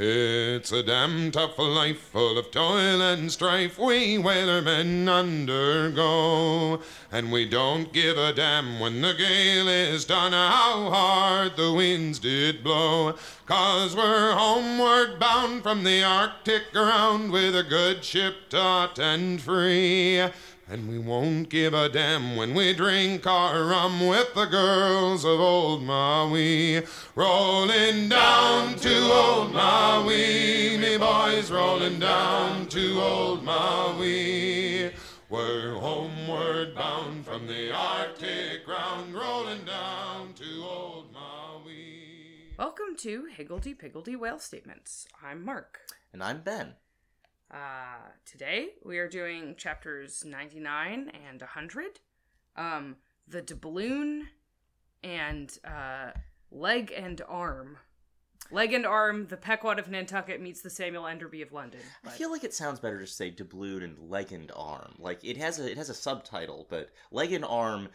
It's a damn tough life full of toil and strife we whalermen undergo. And we don't give a damn when the gale is done how hard the winds did blow. Cause we're homeward bound from the Arctic ground with a good ship taut and free. And we won't give a damn when we drink our rum with the girls of old Maui. Rolling down to old Maui, me boys, rolling down to old Maui. We're homeward bound from the Arctic ground, rolling down to old Maui. Welcome to Higgledy Piggledy Whale Statements. I'm Mark. And I'm Ben. Uh, today we are doing chapters 99 and 100. Um, the doubloon and uh, leg and arm. Leg and arm, the Pequod of Nantucket meets the Samuel Enderby of London. I feel like it sounds better to say doubloon and leg and arm. Like it has a it has a subtitle, but leg and arm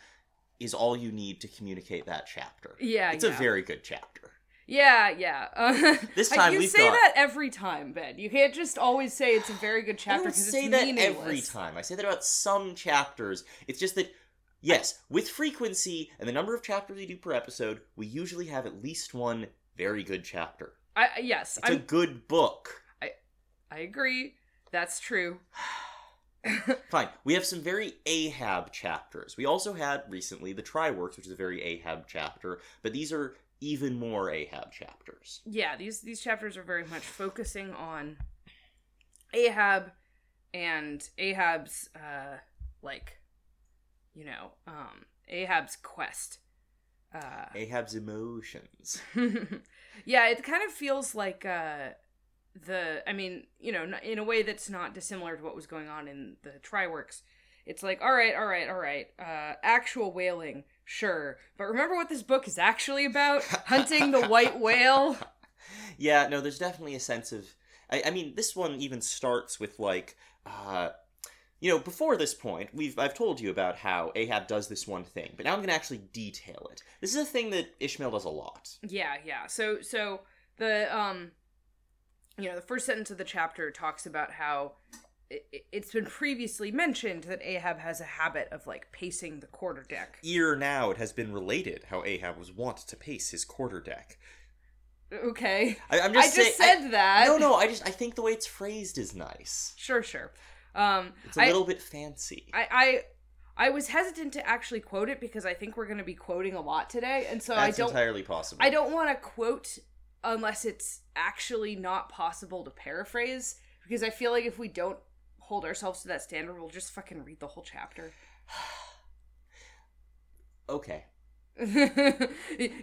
is all you need to communicate that chapter. Yeah, it's yeah. a very good chapter. Yeah, yeah. Uh, This time you say got- that every time, Ben. You can't just always say it's a very good I chapter because say it's that every time. I say that about some chapters. It's just that yes, with frequency and the number of chapters we do per episode, we usually have at least one very good chapter. I, yes, It's I'm, a good book. I agree. That's true. Fine. We have some very Ahab chapters. We also had recently the Try-Works, which is a very Ahab chapter, but these are even more Ahab chapters. yeah, these these chapters are very much focusing on Ahab and Ahab's uh like you know, um Ahab's quest. Uh Ahab's emotions. yeah, it kind of feels like uh the I mean, you know, in a way that's not dissimilar to what was going on in the Try-Works. It's like, all right, all right, all right. Uh actual whaling, sure. But remember what this book is actually about? Hunting the white whale? Yeah, no, there's definitely a sense of. I, I mean, this one even starts with like, uh, you know, before this point, we've I've told you about how Ahab does this one thing, but now I'm going to actually detail it. This is a thing that Ishmael does a lot. Yeah, yeah. So so the um you know, the first sentence of the chapter talks about how it's been previously mentioned that Ahab has a habit of like pacing the quarterdeck. Ere now, it has been related how Ahab was wont to pace his quarterdeck. Okay. I, I'm I just just saying. I, that. No, no, I just I think the way it's phrased is nice. Sure, sure. Um It's a I, little bit fancy. I I I was hesitant to actually quote it because I think we're going to be quoting a lot today and so That's I don't entirely possible. I don't want to quote unless it's actually not possible to paraphrase because I feel like if we don't hold ourselves to that standard, we'll just fucking read the whole chapter. Okay.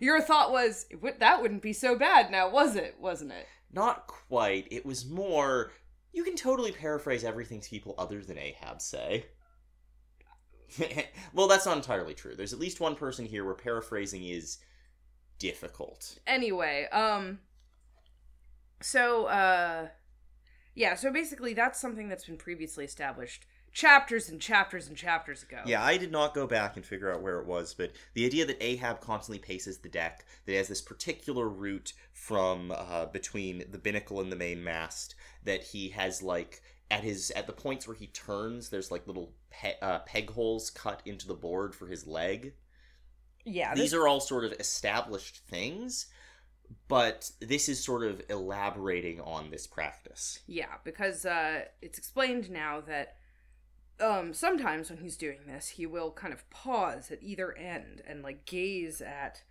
Your thought was that wouldn't be so bad now, was it? Wasn't it? Not quite. It was more. You can totally paraphrase everything people other than Ahab say. well, that's not entirely true. There's at least one person here where paraphrasing is difficult. Anyway, um so uh yeah, so basically that's something that's been previously established chapters and chapters and chapters ago. Yeah, I did not go back and figure out where it was, but the idea that Ahab constantly paces the deck, that he has this particular route from uh, between the binnacle and the main mast, that he has like at his at the points where he turns, there's like little pe- uh, peg holes cut into the board for his leg. Yeah, These this- are all sort of established things, but this is sort of elaborating on this practice. Yeah, because uh, it's explained now that um, sometimes when he's doing this, he will kind of pause at either end and like gaze at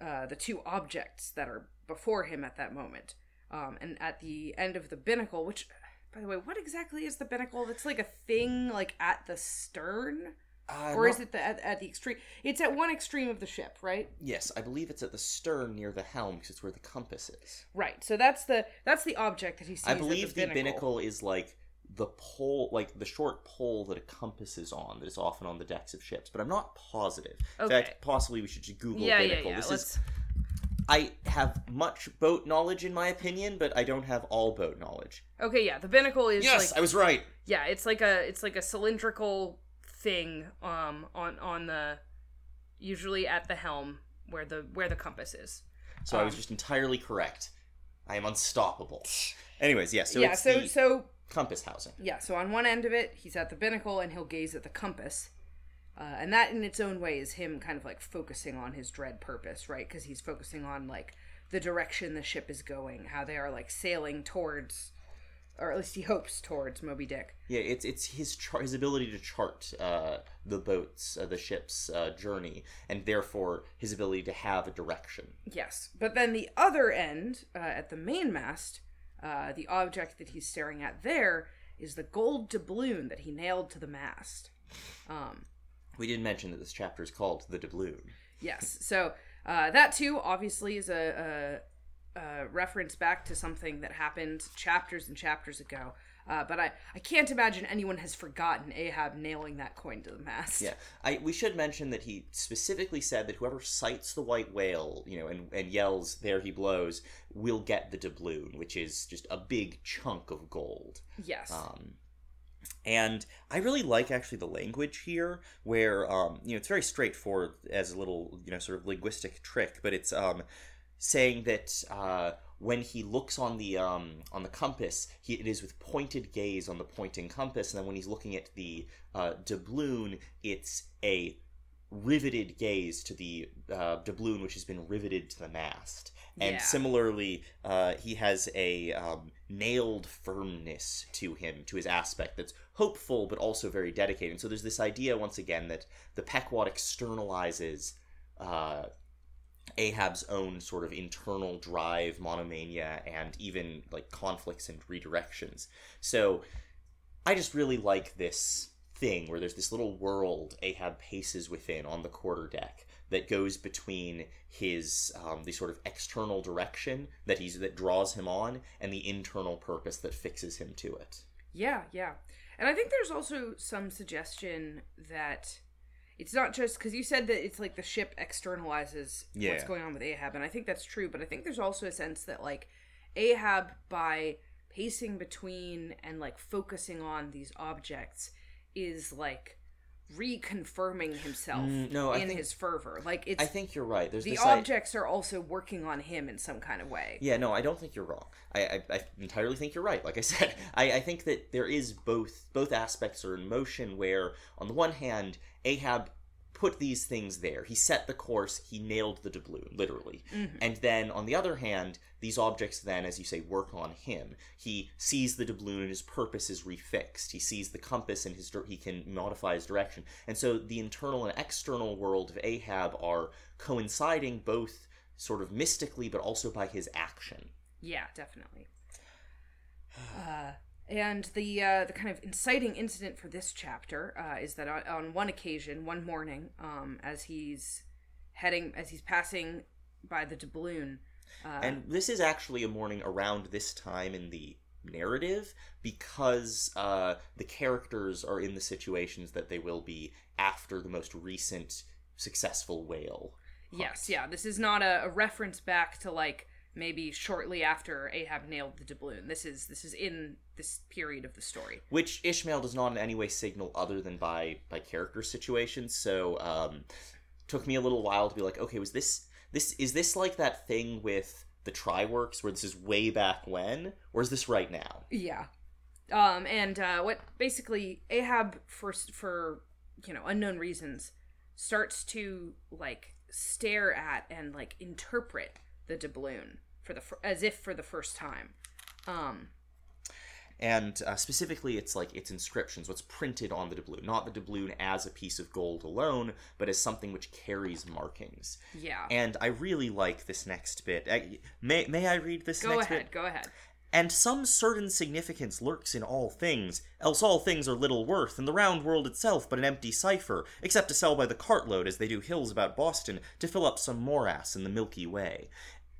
uh, the two objects that are before him at that moment. Um, and at the end of the binnacle, which, by the way, what exactly is the binnacle? It's like a thing like at the stern, Uh, or is it the, at, at the extreme? It's at one extreme of the ship, right? Yes, I believe it's at the stern near the helm because it's where the compass is. Right. So that's the that's the object that he sees. I believe the the binnacle is like the pole, like the short pole that a compass is on, that is often on the decks of ships, but I'm not positive. In Okay. fact, possibly we should just Google Yeah, yeah, yeah. This Let's. is I have much boat knowledge in my opinion, but I don't have all boat knowledge. Okay, yeah. The binnacle is yes, like I was right. yeah it's like a it's like a cylindrical thing um on on the usually at the helm where the where the compass is So I was Um, just entirely correct. I am unstoppable. Anyways, yeah. So yeah, it's so so compass housing. yeah, so on one end of it, he's at the binnacle and he'll gaze at the compass. Uh, and that in its own way is him kind of like focusing on his dread purpose, right? Because he's focusing on like the direction the ship is going, how they are like sailing towards, or at least he hopes towards Moby Dick. Yeah, it's it's his char- his ability to chart uh, the boats, uh, the ship's uh, journey, and therefore his ability to have a direction. Yes, but then the other end, uh, at the mainmast, uh, the object that he's staring at there is the gold doubloon that he nailed to the mast. Um, We did mention that this chapter is called the doubloon. yes, so uh, that too obviously is a, a reference back to something that happened chapters and chapters ago. Uh, but I, I can't imagine anyone has forgotten Ahab nailing that coin to the mast. Yeah, I we should mention that he specifically said that whoever sights the white whale, you know, and, and yells "There he blows," will get the doubloon, which is just a big chunk of gold. Yes. Um, and I really like actually the language here, where um, you know it's very straightforward as a little you know sort of linguistic trick, but it's um, saying that uh, when he looks on the um, on the compass, he, it is with pointed gaze on the pointing compass, and then when he's looking at the uh, doubloon, it's a riveted gaze to the uh, doubloon, which has been riveted to the mast. And Yeah. similarly, uh, he has a um, nailed firmness to him, to his aspect that's hopeful but also very dedicated. And so there's this idea, once again, that the Pequod externalizes uh, Ahab's own sort of internal drive, monomania, and even like conflicts and redirections. So I just really like this thing where there's this little world Ahab paces within on the quarterdeck that goes between his um, the sort of external direction that he's that draws him on and the internal purpose that fixes him to it. Yeah, yeah. And I think there's also some suggestion that it's not just because you said that it's like the ship externalizes what's going on with Ahab, and I think that's true, but I think there's also a sense that like Ahab, by pacing between and like focusing on these objects, is like reconfirming himself Mm, no, I in think- his fervor. Like it's I think you're right. There's the this i- objects are also working on him in some kind of way. Yeah, no, I don't think you're wrong. I, I, I entirely think you're right. Like I said, I, I think that there is both both aspects are in motion. Where on the one hand, Ahab put these things there. He set the course. He nailed the doubloon, literally. And then on the other hand, these objects then, as you say, work on him. He sees the doubloon and his purpose is refixed. He sees the compass and his he can modify his direction. And so the internal and external world of Ahab are coinciding both sort of mystically, but also by his action. Yeah, definitely. Uh, and the uh, the kind of inciting incident for this chapter uh, is that on, on one occasion, one morning, um, as he's heading, as he's passing by the doubloon, uh, And this is actually a morning around this time in the narrative because uh, the characters are in the situations that they will be after the most recent successful whale. yes, yeah, this is not a, a reference back to like maybe shortly after Ahab nailed the doubloon. This is this is in this period of the story. Which Ishmael does not in any way signal other than by by character situations. So um, took me a little while to be like, okay, was this this is this like that thing with the Try-Works where this is way back when, or is this right now? Yeah. Um, and uh, what basically Ahab for for you know unknown reasons starts to like stare at and like interpret the doubloon for the fir- as if for the first time. Um, and uh, specifically it's like its inscriptions what's printed on the doubloon not the doubloon as a piece of gold alone but as something which carries markings yeah. and i really like this next bit I, may, may i read this go next ahead. bit Go ahead. and some certain significance lurks in all things, else all things are little worth, and the round world itself but an empty cipher, except to sell by the cartload as they do hills about Boston to fill up some morass in the Milky Way.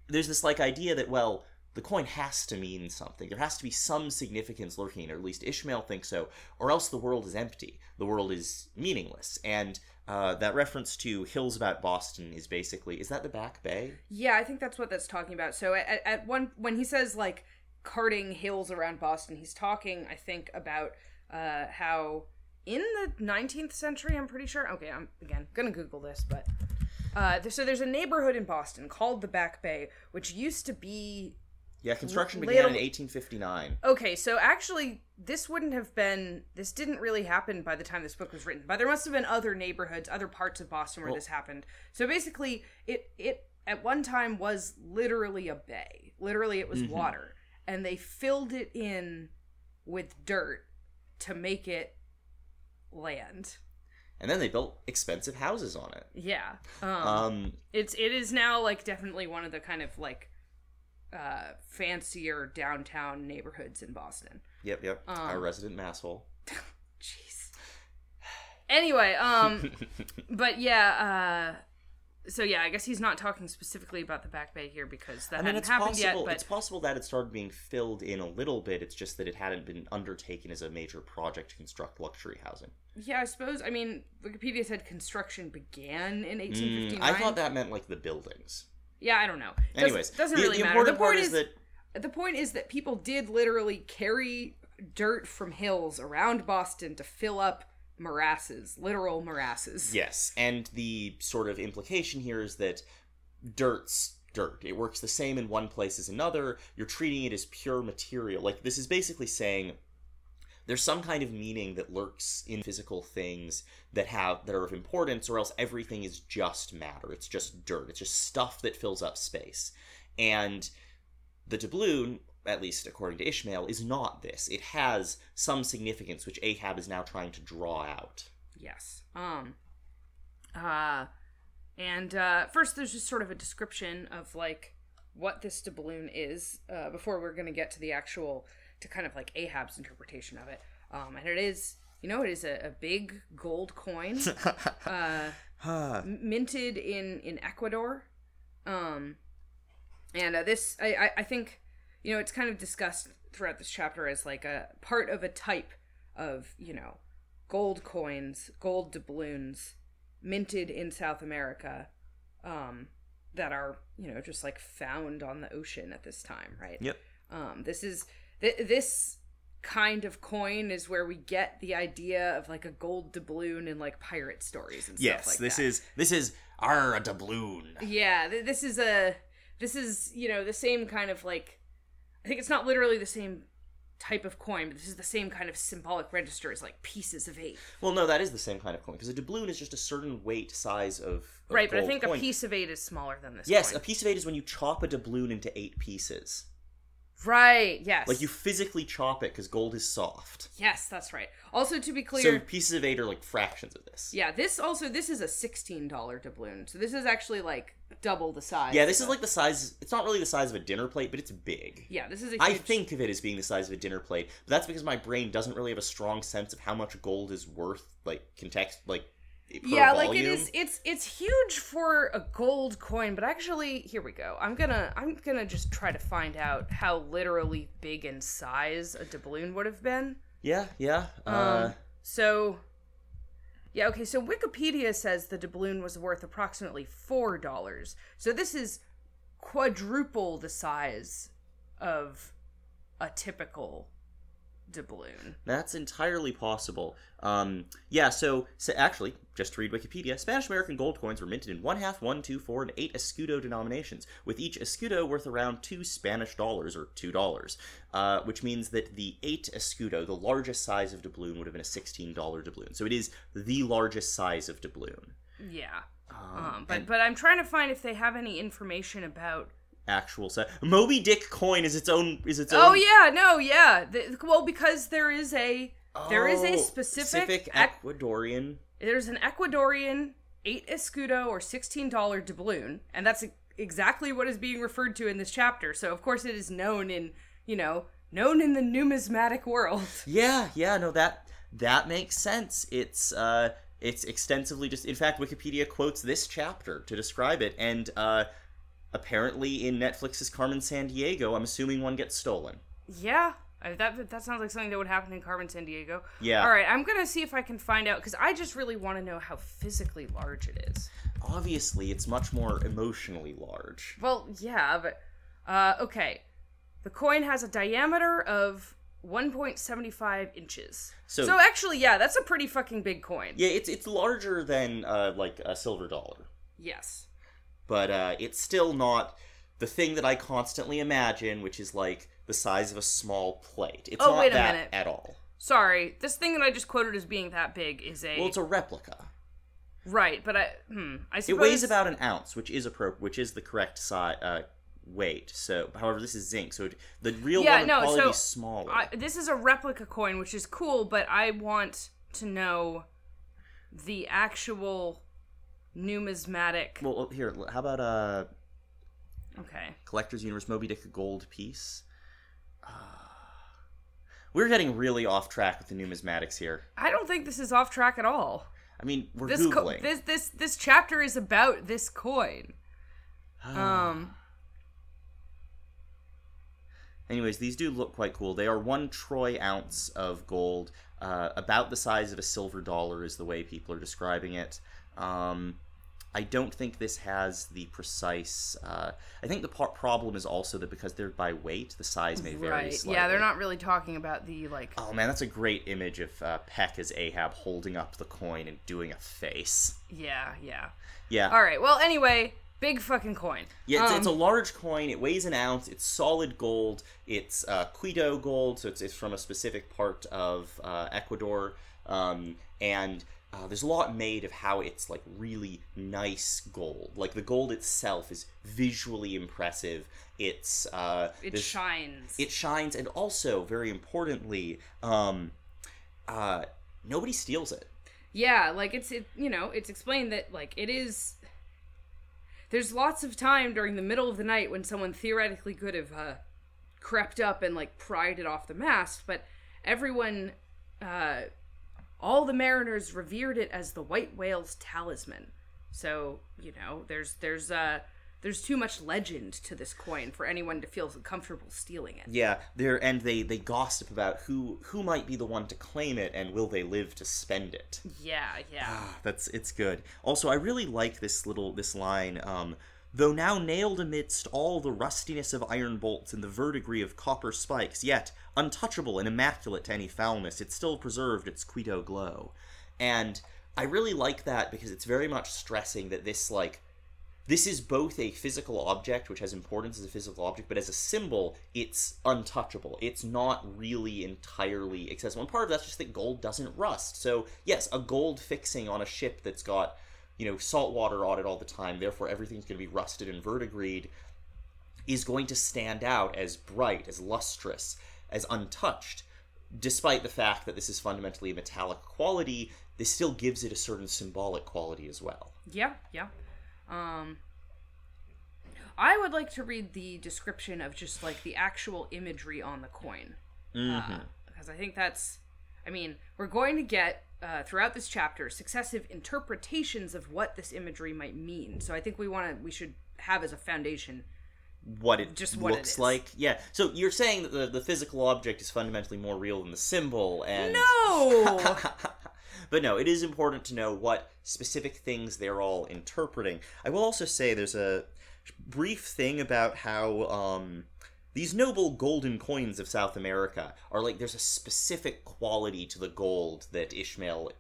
There's this like idea that, well, the coin has to mean something. There has to be some significance lurking, or at least Ishmael thinks so, or else the world is empty. The world is meaningless. And uh, that reference to hills about Boston is basically is that the Back Bay? Yeah, I think that's what that's talking about. So at, at one when he says like carting hills around Boston, he's talking I think about uh, how in the 19th century, I'm pretty sure. Okay, I'm again gonna Google this, but uh, so there's a neighborhood in Boston called the Back Bay, which used to be Yeah, construction began in 1859. Okay, so actually, this wouldn't have been. This didn't really happen by the time this book was written, but there must have been other neighborhoods, other parts of Boston where Well- this happened. So basically, it it at one time was literally a bay. Literally, it was Mhm. water, and they filled it in with dirt to make it land. And then they built expensive houses on it. Yeah. Um, Um, it's it is now like definitely one of the kind of like uh fancier downtown neighborhoods in Boston. yep, yep. Our Um, resident masshole. Jeez. Anyway, um, but yeah, uh, so yeah, I guess he's not talking specifically about the Back Bay here because that I mean, hadn't it's happened possible. yet. But It's possible that it started being filled in a little bit. It's just that it hadn't been undertaken as a major project to construct luxury housing. yeah, I suppose. I mean, Wikipedia said construction began in Mm, 1859. I thought that meant like the buildings. Yeah, I don't know. Doesn't- Anyways, doesn't the, really the matter. The point is, is that the point is that people did literally carry dirt from hills around Boston to fill up morasses, literal morasses. yes, and the sort of implication here is that dirt's dirt. It works the same in one place as another. You're treating it as pure material. Like this is basically saying there's some kind of meaning that lurks in physical things that have that are of importance or else everything is just matter it's just dirt it's just stuff that fills up space and the doubloon at least according to ishmael is not this it has some significance which ahab is now trying to draw out Yes. Um. Uh, and uh, first, there's just sort of a description of like what this doubloon is uh, before we're gonna get to the actual to kind of like Ahab's interpretation of it. Um, and it is, you know, it is a, a big gold coin, uh, minted in in Ecuador. Um, and uh, this, I, I I think, you know, it's kind of discussed throughout this chapter as like a part of a type of you know gold coins, gold doubloons, minted in South America, um, that are you know just like found on the ocean at this time, right? Yep. Um, this is th- this kind of coin is where we get the idea of like a gold doubloon in like pirate stories and yes stuff like this that. is this is our a doubloon Yeah, th- this is a this is you know the same kind of like I think it's not literally the same type of coin, but this is the same kind of symbolic register as like pieces of eight. well no that is the same kind of coin because a doubloon is just a certain weight size of, of right, but I think coin. a piece of eight is smaller than this. yes coin. a piece of eight is when you chop a doubloon into eight pieces right. Yes, like you physically chop it because gold is soft Yes, that's right. Also, to be clear, So pieces of eight are like fractions of this. yeah, this also this is a sixteen dollar doubloon, so this is actually like double the size. Yeah, this is like the size. It's not really the size of a dinner plate, but it's big. yeah, this is a huge. I think of it as being the size of a dinner plate, but that's because my brain doesn't really have a strong sense of how much gold is worth, like context, like yeah volume. like it is it's it's huge for a gold coin but actually here we go i'm gonna i'm gonna just try to find out how literally big in size a doubloon would have been Yeah, yeah. um uh, so yeah okay so wikipedia says the doubloon was worth approximately four dollars so this is quadruple the size of a typical doubloon That's entirely possible. Um, yeah, so, so actually, just to read Wikipedia, Spanish American gold coins were minted in one half, one, two, four, and eight escudo denominations, with each escudo worth around two Spanish dollars or two dollars, uh, which means that the eight escudo, the largest size of doubloon, would have been a sixteen dollar doubloon. So it is the largest size of doubloon. yeah Um, um, but and but i'm trying to find if they have any information about actual size. Moby Dick coin is its own. Is its own. Oh yeah, no, yeah. The, well, because there is a there is a Oh, specific, ec- Ecuadorian. there's an Ecuadorian eight escudo or sixteen dollar doubloon, and that's exactly what is being referred to in this chapter. So of course it is known in you know known in the numismatic world. Yeah, yeah, no that that makes sense. It's uh it's extensively just in fact Wikipedia quotes this chapter to describe it and uh apparently in Netflix's Carmen Sandiego, I'm assuming one gets stolen. Yeah. I, that that sounds like something that would happen in Carmen Sandiego. Yeah. All right, I'm gonna see if I can find out because I just really want to know how physically large it is. Obviously, it's much more emotionally large. Well, yeah, but uh, okay. The coin has a diameter of 1.75 inches. So- So, actually, yeah, that's a pretty fucking big coin. Yeah, it's it's larger than uh like a silver dollar. Yes. But uh, it's still not the thing that I constantly imagine, which is like the size of a small plate. It's Oh, not wait a that minute. at all. Sorry, this thing that I just quoted as being that big is a Well, it's a replica. right, but I hmm, I It weighs about an ounce, which is appro- which is the correct size uh, weight. So, however, this is zinc, so it, the real Yeah, one would no, probably so be smaller. I, this is a replica coin, which is cool, but I want to know the actual numismatic. Well, here, how about uh, Okay. Collector's Universe Moby Dick gold piece? Ah. We're getting really off track with the numismatics here. I don't think this is off track at all. I mean, we're This co- googling. this this this chapter is about this coin. Um Anyways, these do look quite cool. They are one troy ounce of gold, uh, about the size of a silver dollar, is the way people are describing it. Um, I don't think this has the precise. Uh, I think the par- problem is also that because they're by weight, the size may vary right. slightly. Yeah, they're not really talking about the like Oh man, that's a great image of uh, Peck as Ahab holding up the coin and doing a face. Yeah, yeah. Yeah, All right. Well, anyway, big fucking coin. Yeah, it's, Um, it's a large coin. It weighs an ounce. It's solid gold. It's uh, Quito gold, so it's, it's from a specific part of uh, Ecuador. Um, and uh, there's a lot made of how it's like really nice gold. Like the gold itself is visually impressive. It's uh, it shines. it shines, and also very importantly, um, uh, nobody steals it. Yeah, like it's it you know, it's explained that like it is there's lots of time during the middle of the night when someone theoretically could have uh crept up and like pried it off the mast, but everyone uh all the mariners revered it as the white whale's talisman. So, you know, there's there's uh there's too much legend to this coin for anyone to feel comfortable stealing it. Yeah, they're and they they gossip about who who might be the one to claim it and will they live to spend it. Yeah, yeah. Ah, that's it's good. Also, I really like this little this line. Um, Though now nailed amidst all the rustiness of iron bolts and the verdigris of copper spikes, yet untouchable and immaculate to any foulness, it still preserved its Quito glow. And I really like that because it's very much stressing that this like this is both a physical object which has importance as a physical object but as a symbol it's untouchable. It's not really entirely accessible. And part of that's just that gold doesn't rust. So yes a gold fixing on a ship that's got you know salt water on it all the time therefore everything's going to be rusted and verdigreed is going to stand out as bright as lustrous as untouched despite the fact that this is fundamentally a metallic quality this still gives it a certain symbolic quality as well Yeah, yeah. Um I would like to read the description of just like the actual imagery on the coin. Uh, because I think that's I mean, we're going to get uh, throughout this chapter successive interpretations of what this imagery might mean. So I think we want to we should have as a foundation what it Just what it looks is. like. Yeah. So you're saying that the, the physical object is fundamentally more real than the symbol, and No. but no, it is important to know what specific things they're all interpreting. I will also say there's a brief thing about how um, these noble golden coins of South America are like there's a specific quality to the gold that Ishmael.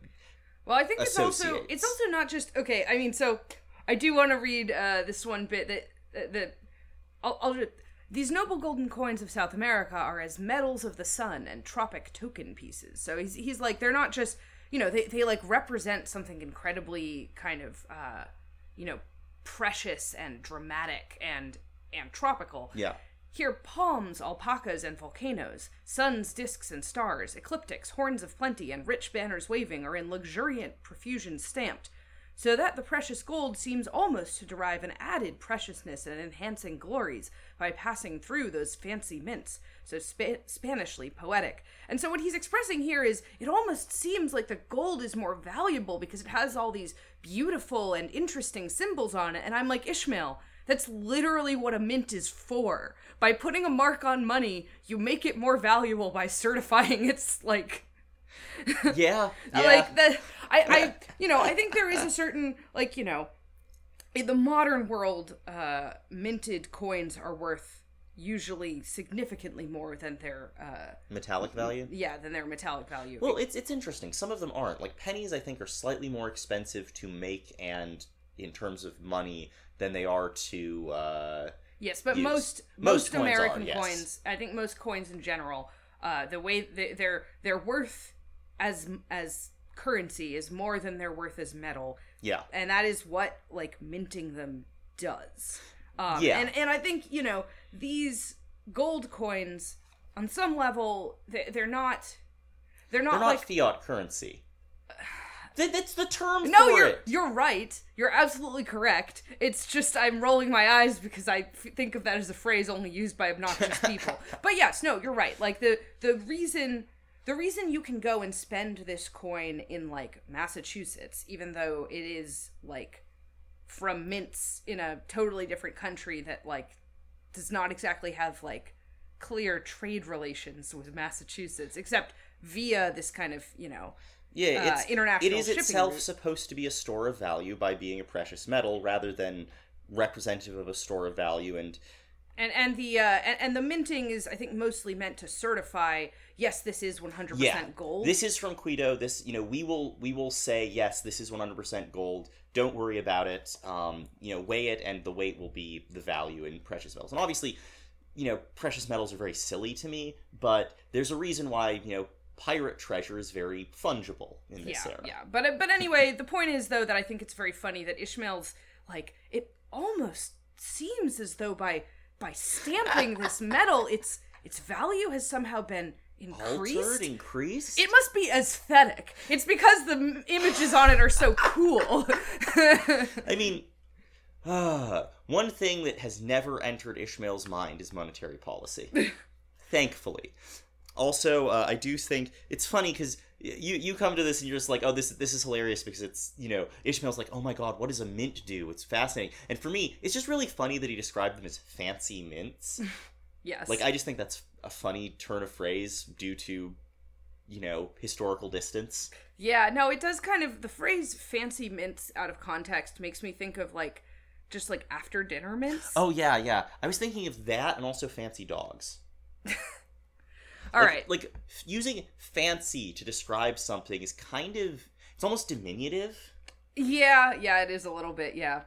Well, I think it's also it's also not just okay. I mean, so I do want to read uh, this one bit that that, that I'll, I'll just, these noble golden coins of South America are as medals of the sun and tropic token pieces. So he's he's like they're not just you know they they like represent something incredibly kind of uh, you know precious and dramatic and and tropical. Yeah. Here, palms, alpacas, and volcanoes, suns, disks, and stars, ecliptics, horns of plenty, and rich banners waving are in luxuriant profusion stamped, so that the precious gold seems almost to derive an added preciousness and enhancing glories by passing through those fancy mints, so spa- Spanishly poetic. And so, what he's expressing here is it almost seems like the gold is more valuable because it has all these beautiful and interesting symbols on it. And I'm like, Ishmael, that's literally what a mint is for. By putting a mark on money, you make it more valuable by certifying it's like Yeah. yeah. like the I I you know, I think there is a certain like, you know, in the modern world, uh minted coins are worth usually significantly more than their uh metallic value. yeah, than their metallic value. Well, it's it's interesting. Some of them aren't. Like pennies, I think are slightly more expensive to make and in terms of money than they are to uh, Yes, but use. most Most most, coins American are, yes. coins, I think most coins in general, uh, the way they, their their worth as as currency is more than their worth as metal, Yeah. and that is what like minting them does. Um, Yeah. and and I think you know these gold coins on some level they, they're not they're not They're not like fiat currency. That, that's the term for it. no, you're it. you're right. You're absolutely correct. It's just I'm rolling my eyes because I f- think of that as a phrase only used by obnoxious people. but yes, no, you're right. Like the the reason the reason you can go and spend this coin in like Massachusetts, even though it is like from mints in a totally different country that like does not exactly have like clear trade relations with Massachusetts, except via this kind of you know Yeah, uh, it's international It is itself route. supposed to be a store of value by being a precious metal rather than representative of a store of value and And and the uh, and, and the minting is I think mostly meant to certify yes this is one hundred yeah. percent gold. this is from Quito. This you know we will we will say yes this is 100% gold. Don't worry about it. Um you know weigh it and the weight will be the value in precious metals. And obviously you know precious metals are very silly to me but there's a reason why you know pirate treasure is very fungible in this yeah era yeah but uh, but anyway the point is though that I think it's very funny that Ishmael's like it almost seems as though by by stamping this metal its its value has somehow been increased. altered increased It must be aesthetic. It's because the m- images on it are so cool. I mean, uh, one thing that has never entered Ishmael's mind is monetary policy. Thankfully. Also, uh, I do think it's funny because you you come to this and you're just like, oh, this this is hilarious because it's you know Ishmael's like, oh my god, what does a mint do? It's fascinating. And for me, it's just really funny that he described them as fancy mints. yes. like I just think that's a funny turn of phrase due to you know historical distance. Yeah, no, it does kind of the phrase fancy mints out of context makes me think of like just like after dinner mints. Oh yeah, yeah. I was thinking of that and also fancy dogs. All like, right. Like using fancy to describe something is kind of it's almost diminutive. Yeah, yeah, it is a little bit, yeah.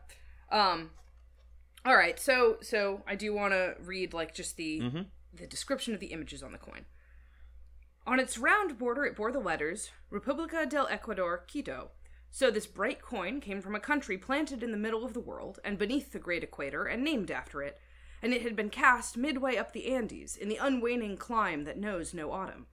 Um All right. So so I do want to read like just the Mhm. the description of the images on the coin. On its round border it bore the letters Republica del Ecuador, Quito. So this bright coin came from a country planted in the middle of the world and beneath the great equator and named after it, and it had been cast midway up the Andes in the unwaning clime that knows no autumn.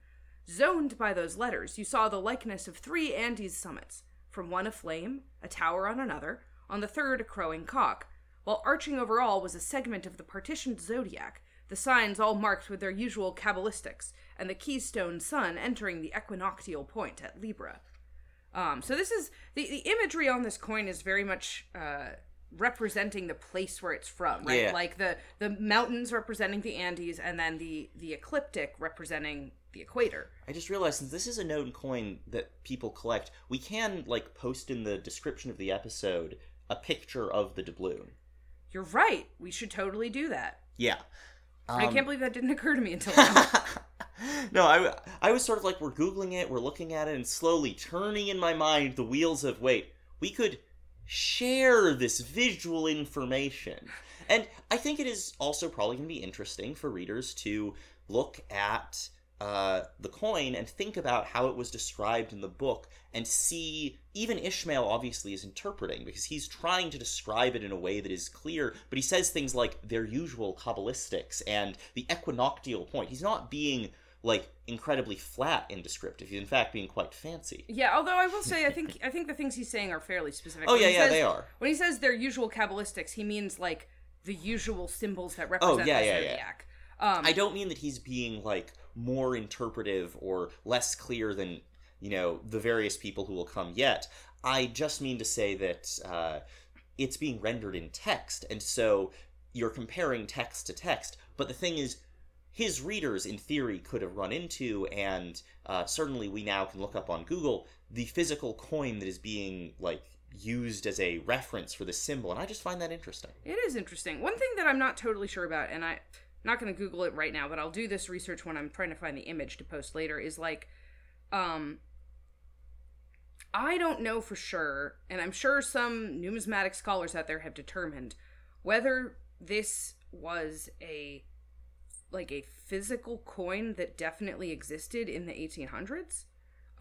Zoned by those letters, you saw the likeness of three Andes summits, from one a flame, a tower on another, on the third a crowing cock, while arching over all was a segment of the partitioned zodiac, the signs all marked with their usual cabalistics, and the keystone sun entering the equinoctial point at Libra. Um, so this is the, the imagery on this coin is very much uh, representing the place where it's from, right? Yeah. Like the the mountains representing the Andes, and then the the ecliptic representing the equator. I just realized since this is a known coin that people collect, we can like post in the description of the episode a picture of the doubloon. You're right. We should totally do that. Yeah. I Um, can't believe that didn't occur to me until now. no, I, I was sort of like, we're Googling it, we're looking at it, and slowly turning in my mind the wheels of, wait, we could share this visual information. And I think it is also probably going to be interesting for readers to look at uh, the coin and think about how it was described in the book and see even Ishmael obviously is interpreting because he's trying to describe it in a way that is clear, but he says things like their usual Kabbalistics and the equinoctial point. He's not being like incredibly flat and descriptive. He's in fact being quite fancy. yeah, although I will say, I think I think the things he's saying are fairly specific. Oh When yeah, yeah, says- they are. When he says their usual cabalistics, he means like the usual symbols that Oh, represent yeah, the yeah, yeah. zodiac. Um, I don't mean that he's being like more interpretive or less clear than you know the various people who will come yet. I just mean to say that uh, it's being rendered in text, and so you're comparing text to text. But the thing is, his readers, in theory, could have run into, and uh, certainly we now can look up on Google the physical coin that is being like used as a reference for the symbol, and I just find that interesting. It is interesting. One thing that I'm not totally sure about, and I'm not going to Google it right now, but I'll do this research when I'm trying to find the image to post later, is like, um, I don't know for sure, and I'm sure some numismatic scholars out there have determined whether this was a like a physical coin that definitely existed in the 1800s.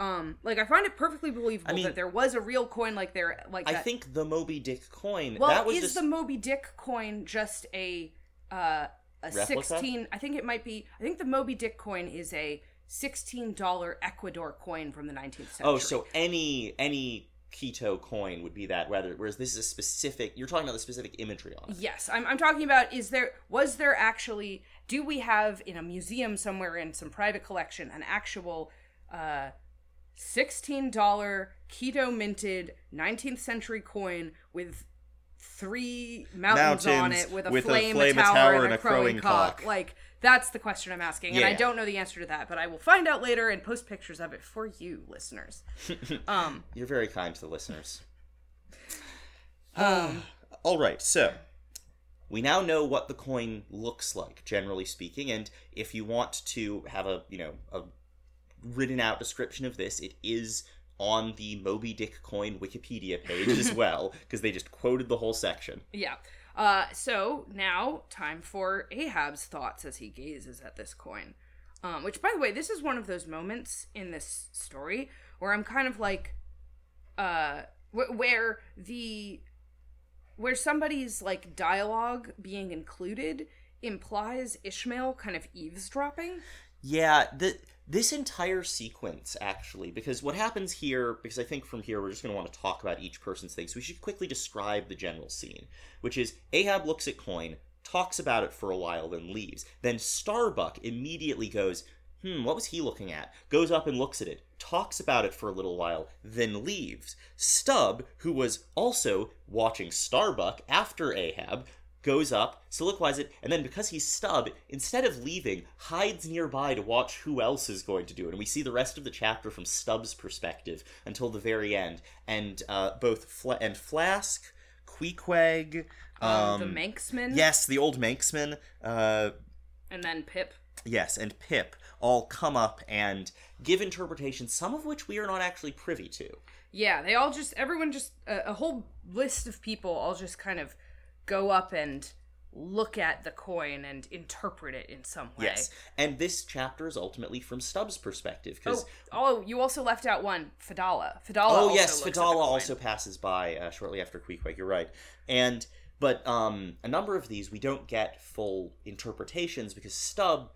Um, like I find it perfectly believable I mean- that there was a real coin like there like I that. think the Moby Dick coin well, that was is just the Moby Dick coin just a uh a? 16 I think it might be I think the Moby Dick coin is a $16 Ecuador coin from the 19th century. oh, so any any Quito coin would be that. Whether whereas this is a specific. You're talking about the specific imagery on it. Yes, I'm, I'm talking about is there was there actually do we have in a museum somewhere in some private collection an actual uh $16 Quito minted 19th century coin with three mountains, on it with a with a flame, flame, a tower, tower, and, and a crowing, crowing cock. cock. Like that's the question I'm asking, and I don't know the answer to that, but I will find out later and post pictures of it for you, listeners. um, You're very kind to the listeners. um, All right, so we now know what the coin looks like, generally speaking, and if you want to have a you know a written out description of this, it is on the Moby Dick coin Wikipedia page as well, because they just quoted the whole section. Yeah. Uh, so now time for Ahab's thoughts as he gazes at this coin. Um, which, by the way, this is one of those moments in this story where I'm kind of like, uh, wh- where the where somebody's like dialogue being included implies Ishmael kind of eavesdropping. Yeah, the this entire sequence actually, because what happens here, because I think from here we're just going to want to talk about each person's things. We should quickly describe the general scene, which is Ahab looks at coin, talks about it for a while, then leaves. Then Starbuck immediately goes, "Hmm, what was he looking at?" Goes up and looks at it, talks about it for a little while, then leaves. Stubb, who was also watching Starbuck after Ahab, goes up, soliloquizes it, and then because he's Stubb, instead of leaving, hides nearby to watch who else is going to do it. And we see the rest of the chapter from Stubb's perspective until the very end. And uh, both Fla- and Flask, Queequeg, Um, um, the Manxman. yes, the old Manxman, uh, And then Pip. yes, and Pip all come up and give interpretations, some of which we are not actually privy to. Yeah, they all just everyone just a, a whole list of people all just kind of go up and look at the coin and interpret it in some way. Yes, and this chapter is ultimately from Stubb's perspective because Oh, oh, you also left out one, Fedallah. Fedallah. Oh also yes, looks at the Fedallah also passes by uh, shortly after Queequeg. You're right, and but um, a number of these we don't get full interpretations because Stubb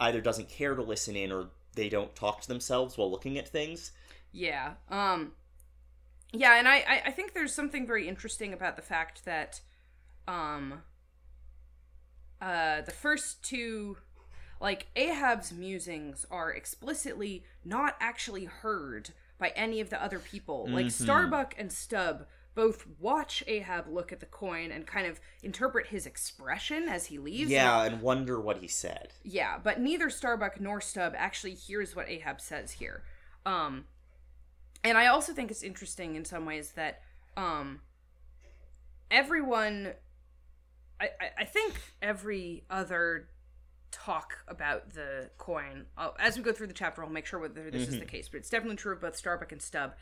either doesn't care to listen in or they don't talk to themselves while looking at things. Yeah. Um. Yeah, and I, I I think there's something very interesting about the fact that, um. Uh, the first two, like Ahab's musings, are explicitly not actually heard by any of the other people. Like Mhm. Starbuck and Stubb both watch Ahab look at the coin and kind of interpret his expression as he leaves. Yeah, and wonder what he said. Yeah, but neither Starbuck nor Stubb actually hears what Ahab says here. Um and I also think it's interesting in some ways that um everyone I, I, I think every other talk about the coin uh, as we go through the chapter I'll make sure whether this is the case, but it's definitely true of both Starbuck and Stubb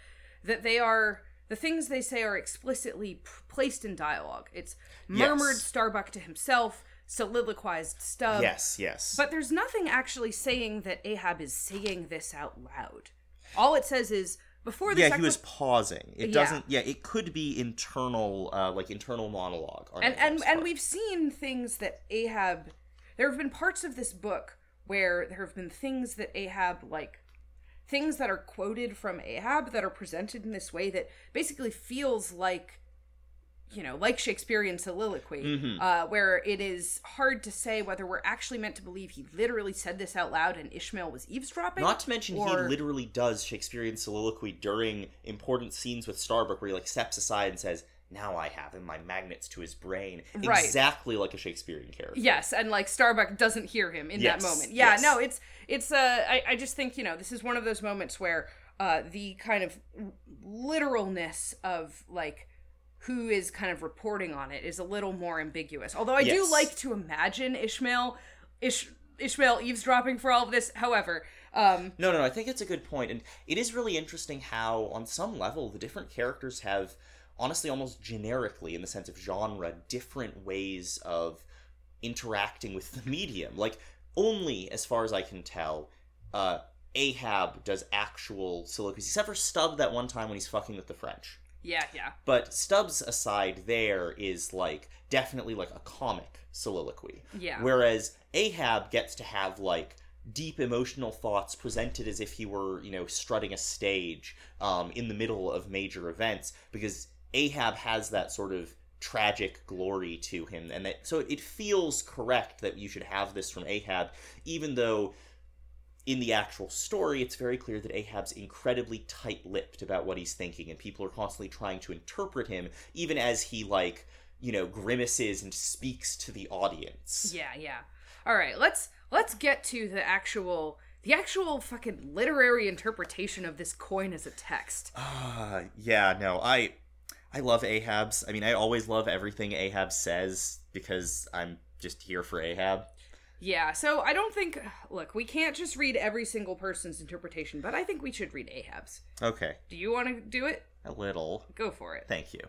that they are the things they say are explicitly p- placed in dialogue. It's murmured Yes. Starbuck to himself, soliloquized Stubb. yes, yes. But there's nothing actually saying that Ahab is saying this out loud. All it says is before the yeah, he was pausing. It Yeah. doesn't. Yeah, it could be internal, uh, like internal monologue. and and and we've seen things that Ahab there have been parts of this book where there have been things that Ahab like things that are quoted from Ahab that are presented in this way that basically feels like you know like Shakespearean soliloquy Mhm. uh, where it is hard to say whether we're actually meant to believe he literally said this out loud and Ishmael was eavesdropping Not to mention, or- he literally does Shakespearean soliloquy during important scenes with Starbuck, where he like steps aside and says, "Now I have him my magnets to his brain," Right. exactly like a Shakespearean character. Yes, and like Starbuck doesn't hear him in Yes, that moment. Yeah, yes. no, it's it's uh I, I just think, you know, this is one of those moments where uh the kind of literalness of like who is kind of reporting on it is a little more ambiguous. Although I do like to imagine Ishmael Ish, Ishmael eavesdropping for all of this. However, um No, no, no, I think it's a good point, and it is really interesting how, on some level, the different characters have, honestly, almost generically, in the sense of genre, different ways of interacting with the medium. Like only as far as I can tell, uh, Ahab does actual soliloquies, except for Stubb that one time when he's fucking with the French. Yeah, yeah. But Stubbs aside there is like definitely like a comic soliloquy. Yeah. Whereas Ahab gets to have like deep emotional thoughts presented as if he were, you know, strutting a stage um, in the middle of major events because Ahab has that sort of tragic glory to him and that so it feels correct that you should have this from Ahab even though in the actual story, it's very clear that Ahab's incredibly tight-lipped about what he's thinking, and people are constantly trying to interpret him, even as he like, you know, grimaces and speaks to the audience. Yeah, yeah. All right, let's let's get to the actual the actual fucking literary interpretation of this coin as a text. Ah, yeah, no, I I love Ahab's. I mean, I always love everything Ahab says because I'm just here for Ahab. Yeah, so I don't think look, we can't just read every single person's interpretation, but I think we should read Ahab's. Okay, Do you want to do it? a little. Go for it. Thank you.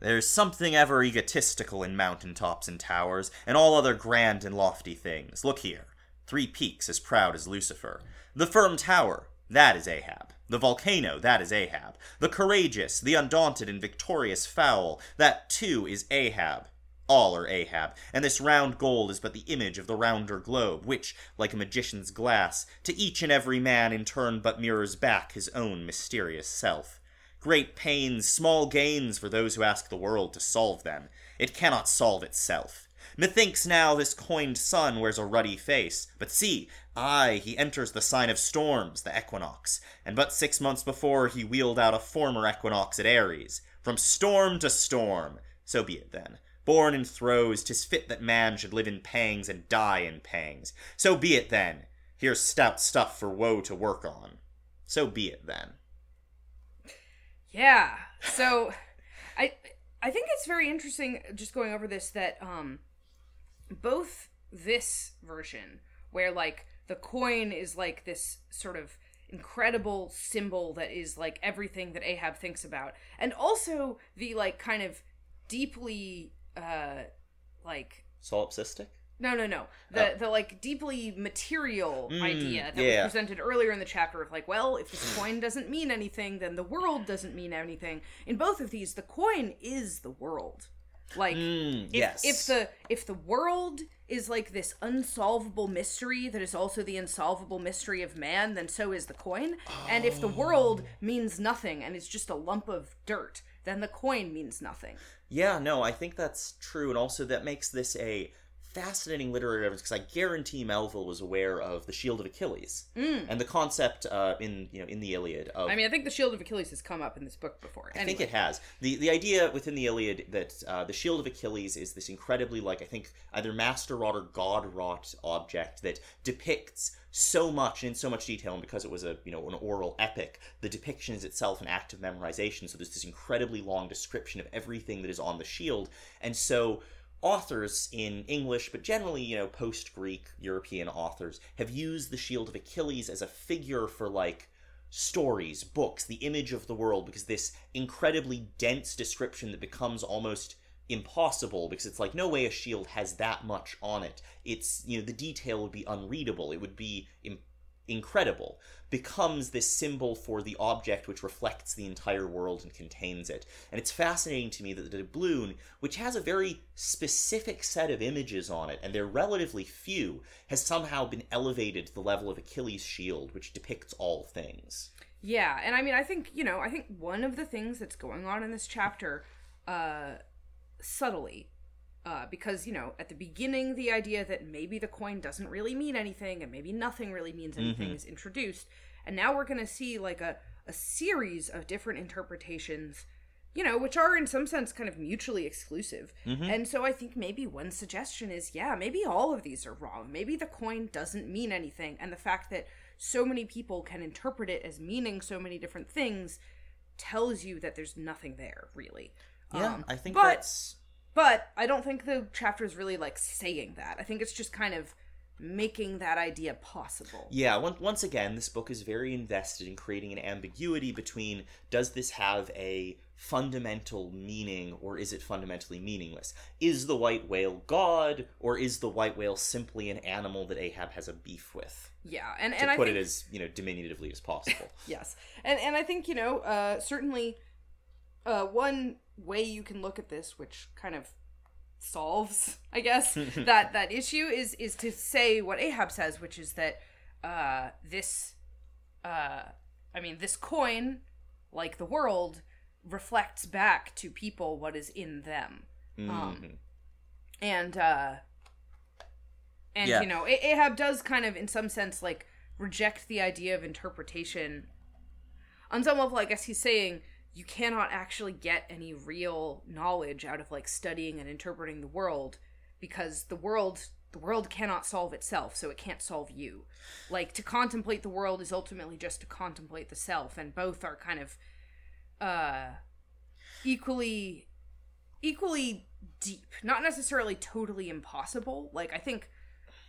There's something ever egotistical in mountain tops and towers, and all other grand and lofty things. Look here. Three peaks as proud as Lucifer. The firm tower, that is Ahab. The volcano, that is Ahab. The courageous, the undaunted and victorious fowl, that too is Ahab. All are Ahab, and this round gold is but the image of the rounder globe, which, like a magician's glass, to each and every man in turn but mirrors back his own mysterious self. Great pains, small gains for those who ask the world to solve them. It cannot solve itself. Methinks now this coined sun wears a ruddy face, but see, aye, he enters the sign of storms, the equinox, and but six months before he wheeled out a former equinox at Aries. From storm to storm. So be it then. Born in throes, 'tis fit that man should live in pangs and die in pangs. So be it then. Here's stout stuff for woe to work on. So be it then. Yeah. So I I think it's very interesting just going over this that um both this version where like the coin is like this sort of incredible symbol that is like everything that Ahab thinks about and also the like kind of deeply uh like Solipsistic? no, no, no. The Oh. the like deeply material Mm, idea that yeah. was presented earlier in the chapter of like, well, if this coin doesn't mean anything, then the world doesn't mean anything. In both of these, the coin is the world. Like Mm, if, yes. if the if the world is like this unsolvable mystery that is also the unsolvable mystery of man, then so is the coin. And if the world Oh. means nothing and is just a lump of dirt, then the coin means nothing. Yeah, no, I think that's true, and also that makes this a fascinating literary reference because I guarantee Melville was aware of the Shield of Achilles and the concept uh, in you know in the Iliad of. Mm. I mean, I think the shield of Achilles has come up in this book before. I think it has the the idea within the Iliad that uh, the Shield of Achilles is this incredibly like I think either master wrought or god wrought object that depicts so much in so much detail, and because it was a you know an oral epic, the depiction is itself an act of memorization. So there's this incredibly long description of everything that is on the shield, and so authors in English, but generally, you know, post Greek European authors have used the Shield of Achilles as a figure for like stories, books, the image of the world, because this incredibly dense description that becomes almost impossible because it's like no way a shield has that much on it. It's you know the detail would be unreadable. It would be incredible. Becomes this symbol for the object which reflects the entire world and contains it. And it's fascinating to me that the doubloon, which has a very specific set of images on it, and they're relatively few, has somehow been elevated to the level of Achilles' shield, which depicts all things. Yeah, and I mean, I think you know, I think one of the things that's going on in this chapter, uh, subtly, uh, because you know, at the beginning, the idea that maybe the coin doesn't really mean anything, and maybe nothing really means anything, is introduced, and now we're gonna see like a a series of different interpretations. You know, which are in some sense kind of mutually exclusive. And so I think maybe one suggestion is yeah, maybe all of these are wrong. Maybe the coin doesn't mean anything. And the fact that so many people can interpret it as meaning so many different things tells you that there's nothing there, really. Yeah, Um, I think but, that's But I don't think the chapter is really like saying that. I think it's just kind of making that idea possible. Yeah, once, once again, this book is very invested in creating an ambiguity between does this have a fundamental meaning or is it fundamentally meaningless? Is the white whale God or is the white whale simply an animal that Ahab has a beef with? Yeah, and To and I put think, it as, you know, diminutively as possible. yes, and and I think you know uh, certainly uh, one way you can look at this, which kind of solves, I guess, that that issue is is to say what Ahab says, which is that uh, this, uh, I mean, this coin, like the world, reflects back to people what is in them. Um, Mhm. and uh and Yeah. you know ahab does kind of in some sense like reject the idea of interpretation on some level i guess he's saying you cannot actually get any real knowledge out of like studying and interpreting the world because the world the world cannot solve itself so it can't solve you. Like to contemplate the world is ultimately just to contemplate the self and both are kind of uh equally equally deep. Not necessarily totally impossible. Like i think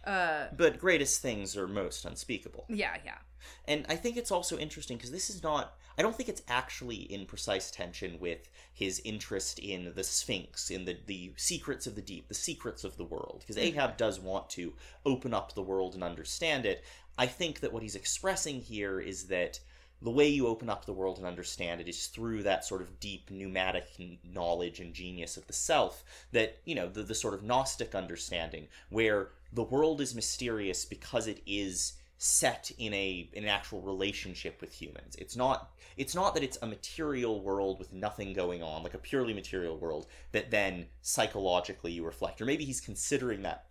uh But greatest things are most unspeakable. yeah yeah And I think it's also interesting because this is not. I don't think it's actually in precise tension with his interest in the Sphinx, in the, the secrets of the deep, the secrets of the world. Because mm-hmm. Ahab does want to open up the world and understand it. I think that what he's expressing here is that the way you open up the world and understand it is through that sort of deep pneumatic knowledge and genius of the self that you know the, the sort of gnostic understanding where the world is mysterious because it is set in a in an actual relationship with humans. It's not it's not that it's a material world with nothing going on like a purely material world that then psychologically you reflect. Or maybe he's considering that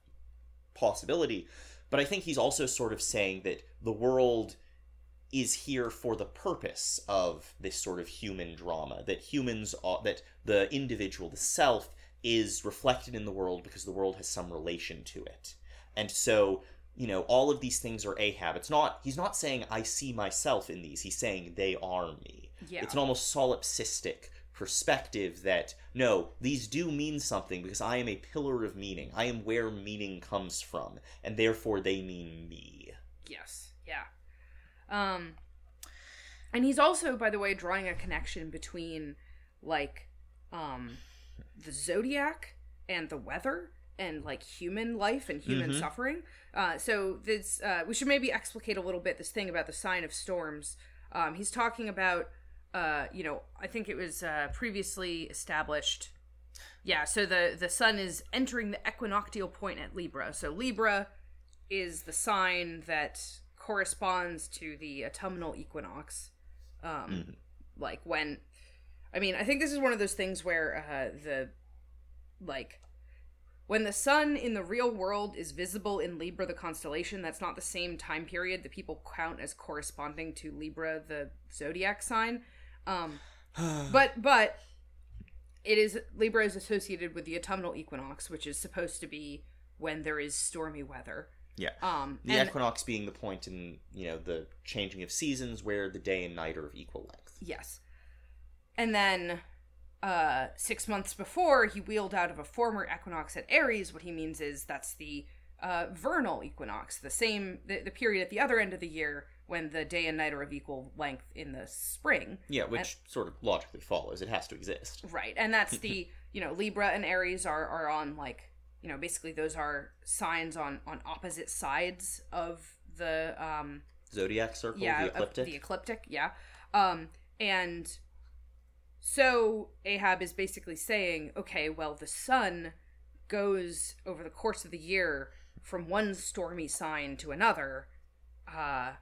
possibility but i think he's also sort of saying that the world is here for the purpose of this sort of human drama that humans are that the individual the self is reflected in the world because the world has some relation to it. And so you know all of these things are ahab. It's not he's not saying i see myself in these. He's saying they are me. Yeah. It's an almost solipsistic perspective that no these do mean something because i am a pillar of meaning. I am where meaning comes from and therefore they mean me. Yes, yeah. Um and he's also by the way drawing a connection between like um the zodiac and the weather and like human life and human Mhm. suffering. Uh so this uh we should maybe explicate a little bit this thing about the sign of storms. Um he's talking about uh you know, I think it was uh previously established yeah, so the the sun is entering the equinoctial point at Libra. So Libra is the sign that corresponds to the autumnal equinox. Um, like when, I mean, I think this is one of those things where uh, the, like, when the sun in the real world is visible in Libra, the constellation, that's not the same time period that people count as corresponding to Libra, the zodiac sign. Um, but but it is Libra is associated with the autumnal equinox, which is supposed to be when there is stormy weather. yeah Um, the and- equinox being the point in you know the changing of seasons where the day and night are of equal length Yes. And then uh 6 months before he wheeled out of a former equinox at Aries, what he means is that's the uh vernal equinox, the same the, the period at the other end of the year when the day and night are of equal length in the spring. yeah which sort of logically follows it has to exist Right. And that's the, you know, Libra and Aries are are on like, you know, basically those are signs on on opposite sides of the um zodiac circle yeah, the ecliptic the ecliptic, yeah. Um, and so Ahab is basically saying, okay, well, the sun goes over the course of the year from one stormy sign to another, uh,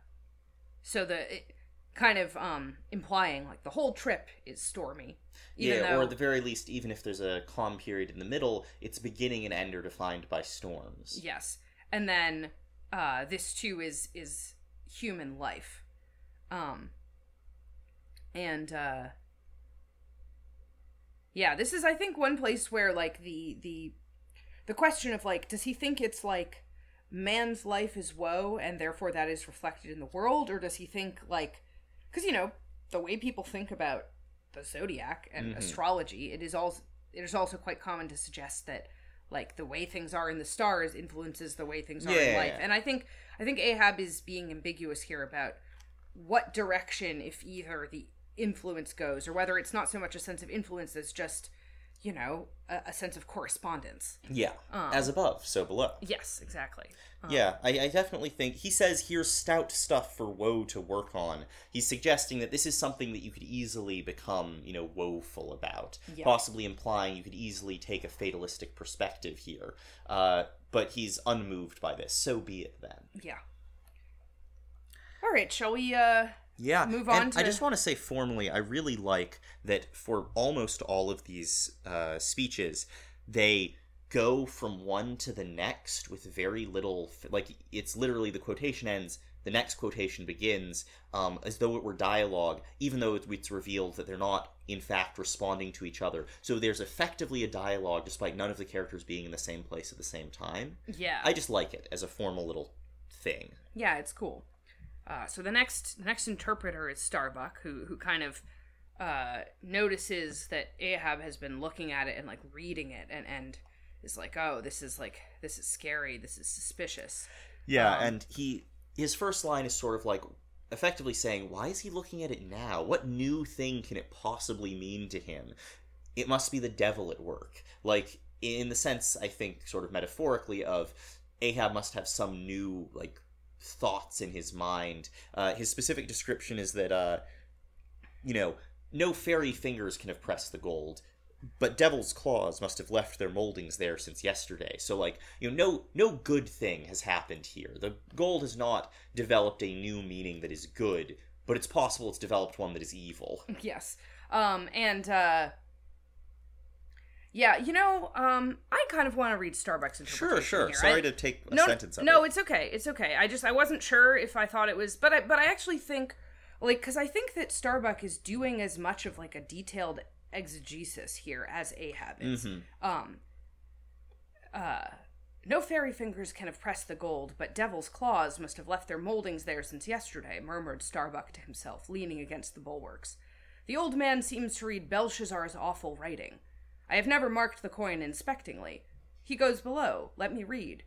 so the it, kind of um implying like the whole trip is stormy. Even yeah though, or at the very least even if there's a calm period in the middle its beginning and end are defined by storms Yes. And then uh this too is is human life. Um and uh Yeah, this is I think one place where like the the the question of like does he think it's like man's life is woe and therefore that is reflected in the world or does he think like cuz you know the way people think about the zodiac and Mhm. astrology it is also it is also quite common to suggest that like the way things are in the stars influences the way things are in Yeah. life. And I think I think Ahab is being ambiguous here about what direction, if either, the influence goes, or whether it's not so much a sense of influence as just, you know, a, a sense of correspondence. Yeah. Um, As above, so below. Yes, exactly. Um, Yeah, I, I definitely think he says here's stout stuff for woe to work on. He's suggesting that this is something that you could easily become, you know, woeful about, Yeah. possibly implying you could easily take a fatalistic perspective here. Uh, but he's unmoved by this. So be it then. Yeah. All right, shall we? uh Yeah, Move on I just want to say formally, I really like that for almost all of these uh, speeches, they go from one to the next with very little. Like it's literally the quotation ends, the next quotation begins, um, as though it were dialogue, even though it's revealed that they're not in fact responding to each other. So there's effectively a dialogue, despite none of the characters being in the same place at the same time. Yeah. I just like it as a formal little thing. Yeah, it's cool. Uh, so the next the next interpreter is Starbuck, who who kind of uh, notices that Ahab has been looking at it and like reading it, and and is like, oh, this is like this is scary, this is suspicious. Yeah, Um, and he his first line is sort of like effectively saying, "Why is he looking at it now? What new thing can it possibly mean to him? It must be the devil at work." Like in the sense, I think, sort of metaphorically, of Ahab must have some new like thoughts in his mind. Uh, his specific description is that, uh, you know, no fairy fingers can have pressed the gold but devil's claws must have left their moldings there since yesterday so like you know no no good thing has happened here the gold has not developed a new meaning that is good but it's possible it's developed one that is evil yes. Um, and uh, yeah, you know, um, I kind of want to read Starbuck's interpretation sure sure here. sorry I- to take a no, sentence of no, it it's okay. It's okay. I just I wasn't sure if I thought it was, but I but I actually think like because I think that Starbuck is doing as much of like a detailed exegesis here as Ahab is. Mhm. Um. Uh. No fairy fingers can have pressed the gold, but devil's claws must have left their moldings there since yesterday, murmured Starbuck to himself, leaning against the bulwarks. The old man seems to read Belshazzar's awful writing. I have never marked the coin inspectingly. He goes below. Let me read.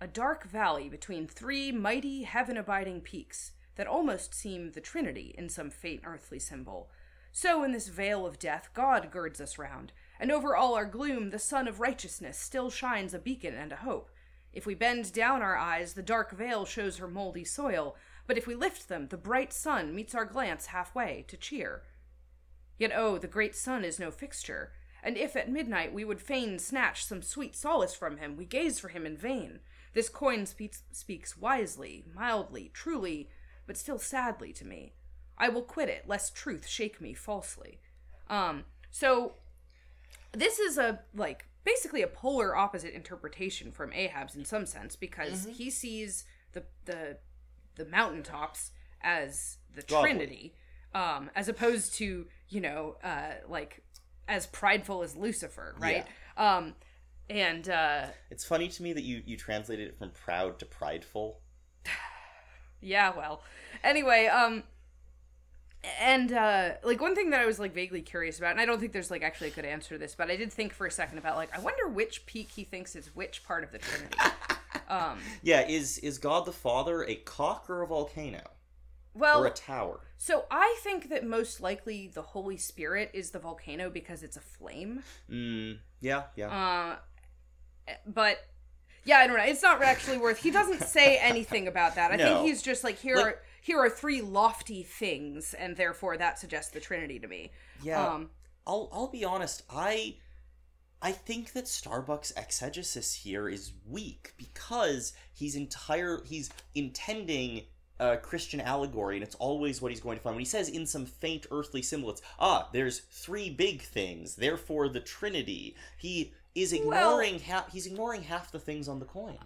A dark valley between three mighty heaven abiding peaks that almost seem the Trinity in some faint earthly symbol. So in this vale of death, God girds us round, and over all our gloom, the sun of righteousness still shines a beacon and a hope. If we bend down our eyes, the dark veil shows her moldy soil, but if we lift them, the bright sun meets our glance halfway to cheer. Yet oh, the great sun is no fixture, and if at midnight we would fain snatch some sweet solace from him, we gaze for him in vain. This coin speaks, speaks wisely, mildly, truly, but still sadly to me. I will quit it, lest truth shake me falsely. Um, so this is a like basically a polar opposite interpretation from Ahab's in some sense because he sees the the the mountaintops as the Trinity, um, as opposed to you know uh, like as prideful as Lucifer, right? Um, and uh, it's funny to me that you you translated it from proud to prideful Yeah, well. Anyway, um and uh like one thing that I was like vaguely curious about, and I don't think there's like actually a good answer to this, but I did think for a second about like I wonder which peak he thinks is which part of the Trinity. um yeah is is god the father a cock or a volcano well or a tower so I think that most likely the Holy Spirit is the volcano because it's a flame. mm, yeah yeah Uh but yeah, I don't know. It's not actually worth. He doesn't say anything about that. I No. think he's just like here Like- are here are three lofty things, and therefore that suggests the Trinity to me. yeah Um, I'll I'll be honest. I I think that Starbucks exegesis here is weak because he's entire he's intending a Christian allegory, and it's always what he's going to find. When he says in some faint earthly symbol, it's ah, there's three big things, therefore the Trinity. He is ignoring half. He's ignoring half the things on the coin.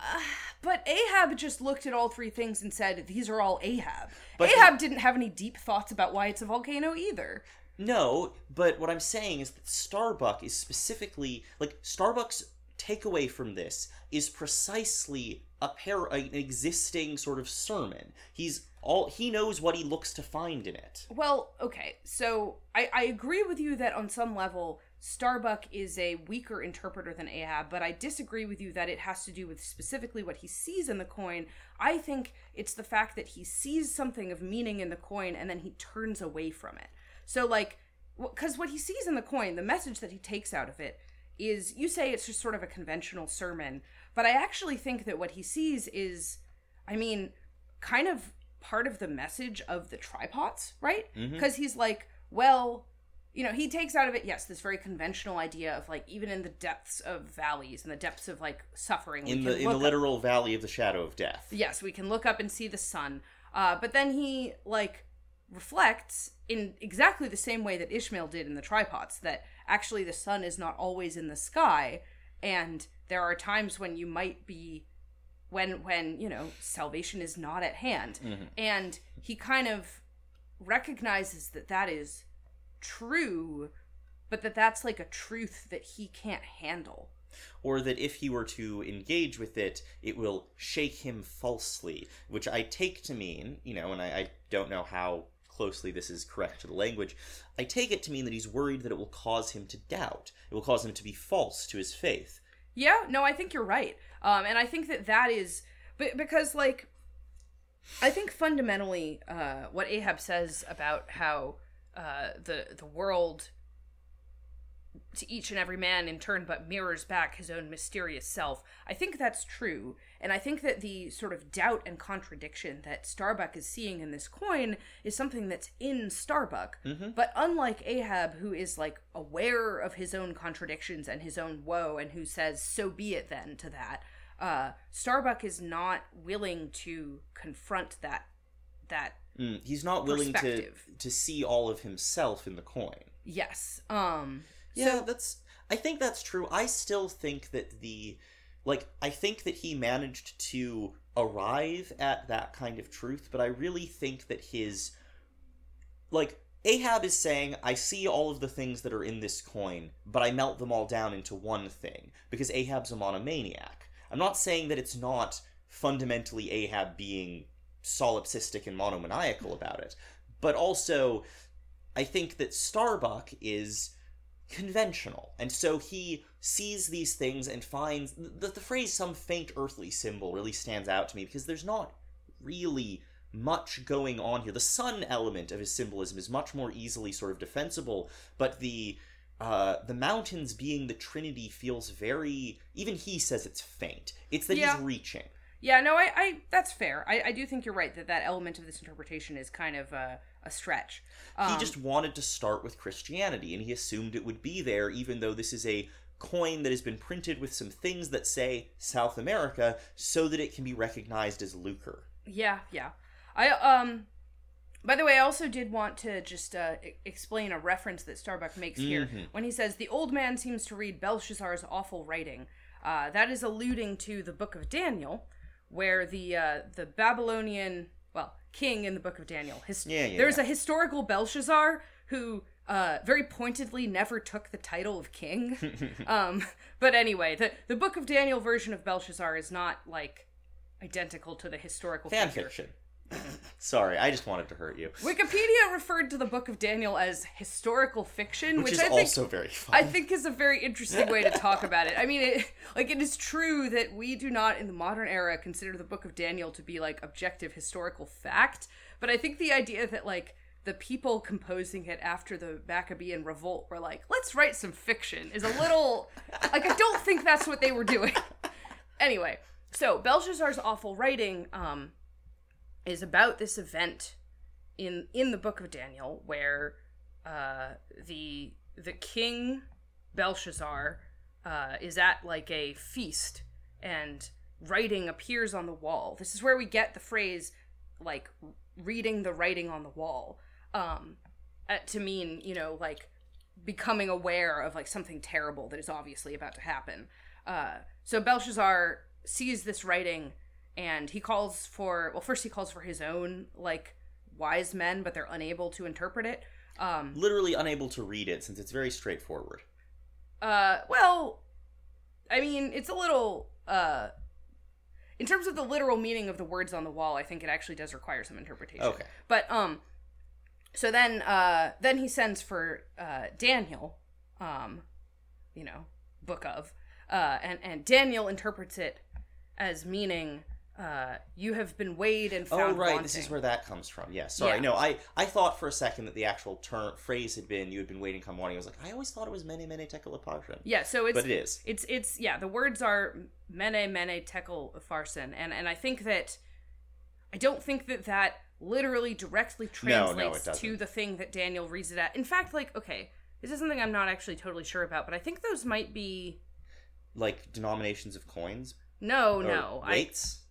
But Ahab just looked at all three things and said, "These are all Ahab." But Ahab didn't have any deep thoughts about why it's a volcano either. No, but what I'm saying is that Starbuck is specifically like Starbucks takeaway from this is precisely a pair an existing sort of sermon. He's all he knows what he looks to find in it. Well, okay, so I, I agree with you that on some level Starbuck is a weaker interpreter than Ahab, but I disagree with you that it has to do with specifically what he sees in the coin. I think it's the fact that he sees something of meaning in the coin and then he turns away from it. So, like, because what he sees in the coin, the message that he takes out of it is you say it's just sort of a conventional sermon, but I actually think that what he sees is, I mean, kind of part of the message of the Try-Works, right? Because he's like, well, you know, he takes out of it, yes, this very conventional idea of like even in the depths of valleys and the depths of like suffering, In the in the look up- literal valley of the shadow of death. yes, we can look up and see the sun. Uh, but then he like reflects in exactly the same way that Ishmael did in the Try-Works that actually the sun is not always in the sky, and there are times when you might be when when you know salvation is not at hand, mm-hmm. and he kind of recognizes that that is true, but that that's like a truth that he can't handle. or that if he were to engage with it, it will shake him falsely, which I take to mean, you know, and I, I don't know how closely this is correct to the language, I take it to mean that he's worried that it will cause him to doubt. It will cause him to be false to his faith. Yeah, no, I think you're right. Um, and I think that that is because like I think fundamentally uh, what Ahab says about how uh, the the world to each and every man in turn but mirrors back his own mysterious self. I think that's true. And I think that the sort of doubt and contradiction that Starbuck is seeing in this coin is something that's in Starbuck. But unlike Ahab, who is like aware of his own contradictions and his own woe and who says, so be it then to that, uh, Starbuck is not willing to confront that that Mm, he's not willing to to see all of himself in the coin. yes. Um Yeah, so that's. I think that's true. I still think that the, like, I think that he managed to arrive at that kind of truth, but I really think that his, like, Ahab is saying, I see all of the things that are in this coin, but I melt them all down into one thing because Ahab's a monomaniac. I'm not saying that it's not fundamentally Ahab being solipsistic and monomaniacal about it, but also I think that Starbuck is conventional, and so he sees these things and finds that the phrase "some faint earthly symbol" really stands out to me because there's not really much going on here. The sun element of his symbolism is much more easily sort of defensible, but the uh, the mountains being the Trinity feels very. Even he says it's faint. It's that Yeah. he's reaching. Yeah, no, I, I that's fair. I, I do think you're right that that element of this interpretation is kind of a, a stretch. Um, he just wanted to start with Christianity, and he assumed it would be there, even though this is a coin that has been printed with some things that say South America, so that it can be recognized as lucre. yeah, yeah. I um. By the way, I also did want to just uh, explain a reference that Starbuck makes here Mhm. when he says the old man seems to read Belshazzar's awful writing. Uh, that is alluding to the Book of Daniel, where the uh, the Babylonian well king in the Book of Daniel. His, Yeah, yeah, There's a historical Belshazzar who uh, very pointedly never took the title of king. um, but anyway, the the Book of Daniel version of Belshazzar is not like identical to the historical Fan figure. fiction. Sorry, I just wanted to hurt you. Wikipedia referred to the Book of Daniel as historical fiction, Which, which, is I think also very fun. I think is a very interesting way to talk about it. I mean, it, like it is true that we do not in the modern era consider the Book of Daniel to be like objective historical fact, but I think the idea that like the people composing it after the Maccabean revolt were like, let's write some fiction is a little like I don't think that's what they were doing. anyway, so Belshazzar's awful writing um is about this event in in the book of Daniel where uh the the king Belshazzar uh is at like a feast and writing appears on the wall. This is where we get the phrase like reading the writing on the wall um uh, to mean, you know, like becoming aware of like something terrible that is obviously about to happen. Uh so Belshazzar sees this writing and he calls for well first he calls for his own like wise men but they're unable to interpret it um Literally unable to read it since it's very straightforward. uh well i mean it's a little uh in terms of the literal meaning of the words on the wall i think it actually does require some interpretation Okay. but um so then uh then he sends for uh daniel um you know, book of. Uh, and and Daniel interprets it as meaning uh, you have been weighed and found. Oh found right, wanting. this is where that comes from. Yeah, sorry. Yeah. No, I I thought for a second that the actual term phrase had been you had been waiting come wanting. I was like, I always thought it was mene mene tekel upharsin. Yeah, so it's But it is. It's it's yeah. The words are mene mene tekel farsin, and and I think that I don't think that that literally directly No, no, translates to the thing that Daniel reads it at. In fact, like okay, this is something I'm not actually totally sure about, but I think those might be Like denominations of coins. no, or no. Weights. I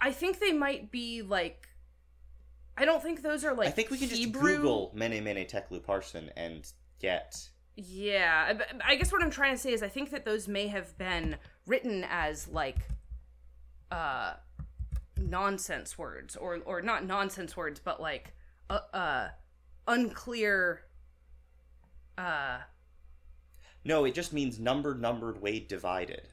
I think they might be like. I don't think those are like. I think we can Hebrew. just Google mene mene tekel Parson and get. Yeah, but I guess what I'm trying to say is I think that those may have been written as like uh nonsense words or or not nonsense words but like uh, uh unclear uh No, it just means numbered, numbered, weighed, divided.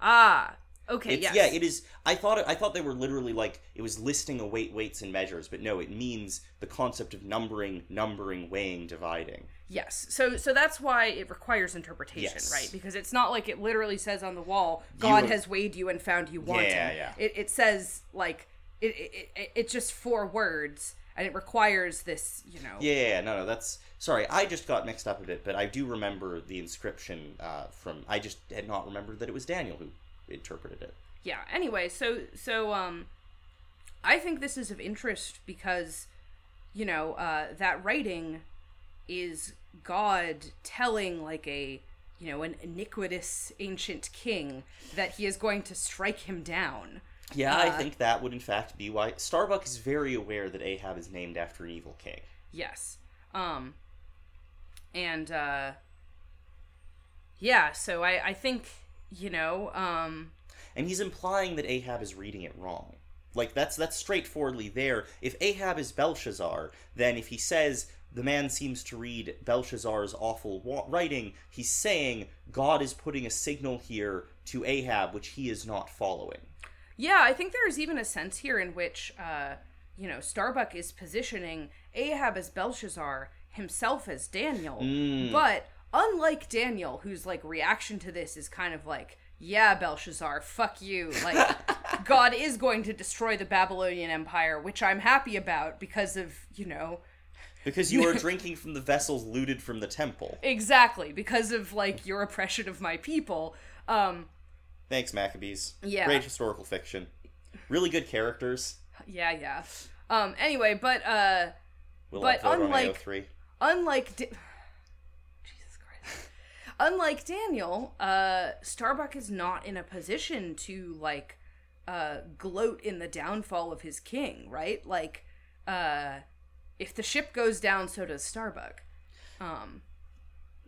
ah okay It's, yes. Yeah, it is. I thought it, I thought they were literally like it was listing a weight, weights, and measures, but no, it means the concept of numbering, numbering, weighing, dividing. Yes. So so that's why it requires interpretation, Yes. right? Because it's not like it literally says on the wall, God You- has weighed you and found you wanting. Yeah, yeah. It it says like it, it, it it's just four words and it requires this, you know. Yeah, no, no, that's sorry. I just got mixed up a bit, but I do remember the inscription uh, from. I just had not remembered that it was Daniel who interpreted it. yeah anyway so so um i think this is of interest because you know uh that writing is god telling like a you know an iniquitous ancient king that he is going to strike him down Yeah, I Uh, think that would in fact be why Starbuck is very aware that Ahab is named after an evil king. yes um and uh yeah so i i think you know um and he's implying that Ahab is reading it wrong. Like that's that's straightforwardly there. If Ahab is Belshazzar, then if he says the man seems to read Belshazzar's awful wa- writing, he's saying God is putting a signal here to Ahab which he is not following. Yeah, I think there is even a sense here in which, uh, you know, Starbuck is positioning Ahab as Belshazzar, himself as Daniel. But unlike Daniel, whose like reaction to this is kind of like, "Yeah, Belshazzar, fuck you." Like, God is going to destroy the Babylonian Empire, which I'm happy about because of you know Because you are drinking from the vessels looted from the temple. exactly because of like your oppression of my people. Um, Thanks, Maccabees. Yeah. Great historical fiction. Really good characters. yeah, yeah. Um, anyway, but uh. We'll But unlike- AO3. unlike Christ. Unlike Daniel, uh Starbuck is not in a position to like uh gloat in the downfall of his king, right? Like uh if the ship goes down so does Starbuck. Um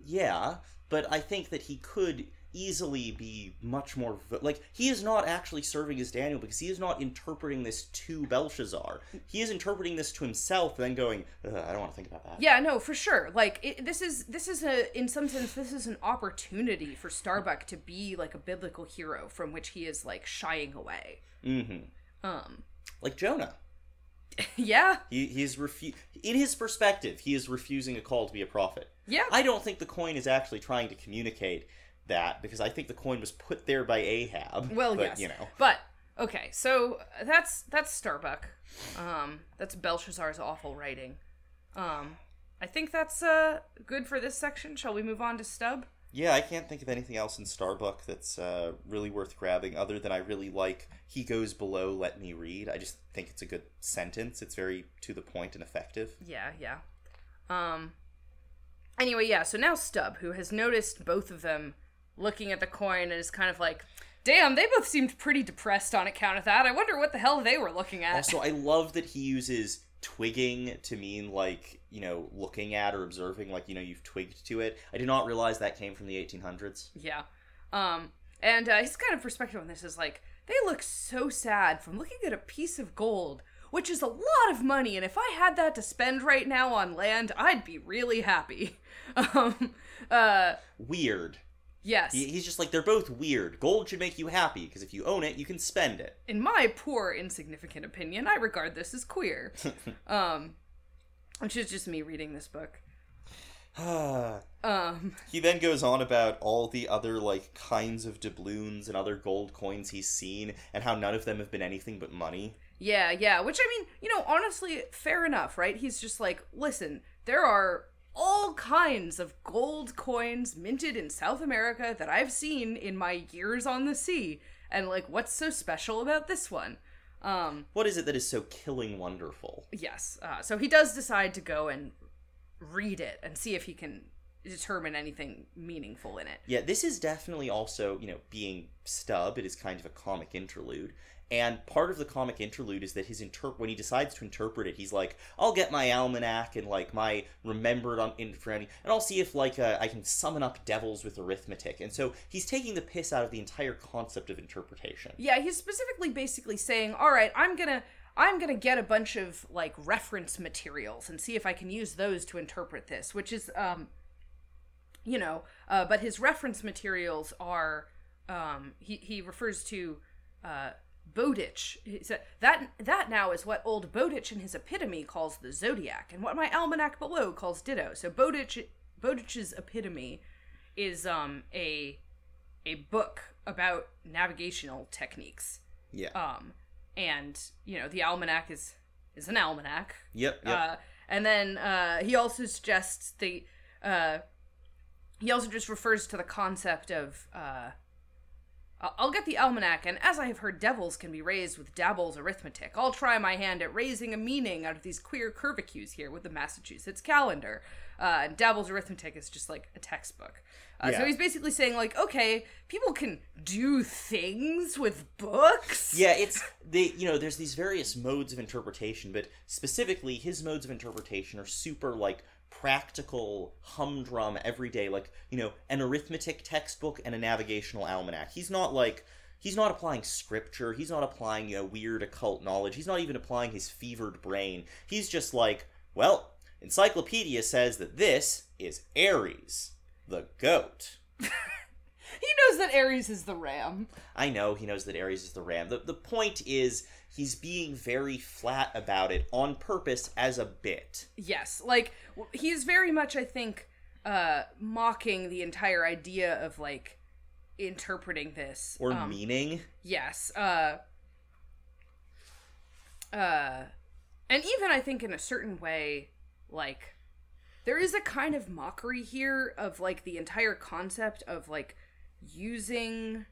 Yeah, but I think that he could easily be much more like he is not actually serving as Daniel because he is not interpreting this to Belshazzar. He is interpreting this to himself, and then going, Ugh, "I don't want to think about that." yeah, no, for sure. Like it, this is this is a in some sense this is an opportunity for Starbuck to be like a biblical hero from which he is like shying away. Mm-hmm. Um Like Jonah, yeah. he he is refu- in his perspective, he is refusing a call to be a prophet. Yeah. I don't think the coin is actually trying to communicate that because I think the coin was put there by Ahab. Well, but, yes, you know. But okay, so that's that's Starbuck. Um, that's Belshazzar's awful writing. Um, I think that's uh good for this section. Shall we move on to Stubb? Yeah, I can't think of anything else in Starbuck that's uh, really worth grabbing other than I really like He Goes Below, Let Me Read. I just think it's a good sentence. It's very to the point and effective. Yeah, yeah. Um. Anyway, yeah. So now Stubb, who has noticed both of them looking at the coin, and is kind of like, "Damn, they both seemed pretty depressed on account of that. I wonder what the hell they were looking at." Also, I love that he uses twigging to mean like, you know, looking at or observing, like, you know, you've twigged to it. I did not realize that came from the 1800s. Yeah. Um, and uh, his kind of perspective on this is like, they look so sad from looking at a piece of gold, which is a lot of money, and if I had that to spend right now on land, I'd be really happy. Um, uh, Weird. Yes. He, he's just like, they're both weird. Gold should make you happy because if you own it, you can spend it. In my poor, insignificant opinion, I regard this as queer. um, which is just me reading this book. Um, he then goes on about all the other like kinds of doubloons and other gold coins he's seen and how none of them have been anything but money. yeah, yeah. Which I mean, you know, honestly, fair enough, right? He's just like, listen, there are all kinds of gold coins minted in South America that I've seen in my years on the sea, and like, what's so special about this one? Um, What is it that is so killing wonderful? yes. Uh, so he does decide to go and read it and see if he can determine anything meaningful in it. Yeah, this is definitely also, you know, being Stubb, it is kind of a comic interlude. And part of the comic interlude is that his inter- when he decides to interpret it, he's like, "I'll get my almanac and like my remembered on in and I'll see if like uh, I can summon up devils with arithmetic." And so he's taking the piss out of the entire concept of interpretation. Yeah, he's specifically basically saying, "All right, I'm to I'm going to get a bunch of like reference materials and see if I can use those to interpret this," which is um you know, uh, but his reference materials are um he he refers to uh Bowditch. He said that that now is what old Bowditch in his epitome calls the zodiac, and what my almanac below calls ditto. So Bowditch Bowditch's epitome is um a a book about navigational techniques. Yeah. Um, and you know the almanac is is an almanac. yep. Yep. Uh, and then uh, he also suggests the uh, he also just refers to the concept of uh, "I- I'll get the almanac, and as I have heard devils can be raised with Daboll's arithmetic, I'll try my hand at raising a meaning out of these queer curvicues here with the Massachusetts calendar. Uh, and Daboll's arithmetic is just like a textbook. Uh, So he's basically saying like, okay, people can do things with books. Yeah, it's the You know, there's these various modes of interpretation, but specifically, his modes of interpretation are super like practical, humdrum, everyday. Like you know, an arithmetic textbook and a navigational almanac. He's not like he's not applying scripture. He's not applying you know weird occult knowledge. He's not even applying his fevered brain. He's just like, well, encyclopedia says that this is Aries, the goat. He knows that Aries is the ram. I know he knows that Aries is the ram. The, the point is, he's being very flat about it on purpose as a bit. Yes, like w- he's very much, I think, uh, mocking the entire idea of like interpreting this Or um, meaning. Yes. Uh. Uh, and even I think in a certain way, like there is a kind of mockery here of like the entire concept of like using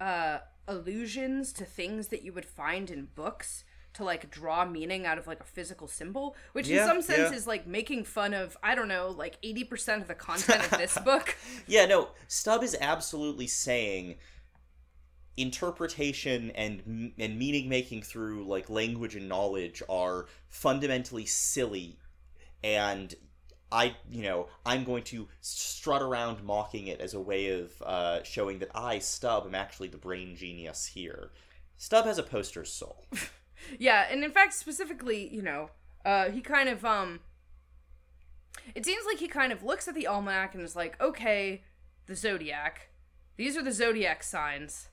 uh allusions to things that you would find in books to like draw meaning out of like a physical symbol which Yeah, in some sense yeah. is like making fun of i don't know like 80% of the content of this book Yeah, no, Stubb is absolutely saying interpretation and and meaning making through like language and knowledge are fundamentally silly and I, you know, I'm going to strut around mocking it as a way of uh, showing that I, Stubb, am actually the brain genius here. Stubb has a poster soul. Yeah, and in fact, specifically, you know, uh, he kind of um. It seems like he kind of looks at the almanac and is like, okay, the zodiac. These are the zodiac signs.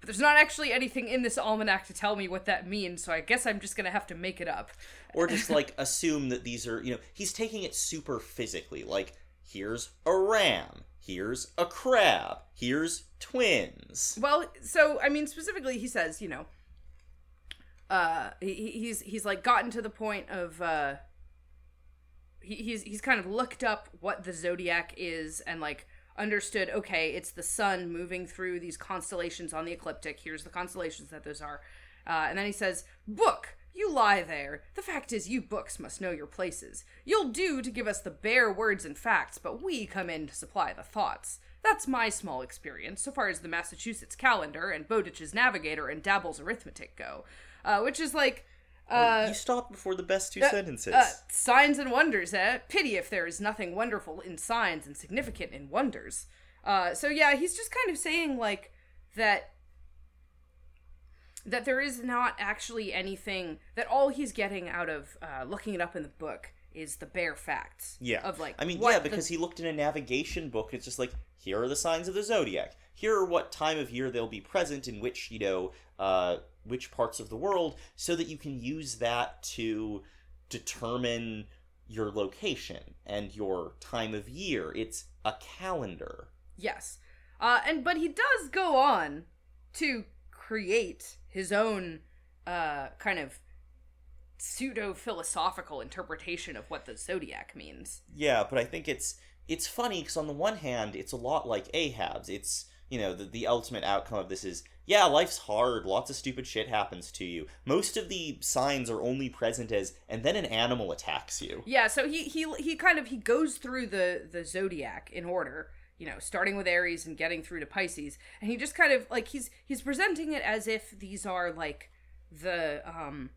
But there's not actually anything in this almanac to tell me what that means, so I guess I'm just gonna have to make it up. or just like assume that these are you know he's taking it super physically like here's a ram here's a crab here's twins Well, so I mean, specifically, he says, you know, uh, he, he- he's he's like gotten to the point of uh, he, he's he's kind of looked up what the zodiac is and like understood. Okay, it's the sun moving through these constellations on the ecliptic. Here's the constellations that those are, uh, and then he says, "Book." You lie there. The fact is, you books must know your places. You'll do to give us the bare words and facts, but we come in to supply the thoughts. That's my small experience, so far as the Massachusetts calendar and Bowditch's navigator and Daboll's arithmetic go. Uh, which is like, uh, you stop before the best two uh, sentences uh, signs and wonders, eh? Pity if there is nothing wonderful in signs and significant in wonders. Uh, so yeah, he's just kind of saying like that that there is not actually anything that all he's getting out of uh, looking it up in the book is the bare facts. yeah Of like, i mean yeah the- because he looked in a navigation book it's just like here are the signs of the zodiac here are what time of year they'll be present in which you know uh which parts of the world so that you can use that to determine your location and your time of year. It's a calendar. Yes. Uh, and but he does go on to create his own uh, kind of pseudo philosophical interpretation of what the zodiac means. Yeah, but I think it's it's funny because on the one hand, it's a lot like Ahab's. It's you know the the ultimate outcome of this is yeah, life's hard. Lots of stupid shit happens to you. Most of the signs are only present as and then an animal attacks you. Yeah, so he he he kind of he goes through the the zodiac in order, you know, starting with Aries and getting through to Pisces, and he just kind of like he's he's presenting it as if these are like the um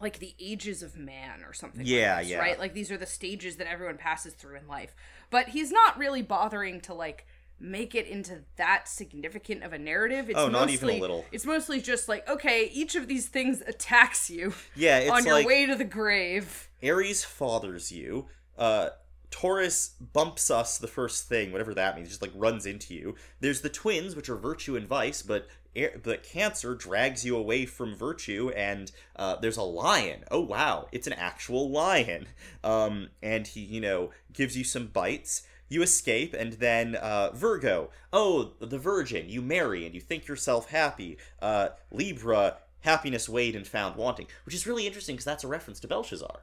like the ages of man or something. Yeah, like this, yeah. Right? Like these are the stages that everyone passes through in life. But he's not really bothering to like make it into that significant of a narrative. It's Oh, not mostly, even a little. It's mostly just like, okay, each of these things attacks you Yeah, it's on your like way to the grave. Aries fathers you. Uh, Taurus bumps us the first thing, whatever that means, just like runs into you. There's the twins, which are virtue and vice, but Air- but Cancer drags you away from virtue, and uh, there's a lion. Oh wow, it's an actual lion. Um, and he, you know, gives you some bites. You escape, and then uh, Virgo. Oh, the Virgin. You marry, and you think yourself happy. Uh, Libra. Happiness weighed and found wanting, which is really interesting because that's a reference to Belshazzar.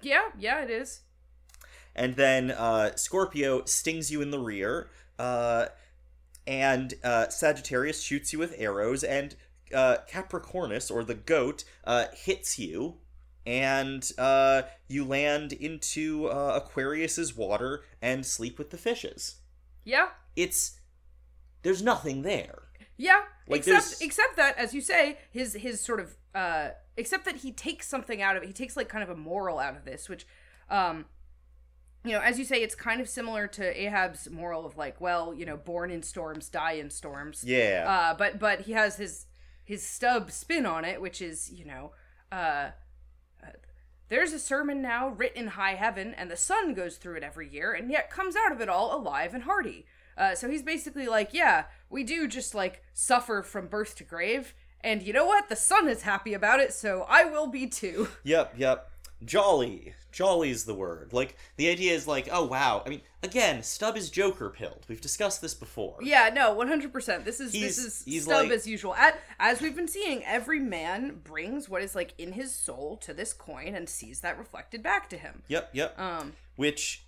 Yeah, yeah, it is. And then uh, Scorpio stings you in the rear, uh, and uh, Sagittarius shoots you with arrows, and uh, Capricornus, or the goat, uh, hits you, and uh, you land into uh, Aquarius's water and sleep with the fishes. Yeah, It's there's nothing there. yeah. Like, except there's- except that, as you say, his his sort of uh, except that he takes something out of it. He takes like kind of a moral out of this, which, um, you know, as you say, it's kind of similar to Ahab's moral of like, well, you know, born in storms, die in storms. Yeah. Uh, but but he has his his Stubb spin on it, which is you know, uh, uh, there's a sermon now writ in high heaven, and the sun goes through it every year, and yet comes out of it all alive and hearty. Uh, so he's basically like, yeah, we do just like suffer from birth to grave, and you know what? The sun is happy about it, so I will be too. Yep, yep. Jolly. Jolly's the word. Like, the idea is like, oh wow. I mean, again, Stubb is Joker pilled. We've discussed this before. Yeah, no, one hundred percent. This is He's- this is Stubb like- as usual. At, as we've been seeing, every man brings what is like in his soul to this coin and sees that reflected back to him. Yep, yep. Um, Which,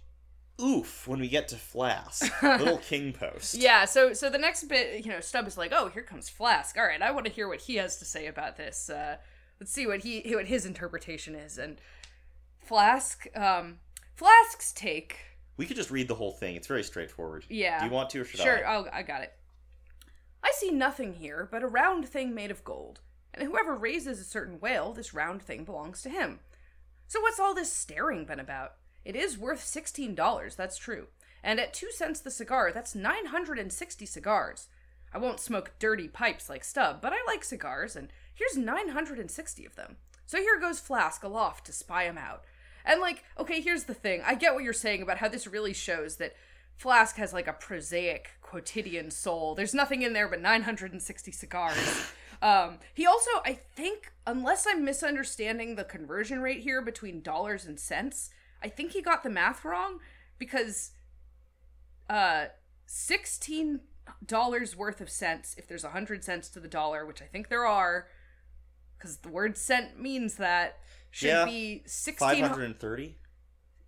oof, when we get to Flask. Little King Post. yeah. So so the next bit, you know, Stubb is like, oh, here comes Flask. All right, I want to hear what he has to say about this. Uh, let's see what he what his interpretation is. And Flask, um, Flask's take. We could just read the whole thing. It's very straightforward. Yeah. Do you want to or should I Sure, oh, I got it. I see nothing here but a round thing made of gold, and whoever raises a certain whale, this round thing belongs to him. So what's all this staring been about? It is worth sixteen dollars, that's true. And at two cents the cigar, that's nine hundred and sixty cigars. I won't smoke dirty pipes like Stubb, but I like cigars, and here's nine hundred and sixty of them. So here goes Flask aloft to spy 'em out. And like, okay, here's the thing. I get what you're saying about how this really shows that Flask has like a prosaic quotidian soul. There's nothing in there but 960 cigars. um, he also, I think, unless I'm misunderstanding the conversion rate here between dollars and cents, I think he got the math wrong because uh, 16 dollars worth of cents if there's a 100 cents to the dollar, which I think there are because the word cent means that should Yeah. be 16 530?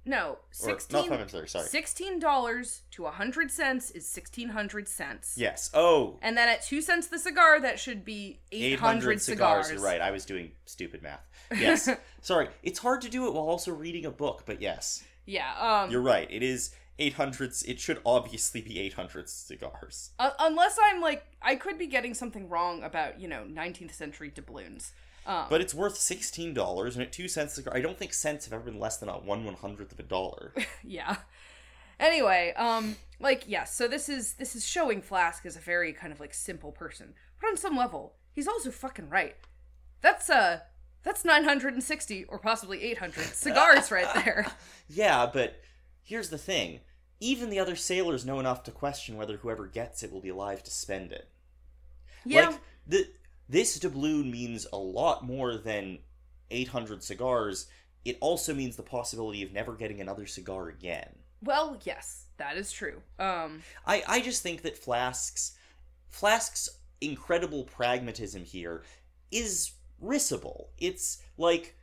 no, Or, sixteen. not 530, sorry. Sixteen dollars to a hundred cents is sixteen hundred cents. Yes. Oh, And then at two cents the cigar, that should be eight hundred 800 hundred cigars. cigars. You're right. I was doing stupid math. Yes. sorry. It's hard to do it while also reading a book, but yes. Yeah. Um. You're right. It is 800. It should obviously be 800 cigars. un- unless I'm like, I could be getting something wrong about you know 19th century doubloons. Um. But it's worth sixteen dollars, and at two cents I don't think cents have ever been less than a one one hundredth of a dollar. yeah. Anyway, um, like yes, so this is this is showing Flask as a very kind of like simple person, but on some level, he's also fucking right. That's uh, that's nine hundred and sixty or possibly eight hundred cigars right there. yeah, but here's the thing: even the other sailors know enough to question whether whoever gets it will be alive to spend it. Yeah, Like the this doubloon means a lot more than 800 cigars it also means the possibility of never getting another cigar again. Well, yes, that is true. Um, I, I just think that Flask's Flask's incredible pragmatism here is risible. It's like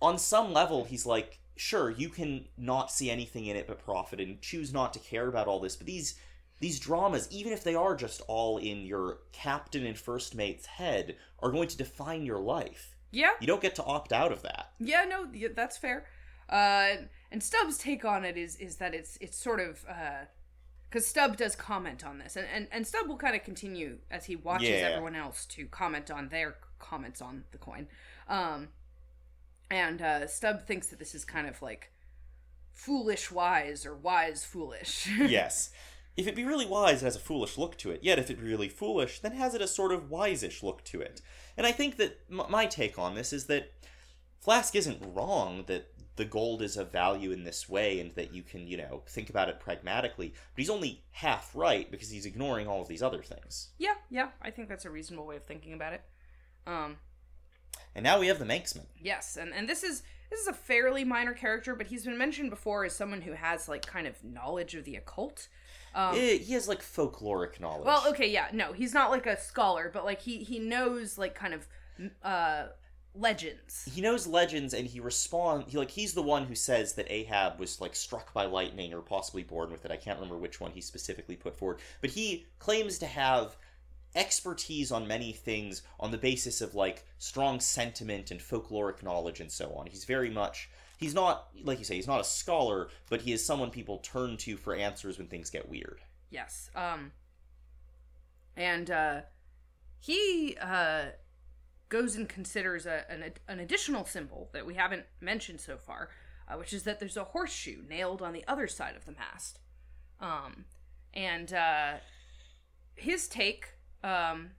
on some level he's like, sure, you can not see anything in it but profit and choose not to care about all this, but these these dramas, even if they are just all in your captain and first mate's head, are going to define your life. yeah, You don't get to opt out of that. yeah, no, that's fair. Uh, and Stubb's take on it is is that it's it's sort of because Stubb does comment on this, and and, and Stubb will kind of continue as he watches Yeah. everyone else to comment on their comments on the coin. Um, and uh, Stubb thinks that this is kind of like foolish wise or wise foolish. yes. If it be really wise, it has a foolish look to it. Yet, if it be really foolish, then has it a sort of wise-ish look to it. And I think that m- my take on this is that Flask isn't wrong that the gold is of value in this way and that you can, you know, think about it pragmatically. But he's only half right because he's ignoring all of these other things. yeah, yeah, I think that's a reasonable way of thinking about it. Um, And now we have the Manxman. Yes, and and this is this is a fairly minor character, but he's been mentioned before as someone who has like kind of knowledge of the occult. Um, Eh, he has like folkloric knowledge. well, okay, yeah, no, he's not like a scholar, but like he he knows like kind of uh legends. he knows legends and he responds. he like he's the one who says that ahab was like struck by lightning or possibly born with it i can't remember which one he specifically put forward but he claims to have expertise on many things on the basis of like strong sentiment and folkloric knowledge and so on he's very much he's not like you say he's not a scholar but he is someone people turn to for answers when things get weird Yes. Um and uh he uh goes and considers a, an, an additional symbol that we haven't mentioned so far, uh, which is that there's a horseshoe nailed on the other side of the mast. Um and uh his take um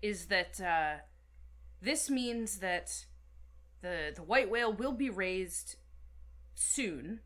is that uh this means that the the white whale will be raised soon.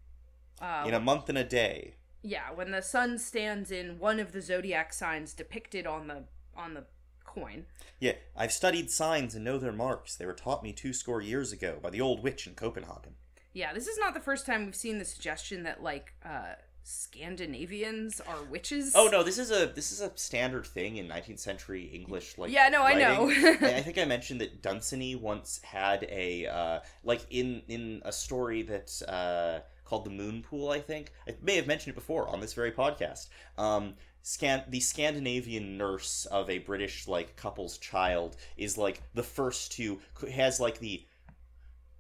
Uh, in a month and a day yeah, when the sun stands in one of the zodiac signs depicted on the on the coin. yeah i've studied signs and know their marks they were taught me two score years ago by the old witch in copenhagen Yeah, this is not the first time we've seen the suggestion that like uh Scandinavians are witches. Oh no, this is a this is a standard thing in 19th century English like Yeah, no, I know. I I think I mentioned that Dunsany once had a uh, like in in a story that uh, called the Moon Pool. I think I may have mentioned it before on this very podcast. Um, Scan- the Scandinavian nurse of a British like couple's child is like the first to has like the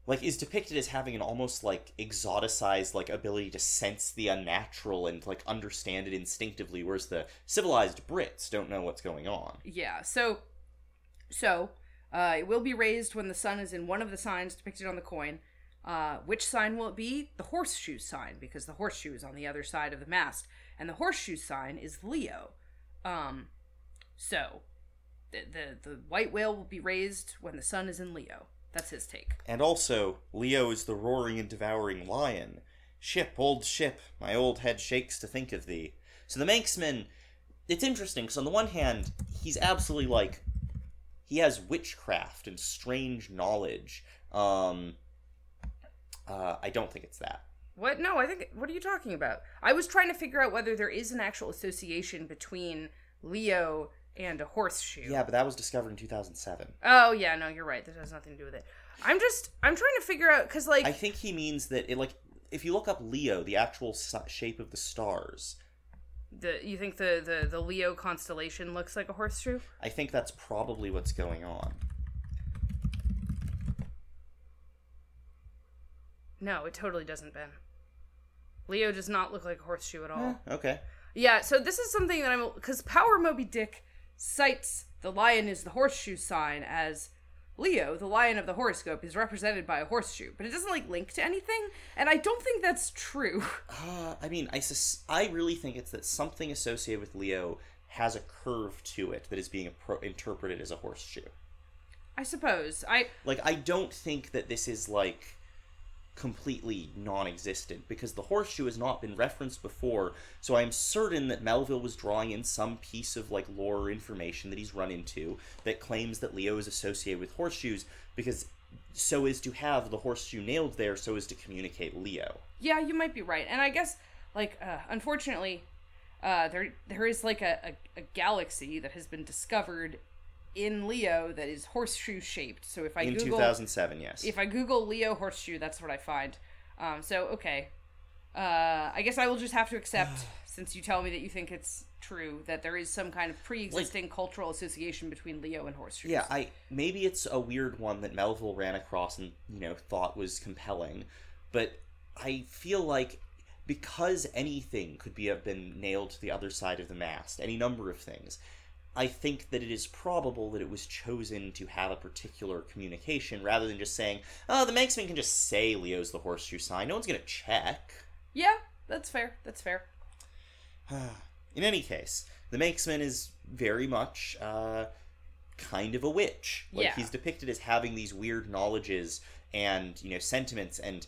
like is depicted as having an almost like exoticized like ability to sense the unnatural and like understand it instinctively whereas the civilized brits don't know what's going on Yeah, so so uh it will be raised when the sun is in one of the signs depicted on the coin. Uh, which sign will it be? The horseshoe sign, because the horseshoe is on the other side of the mast, and the horseshoe sign is Leo. Um, so the the, the white whale will be raised when the sun is in Leo. That's his take. and also leo is the roaring and devouring lion ship old ship my old head shakes to think of thee so the manxman it's interesting because on the one hand he's absolutely like he has witchcraft and strange knowledge um uh, i don't think it's that What? No, I think. What are you talking about? I was trying to figure out whether there is an actual association between Leo and a horseshoe. yeah but that was discovered in 2007 Oh yeah, no, you're right. That has nothing to do with it. I'm just I'm trying to figure out because like I think he means that it like if you look up Leo, the actual shape of the stars, the you think the, the the Leo constellation looks like a horseshoe? I think that's probably what's going on. No, it totally doesn't, Ben. Leo does not look like a horseshoe at all. Eh, okay. Yeah, so this is something that I'm because Power Moby Dick cites the lion is the horseshoe sign as Leo, the lion of the horoscope, is represented by a horseshoe, but it doesn't like link to anything, and I don't think that's true. Uh, I mean, I sus- I really think it's that something associated with Leo has a curve to it that is being appro- interpreted as a horseshoe. I suppose I Like, I don't think that this is like. Completely non-existent because the horseshoe has not been referenced before so i'm certain that melville was drawing in some piece of like lore or information that he's run into that claims that leo is associated with horseshoes because so is to have the horseshoe nailed there so as to communicate leo Yeah, you might be right. And I guess, like, uh, unfortunately, uh, there there is like a, a, a galaxy that has been discovered in Leo that is horseshoe shaped. So if I in Google 2007 yes if I Google Leo horseshoe, that's what I find. Um, so okay, uh, I guess I will just have to accept, since you tell me that you think it's true, that there is some kind of pre-existing cultural association between Leo and horseshoes. Yeah, I maybe it's a weird one that Melville ran across and you know thought was compelling, but I feel like because anything could be have been nailed to the other side of the mast, any number of things. I think that it is probable that it was chosen to have a particular communication rather than just saying, "Oh, the Manxman can just say Leo's the horseshoe sign. No one's gonna check." yeah, that's fair. That's fair. In any case, the Manxman is very much uh, kind of a witch. Like Yeah. he's depicted as having these weird knowledges and you know sentiments, and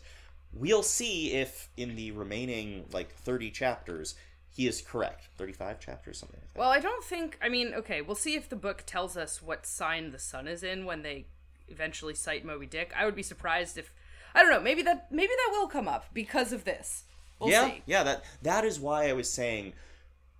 we'll see if in the remaining like thirty chapters he is correct. Thirty-five chapters, something like that. Well, I don't think. I mean, okay, we'll see if the book tells us what sign the sun is in when they eventually cite Moby Dick. I would be surprised if. I don't know. Maybe that. Maybe that will come up because of this. We'll yeah, see. yeah. That that is why I was saying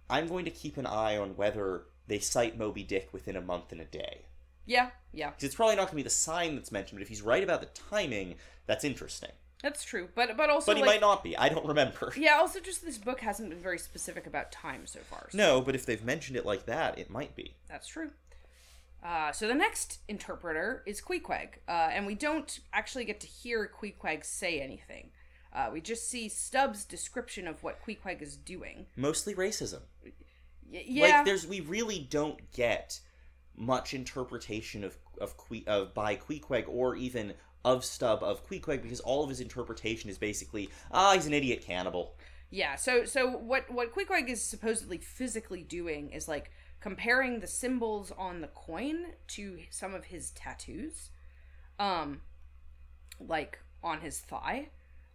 I'm going to keep an eye on whether they cite Moby Dick within a month and a day. Yeah, yeah, Because it's probably not going to be the sign that's mentioned, but if he's right about the timing, that's interesting. That's true. But but also But he like, might not be. I don't remember. Yeah. Also, just this book hasn't been very specific about time so far. so No, but if they've mentioned it like that, it might be. That's true. Uh, so the next interpreter is Queequeg, uh, and we don't actually get to hear Queequeg say anything. Uh, we just see Stubb's description of what Queequeg is doing. Mostly racism. Y- yeah, Like there's we really don't get much interpretation of of que- of by Queequeg or even of Stubb of Queequeg because all of his interpretation is basically ah he's an idiot cannibal. yeah. So so what what Queequeg is supposedly physically doing is like comparing the symbols on the coin to some of his tattoos, um, like on his thigh.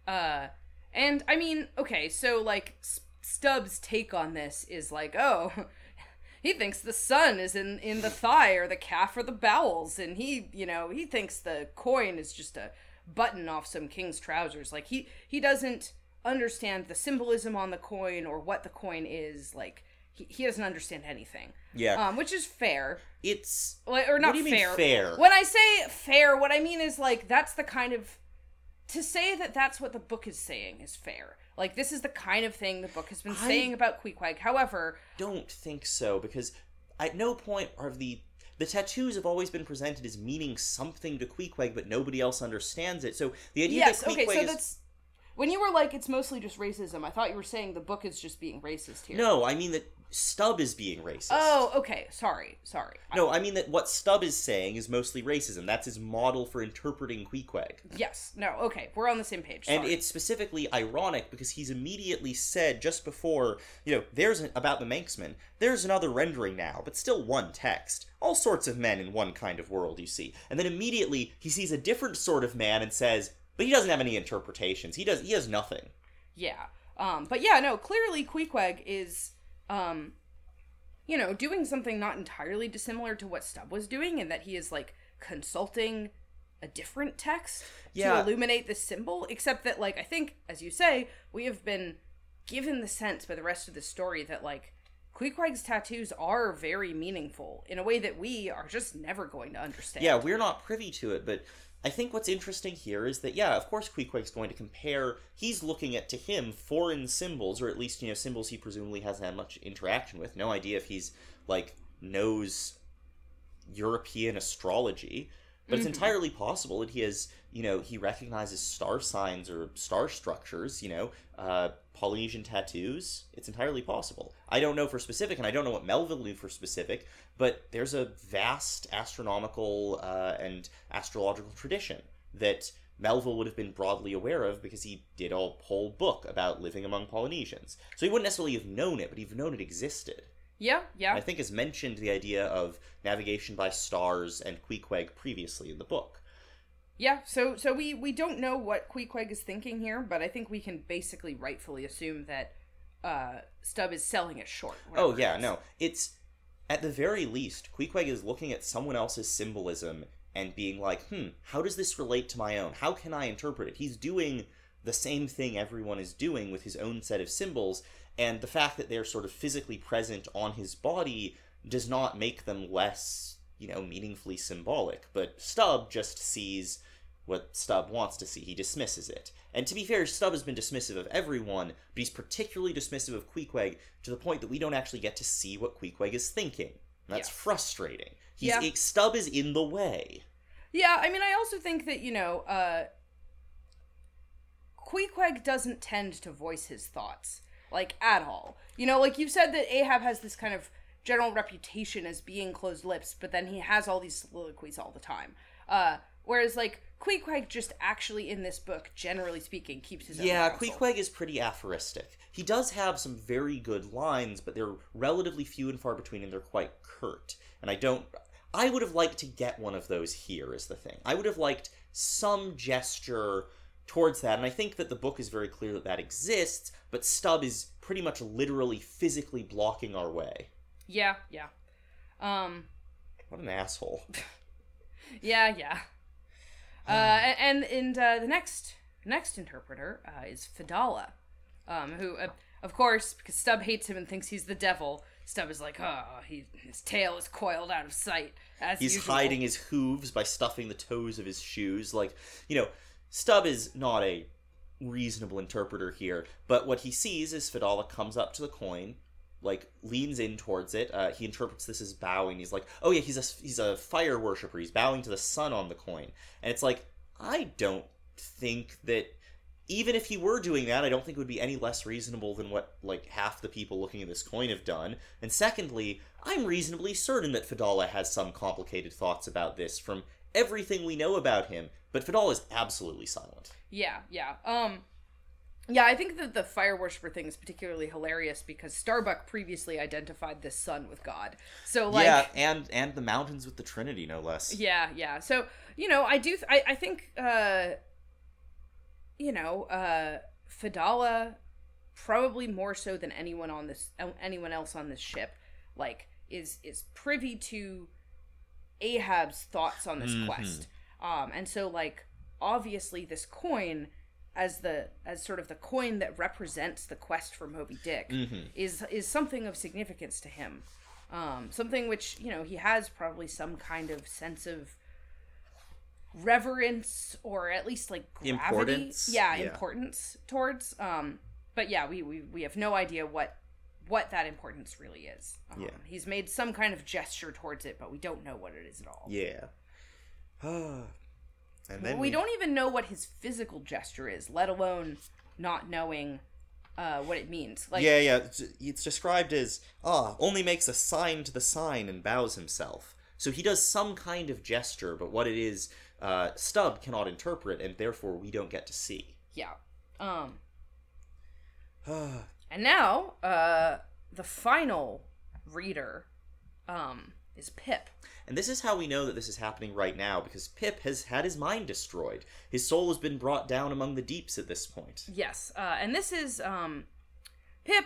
Uh, and I mean, okay, so like Stubb's take on this is like, oh, he thinks the sun is in in the thigh or the calf or the bowels, and he, you know, he thinks the coin is just a button off some king's trousers. Like he he doesn't understand the symbolism on the coin or what the coin is. Like he, he doesn't understand anything. Yeah. Um, which is fair. It's Like, or not do you mean fair. fair? When I say fair, what I mean is like that's the kind of to say that that's what the book is saying is fair. Like this is the kind of thing the book has been I- saying about Queequeg. However, don't think so because at no point are the the tattoos have always been presented as meaning something to Queequeg, but nobody else understands it. So the idea yes, that okay, Queequeg so is that's when you were like it's mostly just racism. I thought you were saying the book is just being racist here. no, I mean that Stubb is being racist. Oh, okay. Sorry, sorry. No, I mean that what Stubb is saying is mostly racism. That's his model for interpreting Queequeg. Yes. No. Okay. We're on the same page. And it's specifically ironic because he's immediately said just before, you know, there's an, about the Manxman, there's another rendering now, but still one text. All sorts of men in one kind of world, you see. And then immediately he sees a different sort of man and says, but he doesn't have any interpretations. He does he has nothing. Yeah. Um, but yeah, no, clearly Queequeg is um you know, doing something not entirely dissimilar to what Stubb was doing and that he is like consulting a different text Yeah. to illuminate this symbol, except that like I think, as you say, we have been given the sense by the rest of the story that like Queequeg's tattoos are very meaningful in a way that we are just never going to understand. Yeah, we're not privy to it, but I think what's interesting here is that yeah, of course Queequeg's going to compare he's looking at to him foreign symbols, or at least, you know, symbols he presumably hasn't had much interaction with. No idea if he's like knows European astrology. But it's mm-hmm. entirely possible that he has, you know, he recognizes star signs or star structures, you know, uh, Polynesian tattoos. It's entirely possible. I don't know for specific, and I don't know what Melville knew for specific, but there's a vast astronomical uh, and astrological tradition that Melville would have been broadly aware of because he did a whole book about living among Polynesians. So he wouldn't necessarily have known it, but he'd known it existed. Yeah, yeah. I think has mentioned the idea of navigation by stars and Queequeg previously in the book. Yeah, so so we we don't know what Queequeg is thinking here, but I think we can basically rightfully assume that uh Stubb is selling it short. Oh whatever it yeah, no. It's at the very least, Queequeg is looking at someone else's symbolism and being like, "Hmm, how does this relate to my own? How can I interpret it?" He's doing the same thing everyone is doing with his own set of symbols, and the fact that they're sort of physically present on his body does not make them less, you know, meaningfully symbolic. But Stubb just sees what Stubb wants to see. He dismisses it. And to be fair, Stubb has been dismissive of everyone, but he's particularly dismissive of Queequeg to the point that we don't actually get to see what Queequeg is thinking. That's Yeah. frustrating. He's, Yeah. Stubb is in the way. Yeah, I mean, I also think that you know, uh, Queequeg doesn't tend to voice his thoughts like at all. You know, like you said that Ahab has this kind of general reputation as being closed lips, but then he has all these soliloquies all the time. Uh, whereas like Queequeg just actually in this book, generally speaking, keeps his Yeah, counsel. Queequeg is pretty aphoristic. He does have some very good lines, but they're relatively few and far between, and they're quite curt. And I don't. I would have liked to get one of those here, is the thing. I would have liked some gesture towards that, and I think that the book is very clear that that exists, but Stubb is pretty much literally physically blocking our way. Yeah, yeah. Um, What an asshole. Yeah, yeah. Uh, and and uh, the next next interpreter uh, is Fedallah, um, who, uh, of course, because Stubb hates him and thinks he's the devil. Stubb is like, oh, he, his tail is coiled out of sight. As He's usual. hiding his hooves by stuffing the toes of his shoes. Like, you know, Stubb is not a reasonable interpreter here, but what he sees is Fedallah comes up to the coin, like leans in towards it. Uh, he interprets this as bowing. He's like, "Oh yeah, he's a he's a fire worshiper. He's bowing to the sun on the coin." And it's like, I don't think that even if he were doing that, I don't think it would be any less reasonable than what like half the people looking at this coin have done. And secondly, I'm reasonably certain that Fedallah has some complicated thoughts about this from everything we know about him. But Fedallah is absolutely silent. Yeah, yeah. Um, yeah, I think that the fire worshiper thing is particularly hilarious because Starbuck previously identified this sun with God. So like, yeah, and and the mountains with the Trinity, no less. Yeah, yeah. So you know, I do. Th- I I think uh, you know, uh, Fedallah probably more so than anyone on this anyone else on this ship, like is is privy to Ahab's thoughts on this Mhm. quest. Um, and so like obviously this coin as the as sort of the coin that represents the quest for Moby Dick Mhm. is is something of significance to him. Um, something which you know he has probably some kind of sense of reverence or at least like gravity. Importance? Yeah, Yeah. importance towards. Um, but yeah, we, we we have no idea what what that importance really is. Um, Yeah. he's made some kind of gesture towards it, but we don't know what it is at all. Yeah. and then we don't even know what his physical gesture is, let alone not knowing uh, what it means. Like, yeah, yeah. It's, described as ah, only makes a sign to the sign and bows himself. So he does some kind of gesture, but what it is, uh, Stubb cannot interpret, and therefore we don't get to see. yeah. Um, and now, uh, the final reader, um, is Pip. And this is how we know that this is happening right now, because Pip has had his mind destroyed. His soul has been brought down among the deeps at this point. Yes, uh, and this is um, Pip.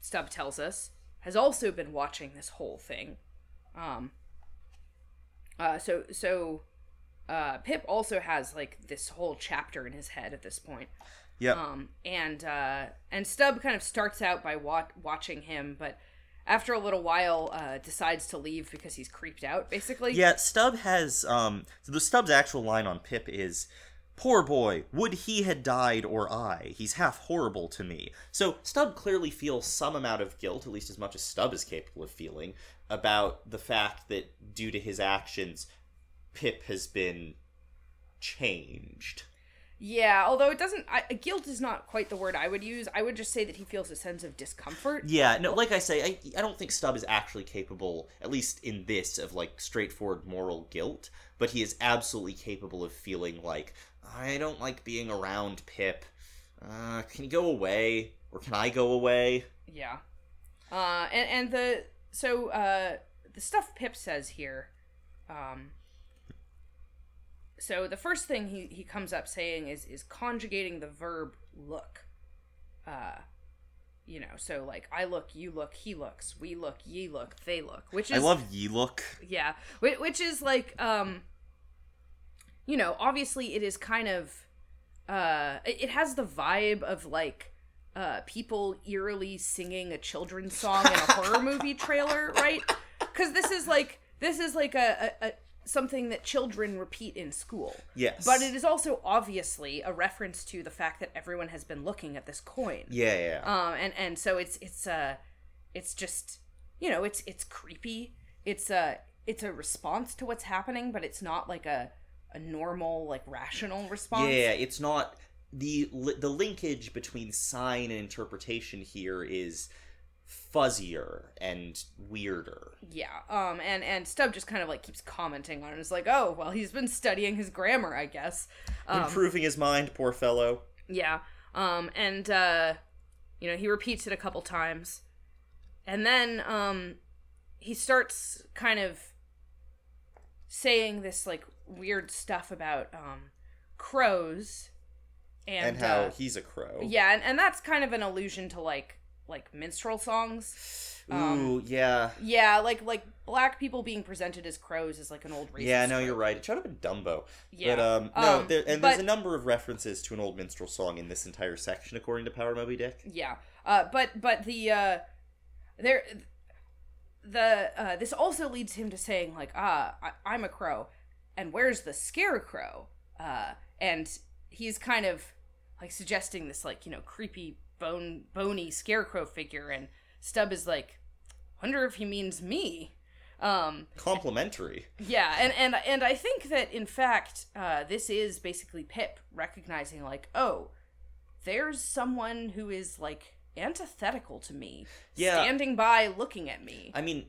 Stubb tells us has also been watching this whole thing. Um, uh, so so uh, Pip also has like this whole chapter in his head at this point. Yeah. Um, and uh, and Stubb kind of starts out by wa- watching him, but after a little while, uh, decides to leave because he's creeped out. Basically, Yeah, Stubb has um so the Stubb's actual line on Pip is Poor boy, would he had died or I. He's half horrible to me. So Stubb clearly feels some amount of guilt, at least as much as Stubb is capable of feeling, about the fact that due to his actions, Pip has been changed. Yeah, although it doesn't. I, guilt is not quite the word I would use. I would just say that he feels a sense of discomfort. Yeah, no, like I say, I, I don't think Stubb is actually capable, at least in this, of like straightforward moral guilt, but he is absolutely capable of feeling like, I don't like being around Pip. Uh, can he go away? Or can I go away? Yeah. Uh, and and the so uh the stuff Pip says here, um, so the first thing he, he comes up saying is is conjugating the verb look. Uh, you know, so like I look, you look, he looks, we look, ye look, they look, which is I love ye look. yeah, whi- which is like um, you know, obviously it is kind of uh, it it has the vibe of like uh people eerily singing a children's song in a horror movie trailer, right? Because this is like this is like a, a, a something that children repeat in school. Yes. But it is also obviously a reference to the fact that everyone has been looking at this coin. Yeah, yeah. Um, and and so it's it's uh, it's just you know it's it's creepy. It's a it's a response to what's happening, but it's not like a a normal like rational response. Yeah, it's not the the linkage between sign and interpretation here is fuzzier and weirder. Yeah. Um. And and Stubb just kind of like keeps commenting on it. It's like, oh well, he's been studying his grammar, I guess. Um, Improving his mind, poor fellow. Yeah. Um and uh you know, he repeats it a couple times. And then um he starts kind of saying this like weird stuff about um crows and, And, how uh, he's a crow. yeah, and, and that's kind of an allusion to like like minstrel songs. um, Ooh, yeah. Yeah, like like black people being presented as crows is like an old racist. Yeah, no, you're right. It showed up in Dumbo. Yeah. But um no, Um, there, and but- there's a number of references to an old minstrel song in this entire section according to Power Moby Dick. Yeah. Uh, but but the uh, there the uh, this also leads him to saying like ah I, I'm a crow, and where's the scarecrow? Uh, and he's kind of like suggesting this like you know creepy bone bony scarecrow figure, and Stubb is like, wonder if he means me. Um, Complimentary. yeah, and and and I think that in fact, uh, this is basically Pip recognizing like, oh, there's someone who is like antithetical to me, Yeah. standing by looking at me. I mean,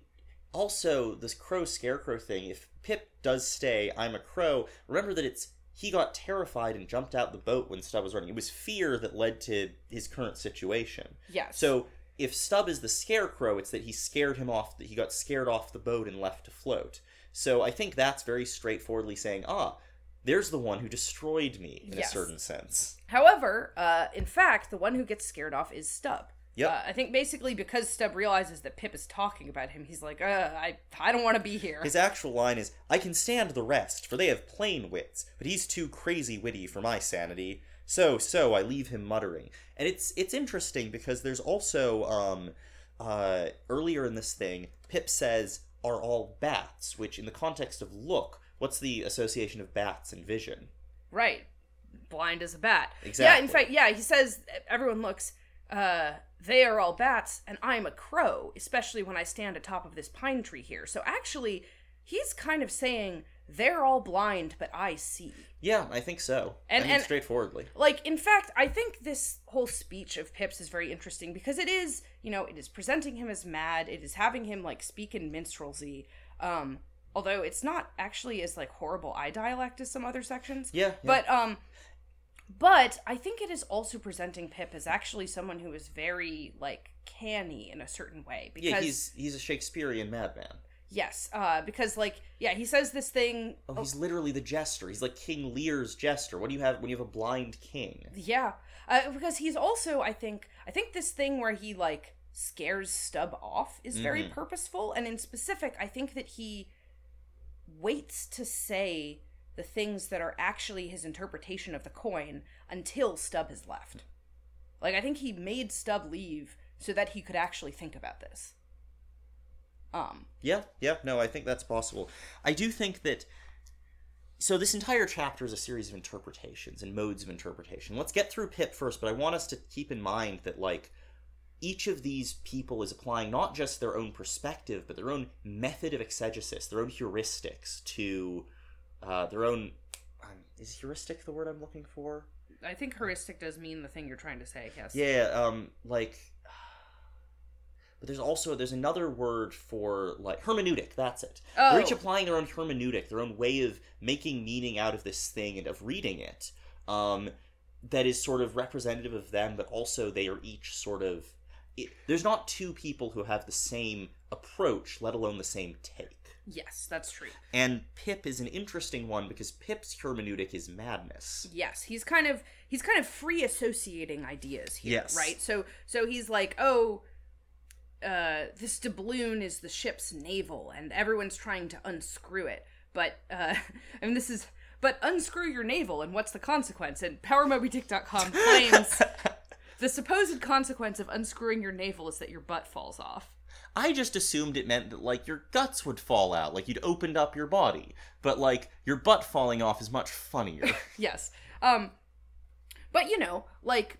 also this crow scarecrow thing. If Pip does stay, I'm a crow. Remember that it's he got terrified and jumped out the boat when Stubb was running. It was fear that led to his current situation. yes. So if Stubb is the scarecrow, it's that he scared him off. That he got scared off the boat and left to float. So I think that's very straightforwardly saying, ah, there's the one who destroyed me in Yes. a certain sense. However, uh, in fact, the one who gets scared off is Stubb. Yep. Uh, I think basically because Stubb realizes that Pip is talking about him, he's like, uh, I, I don't want to be here. His actual line is, I can stand the rest, for they have plain wits, but he's too crazy witty for my sanity. So, so, I leave him muttering. And it's it's interesting because there's also, um, uh, earlier in this thing, Pip says, are all bats, which in the context of look, what's the association of bats and vision? Right. Blind as a bat. Exactly. Yeah, in fact, yeah, he says everyone looks uh they are all bats and I'm a crow, especially when I stand atop of this pine tree here. So actually, he's kind of saying they're all blind but I see. Yeah, I think so. And- I mean, and- straightforwardly. Like in fact, I think this whole speech of Pip's is very interesting because it is, you know, it is presenting him as mad, it is having him like speak in minstrelsy. Um although it's not actually as like horrible eye dialect as some other sections. Yeah, yeah. But um but I think it is also presenting Pip as actually someone who is very like canny in a certain way because yeah, he's he's a Shakespearean madman. yes, uh because like yeah, he says this thing Oh, he's literally the jester. He's like King Lear's jester. What do you have when you have a blind king? Yeah, uh, because he's also I think I think this thing where he like scares Stubb off is very Mhm. purposeful, and in specific, I think that he waits to say the things that are actually his interpretation of the coin until Stubb has left. Like I think he made Stubb leave so that he could actually think about this. Um, Yeah, yeah, no, I think that's possible. I do think that. So, this entire chapter is a series of interpretations and modes of interpretation. Let's get through Pip first, but I want us to keep in mind that, like, each of these people is applying not just their own perspective, but their own method of exegesis, their own heuristics to uh, their own. Um, is heuristic the word I'm looking for? I think heuristic does mean the thing you're trying to say. Yes. Yeah, um, like. But there's also there's another word for like hermeneutic. That's it. Oh. They're each applying their own hermeneutic, their own way of making meaning out of this thing and of reading it. Um, that is sort of representative of them, but also they are each sort of. It, there's not two people who have the same approach, let alone the same take. Yes, that's true. And Pip is an interesting one because Pip's hermeneutic is madness. Yes, he's kind of he's kind of free associating ideas here, Yes. right? So so he's like, "Oh, uh this doubloon is the ship's navel and everyone's trying to unscrew it." But uh I mean this is but unscrew your navel and what's the consequence? And powermobydick.com claims the supposed consequence of unscrewing your navel is that your butt falls off. I just assumed it meant that like your guts would fall out, like you'd opened up your body. But like your butt falling off is much funnier. yes. Um but you know, like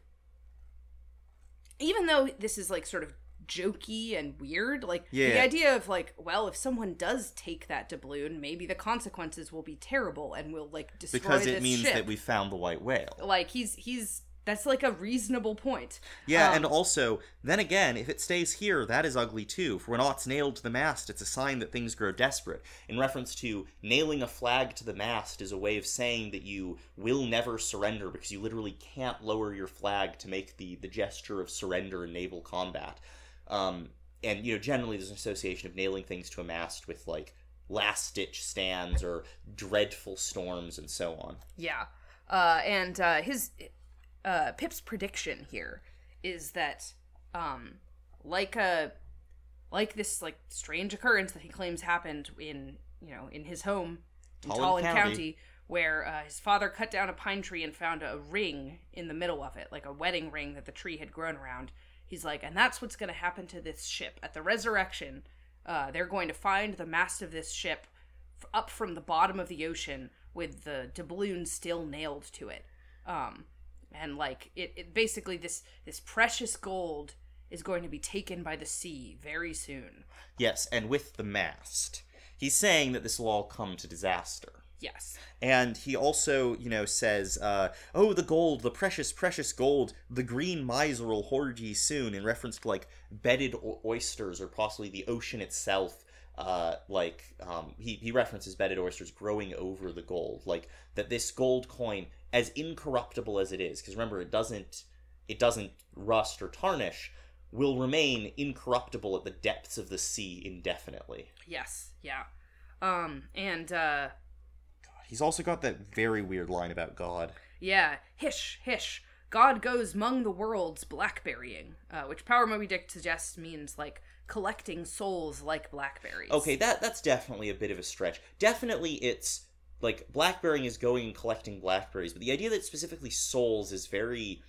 even though this is like sort of jokey and weird, like yeah. the idea of like, well, if someone does take that doubloon, maybe the consequences will be terrible and will like destroy because it means ship. that we found the white whale. like he's he's that's like a reasonable point. Yeah, Um, and also, then again, if it stays here, that is ugly too. For when aught's nailed to the mast, it's a sign that things grow desperate. In reference to nailing a flag to the mast is a way of saying that you will never surrender because you literally can't lower your flag to make the, the gesture of surrender in naval combat. Um, and, you know, generally there's an association of nailing things to a mast with, like, last ditch stands or dreadful storms and so on. Yeah. Uh, and uh, his uh, Pip's prediction here is that um, like a like this like strange occurrence that he claims happened in you know in his home in Tolland Tolland County. County, where uh, his father cut down a pine tree and found a ring in the middle of it, like a wedding ring that the tree had grown around. He's like, and that's what's going to happen to this ship at the resurrection. Uh, they're going to find the mast of this ship f- up from the bottom of the ocean with the doubloon still nailed to it. Um, and like it, it basically this this precious gold is going to be taken by the sea very soon. Yes, and with the mast. He's saying that this will all come to disaster. Yes. And he also, you know, says, uh, "Oh, the gold, the precious, precious gold, the green miser will hoard ye soon," in reference to like bedded o- oysters or possibly the ocean itself. Uh, like um, he he references bedded oysters growing over the gold, like that this gold coin, as incorruptible as it is, because remember it doesn't it doesn't rust or tarnish, will remain incorruptible at the depths of the sea indefinitely. Yes. Yeah. Um and uh God He's also got that very weird line about God. yeah, hish hish. God goes mong the worlds blackberrying, uh, which Power Moby Dick suggests means like collecting souls like blackberries. Okay, that that's definitely a bit of a stretch. Definitely, it's like blackberrying is going and collecting blackberries, but the idea that specifically souls is very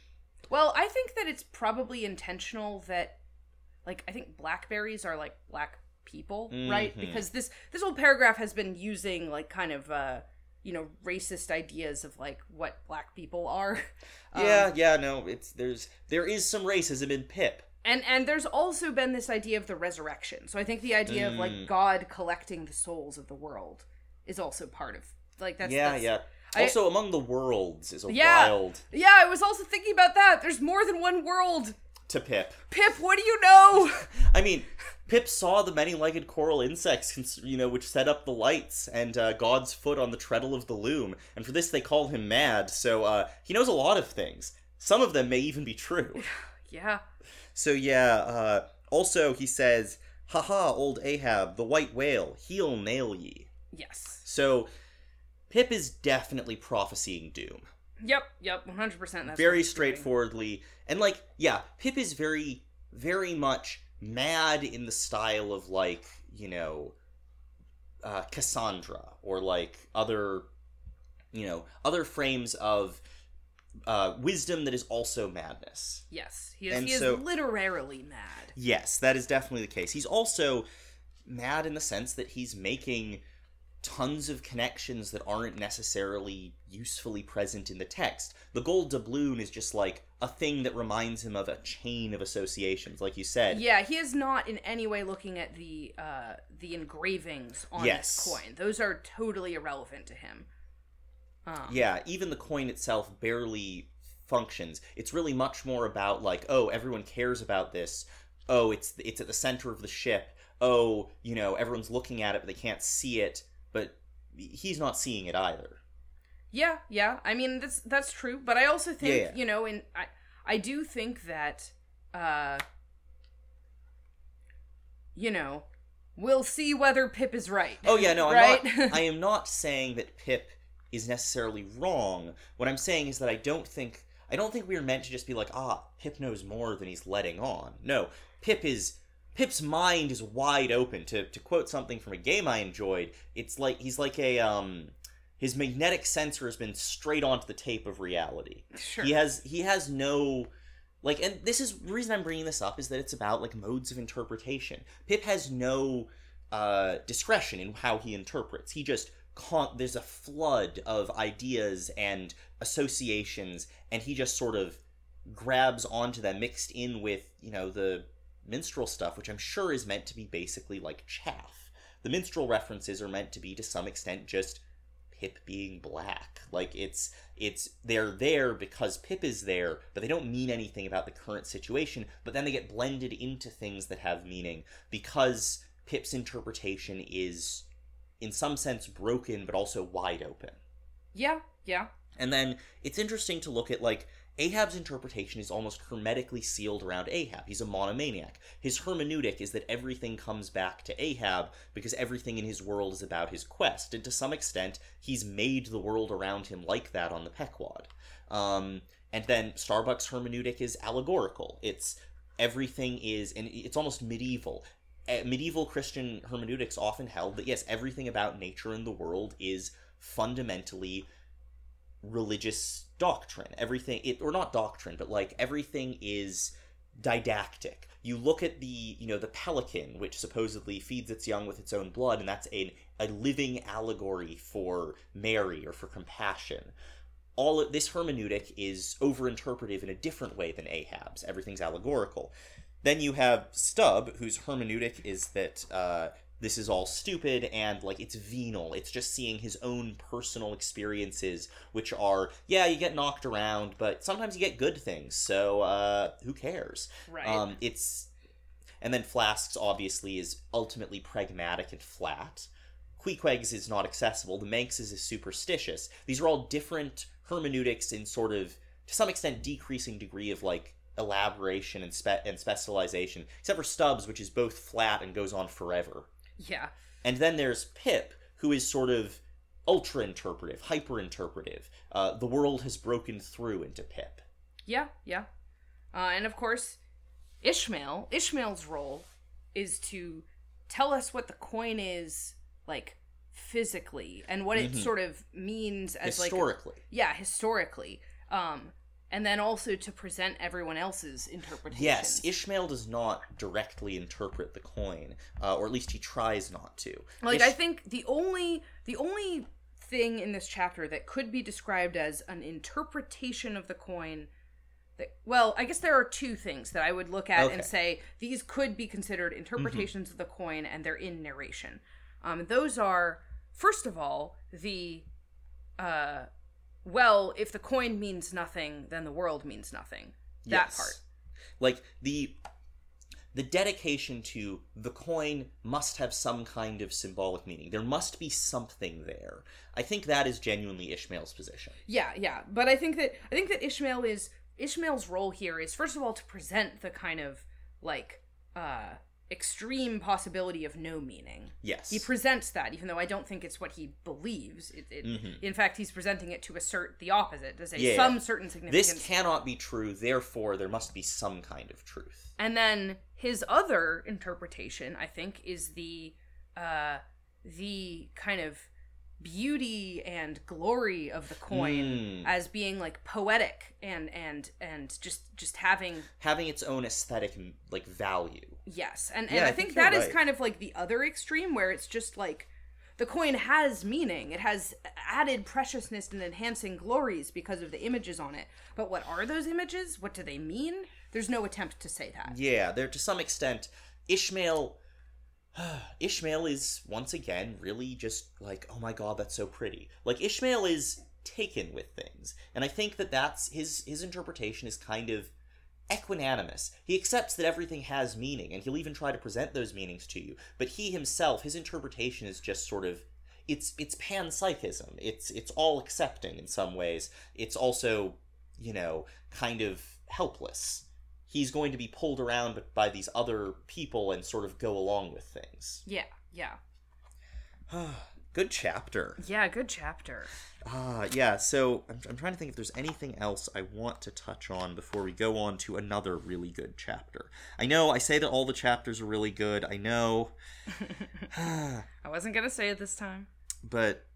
Well, I think that it's probably intentional that like I think blackberries are like black people, right? Mhm. Because this this whole paragraph has been using like kind of uh you know racist ideas of like what black people are. Um, yeah, yeah. No, it's there's there is some racism in Pip. and and there's also been this idea of the resurrection. So I think the idea of Mm. like God collecting the souls of the world is also part of like that's yeah, that's, yeah. I- Also, among the worlds is a Yeah. wild Yeah, I was also thinking about that. There's more than one world. to Pip. Pip, what do you know? I mean, Pip saw the many-legged coral insects, you know, which set up the lights, and uh, God's foot on the treadle of the loom. And for this, they call him mad. So uh, he knows a lot of things. Some of them may even be true. yeah. So yeah. Uh, also, he says, "Haha, old Ahab, the white whale, he'll nail ye." Yes. So Pip is definitely prophesying doom. Yep, yep, 100% that's very doing. straightforwardly and like yeah pip is very very much mad in the style of like you know uh, cassandra or like other you know other frames of uh, wisdom that is also madness Yes, he is, And he is so- literally mad. yes that is definitely the case he's also mad in the sense that he's making tons of connections that aren't necessarily usefully present in the text. The gold doubloon is just like a thing that reminds him of a chain of associations, like you said. Yeah, he is not in any way looking at the uh the engravings on Yes. this coin. Those are totally irrelevant to him. Um, Yeah, even the coin itself barely functions. It's really much more about like, oh, everyone cares about this. Oh, it's it's at the center of the ship. Oh, you know, everyone's looking at it, but they can't see it. He's not seeing it either. Yeah, yeah. I mean that's that's true, but I also think, Yeah, yeah. you know, in I I do think that uh you know, we'll see whether Pip is right. Oh yeah, no, I'm right? not. I am not saying that Pip is necessarily wrong. What I'm saying is that I don't think I don't think we are meant to just be like, ah, Pip knows more than he's letting on. No, Pip is Pip's mind is wide open. To to quote something from a game I enjoyed, it's like he's like a um his magnetic sensor has been straight onto the tape of reality. sure. He has he has no like and this is the reason I'm bringing this up is that it's about like modes of interpretation. Pip has no uh discretion in how he interprets. He just con- there's a flood of ideas and associations and he just sort of grabs onto them mixed in with, you know, the minstrel stuff which I'm sure is meant to be basically like chaff. The minstrel references are meant to be to some extent just Pip being black. Like it's it's they're there because Pip is there, but they don't mean anything about the current situation, but then they get blended into things that have meaning because Pip's interpretation is in some sense broken but also wide open. yeah, yeah. And then it's interesting to look at like Ahab's interpretation is almost hermetically sealed around Ahab. He's a monomaniac. His hermeneutic is that everything comes back to Ahab because everything in his world is about his quest. And to some extent, he's made the world around him like that on the Pequod. Um, and then Starbuck's hermeneutic is allegorical. It's everything is, and it's almost medieval. Uh, medieval Christian hermeneutics often held that yes, everything about nature and the world is fundamentally religious doctrine. Everything it or not doctrine, but like everything is didactic. You look at the, you know, the pelican which supposedly feeds its young with its own blood and that's a a living allegory for Mary or for compassion. All of, this hermeneutic is overinterpretive in a different way than Ahab's. Everything's allegorical. Then you have Stubb, whose hermeneutic is that uh, this is all stupid and like it's venal. It's just seeing his own personal experiences, which are yeah, you get knocked around, but sometimes you get good things. So uh, who cares? Right. Um, it's and then Flasks obviously is ultimately pragmatic and flat. Queequegs is not accessible. The Manxes is superstitious. These are all different hermeneutics in sort of to some extent decreasing degree of like elaboration and spe- and specialization, except for Stubbs, which is both flat and goes on forever. Yeah. And then there's Pip, who is sort of ultra interpretive, hyper interpretive. Uh, the world has broken through into Pip. Yeah, yeah. Uh, and of course, Ishmael, Ishmael's role is to tell us what the coin is like physically and what it Mhm. sort of means as like Historically. yeah, historically. Um and then also to present everyone else's interpretation. Yes, Ishmael does not directly interpret the coin, uh, or at least he tries not to. Like Ish- I think the only the only thing in this chapter that could be described as an interpretation of the coin that well, I guess there are two things that I would look at Okay. and say these could be considered interpretations of the coin and they're in narration. Um those are first of all the uh well, if the coin means nothing, then the world means nothing. That Yes. part. like the the dedication to the coin must have some kind of symbolic meaning. There must be something there. I think that is genuinely Ishmael's position. Yeah, yeah. But I think that I think that Ishmael is Ishmael's role here is first of all to present the kind of like uh extreme possibility of no meaning. Yes. He presents that, even though I don't think it's what he believes. It, it, Mhm. In fact, he's presenting it to assert the opposite, to say Yeah. some certain significance. this cannot be true, therefore there must be some kind of truth. And then his other interpretation, I think, is the uh the kind of beauty and glory of the coin Mm. as being like poetic and and and just just having Having its own aesthetic like value. Yes and Yeah, and I i think think that is kind of like the other extreme where it's just like the coin has meaning. It has added preciousness and enhancing glories because of the images on it. But what are those images? What do they mean? There's no attempt to say that. Yeah, there to some extent, Ishmael. Ishmael is once again really just like, oh my god, that's so pretty. Like Ishmael is taken with things, and I think that that's his his interpretation is kind of equanimous. He accepts that everything has meaning, and he'll even try to present those meanings to you. But he himself, his interpretation is just sort of it's it's panpsychism. It's it's all accepting in some ways. It's also you know kind of helpless he's going to be pulled around by these other people and sort of go along with things. Yeah, yeah. Good chapter. Yeah, good chapter. Ah, yeah. So I'm, I'm trying to think if there's anything else I want to touch on before we go on to another really good chapter. I know I say that all the chapters are really good. I know, I wasn't gonna say it this time. but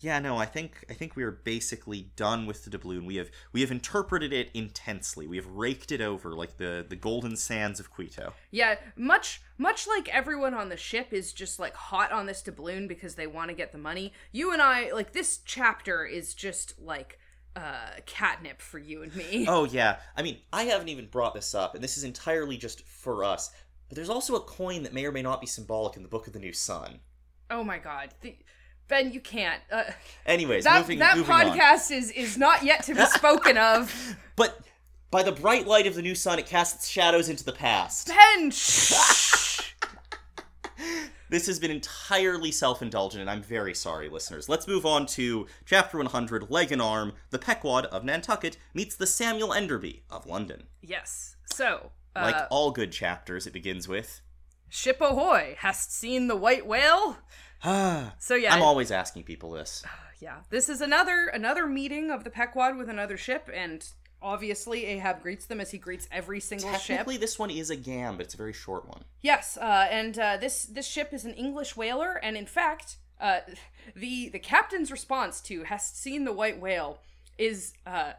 yeah, no. I think I think we are basically done with the doubloon. We have we have interpreted it intensely. We have raked it over like the the golden sands of Quito. Yeah, much much like everyone on the ship is just like hot on this doubloon because they want to get the money. You and I, like this chapter is just like uh catnip for you and me. Oh yeah. I mean, I haven't even brought this up, and this is entirely just for us. But there's also a coin that may or may not be symbolic in the Book of the New Sun. Oh my god. The, ben, you can't. Uh, Anyways, that moving, that moving on. podcast is is not yet to be spoken of. But by the bright light of the new sun, it casts its shadows into the past. Ben, shh. This has been entirely self indulgent, and I'm very sorry, listeners. Let's move on to Chapter 100 Leg and Arm. The Pequod of Nantucket meets the Samuel Enderby of London. yes. So, uh, Like all good chapters, it begins with. Ship ahoy! Hast seen the white whale? So yeah, I'm always asking people this. yeah. This is another another meeting of the Pequod with another ship, and obviously Ahab greets them as he greets every single ship. Technically, this one is a gam, but it's a very short one. Yes, uh, and uh, this this ship is an English whaler, and in fact, uh, the the captain's response to "Hast seen the white whale?" is uh,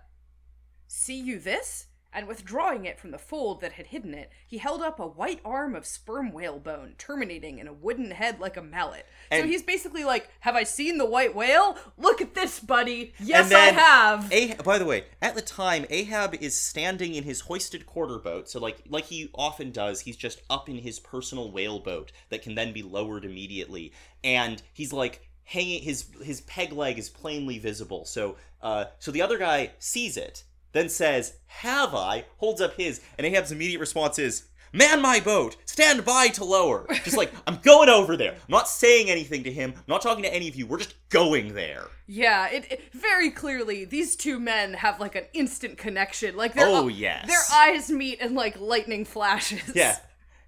"See you this?" And withdrawing it from the fold that had hidden it, he held up a white arm of sperm whale bone, terminating in a wooden head like a mallet. so he's basically like, "Have I seen the white whale? Look at this, buddy. Yes, And I have." Ah- by the way, at the time, Ahab is standing in his hoisted quarter boat. So, like, like he often does, he's just up in his personal whale boat that can then be lowered immediately, and he's like hanging. His his peg leg is plainly visible. So, uh, so the other guy sees it, then says, "Have I?" Holds up his, and Ahab's immediate response is. Man my boat! Stand by to lower! Just like, I'm going over there. I'm not saying anything to him. I'm not talking to any of you. We're just going there. Yeah, it, it very clearly these two men have like an instant connection. Like their Oh, yes. their eyes meet and like lightning flashes. Yeah.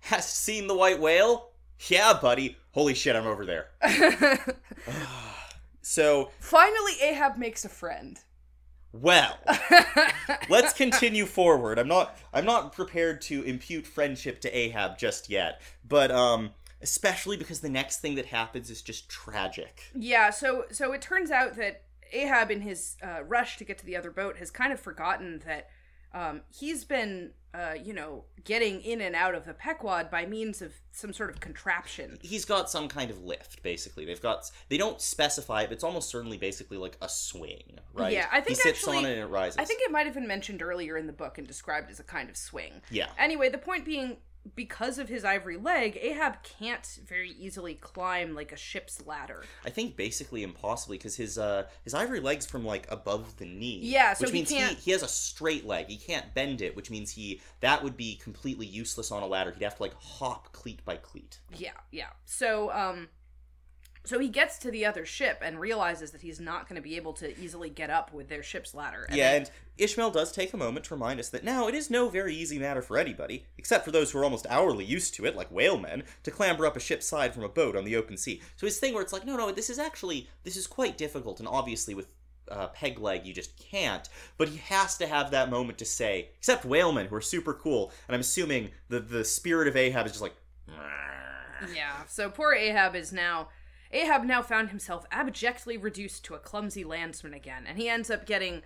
Has seen the white whale? Yeah, buddy. Holy shit, I'm over there. so, Finally, Ahab makes a friend. Well, let's continue forward. I'm not I'm not prepared to impute friendship to Ahab just yet, but um especially because the next thing that happens is just tragic. Yeah, so so it turns out that Ahab, in his uh, rush to get to the other boat, has kind of forgotten that um, he's been, uh, you know, getting in and out of the Pequod by means of some sort of contraption. He's got some kind of lift, basically. They've got they don't specify but it's almost certainly basically like a swing, right? Yeah, I think he sits actually- on it and it rises. I think it might have been mentioned earlier in the book and described as a kind of swing. Yeah. Anyway, the point being, because of his ivory leg, Ahab can't very easily climb like a ship's ladder. I think basically impossibly because his uh his ivory legs from like above the knee. Yeah, so which he means can't- he he has a straight leg. He can't bend it, which means he that would be completely useless on a ladder. He'd have to like hop cleat by cleat. Yeah, yeah. So, um, so he gets to the other ship and realizes that he's not going to be able to easily get up with their ship's ladder. And yeah, and Ishmael does take a moment to remind us that now it is no very easy matter for anybody, except for those who are almost hourly used to it, like whalemen, to clamber up a ship's side from a boat on the open sea. So his thing where it's like, no, no, this is actually this is quite difficult, and obviously with uh, peg leg you just can't. But he has to have that moment to say, except whalemen who are super cool, and I'm assuming the the spirit of Ahab is just like. yeah. So poor Ahab is now. Ahab now found himself abjectly reduced to a clumsy landsman again, and he ends up getting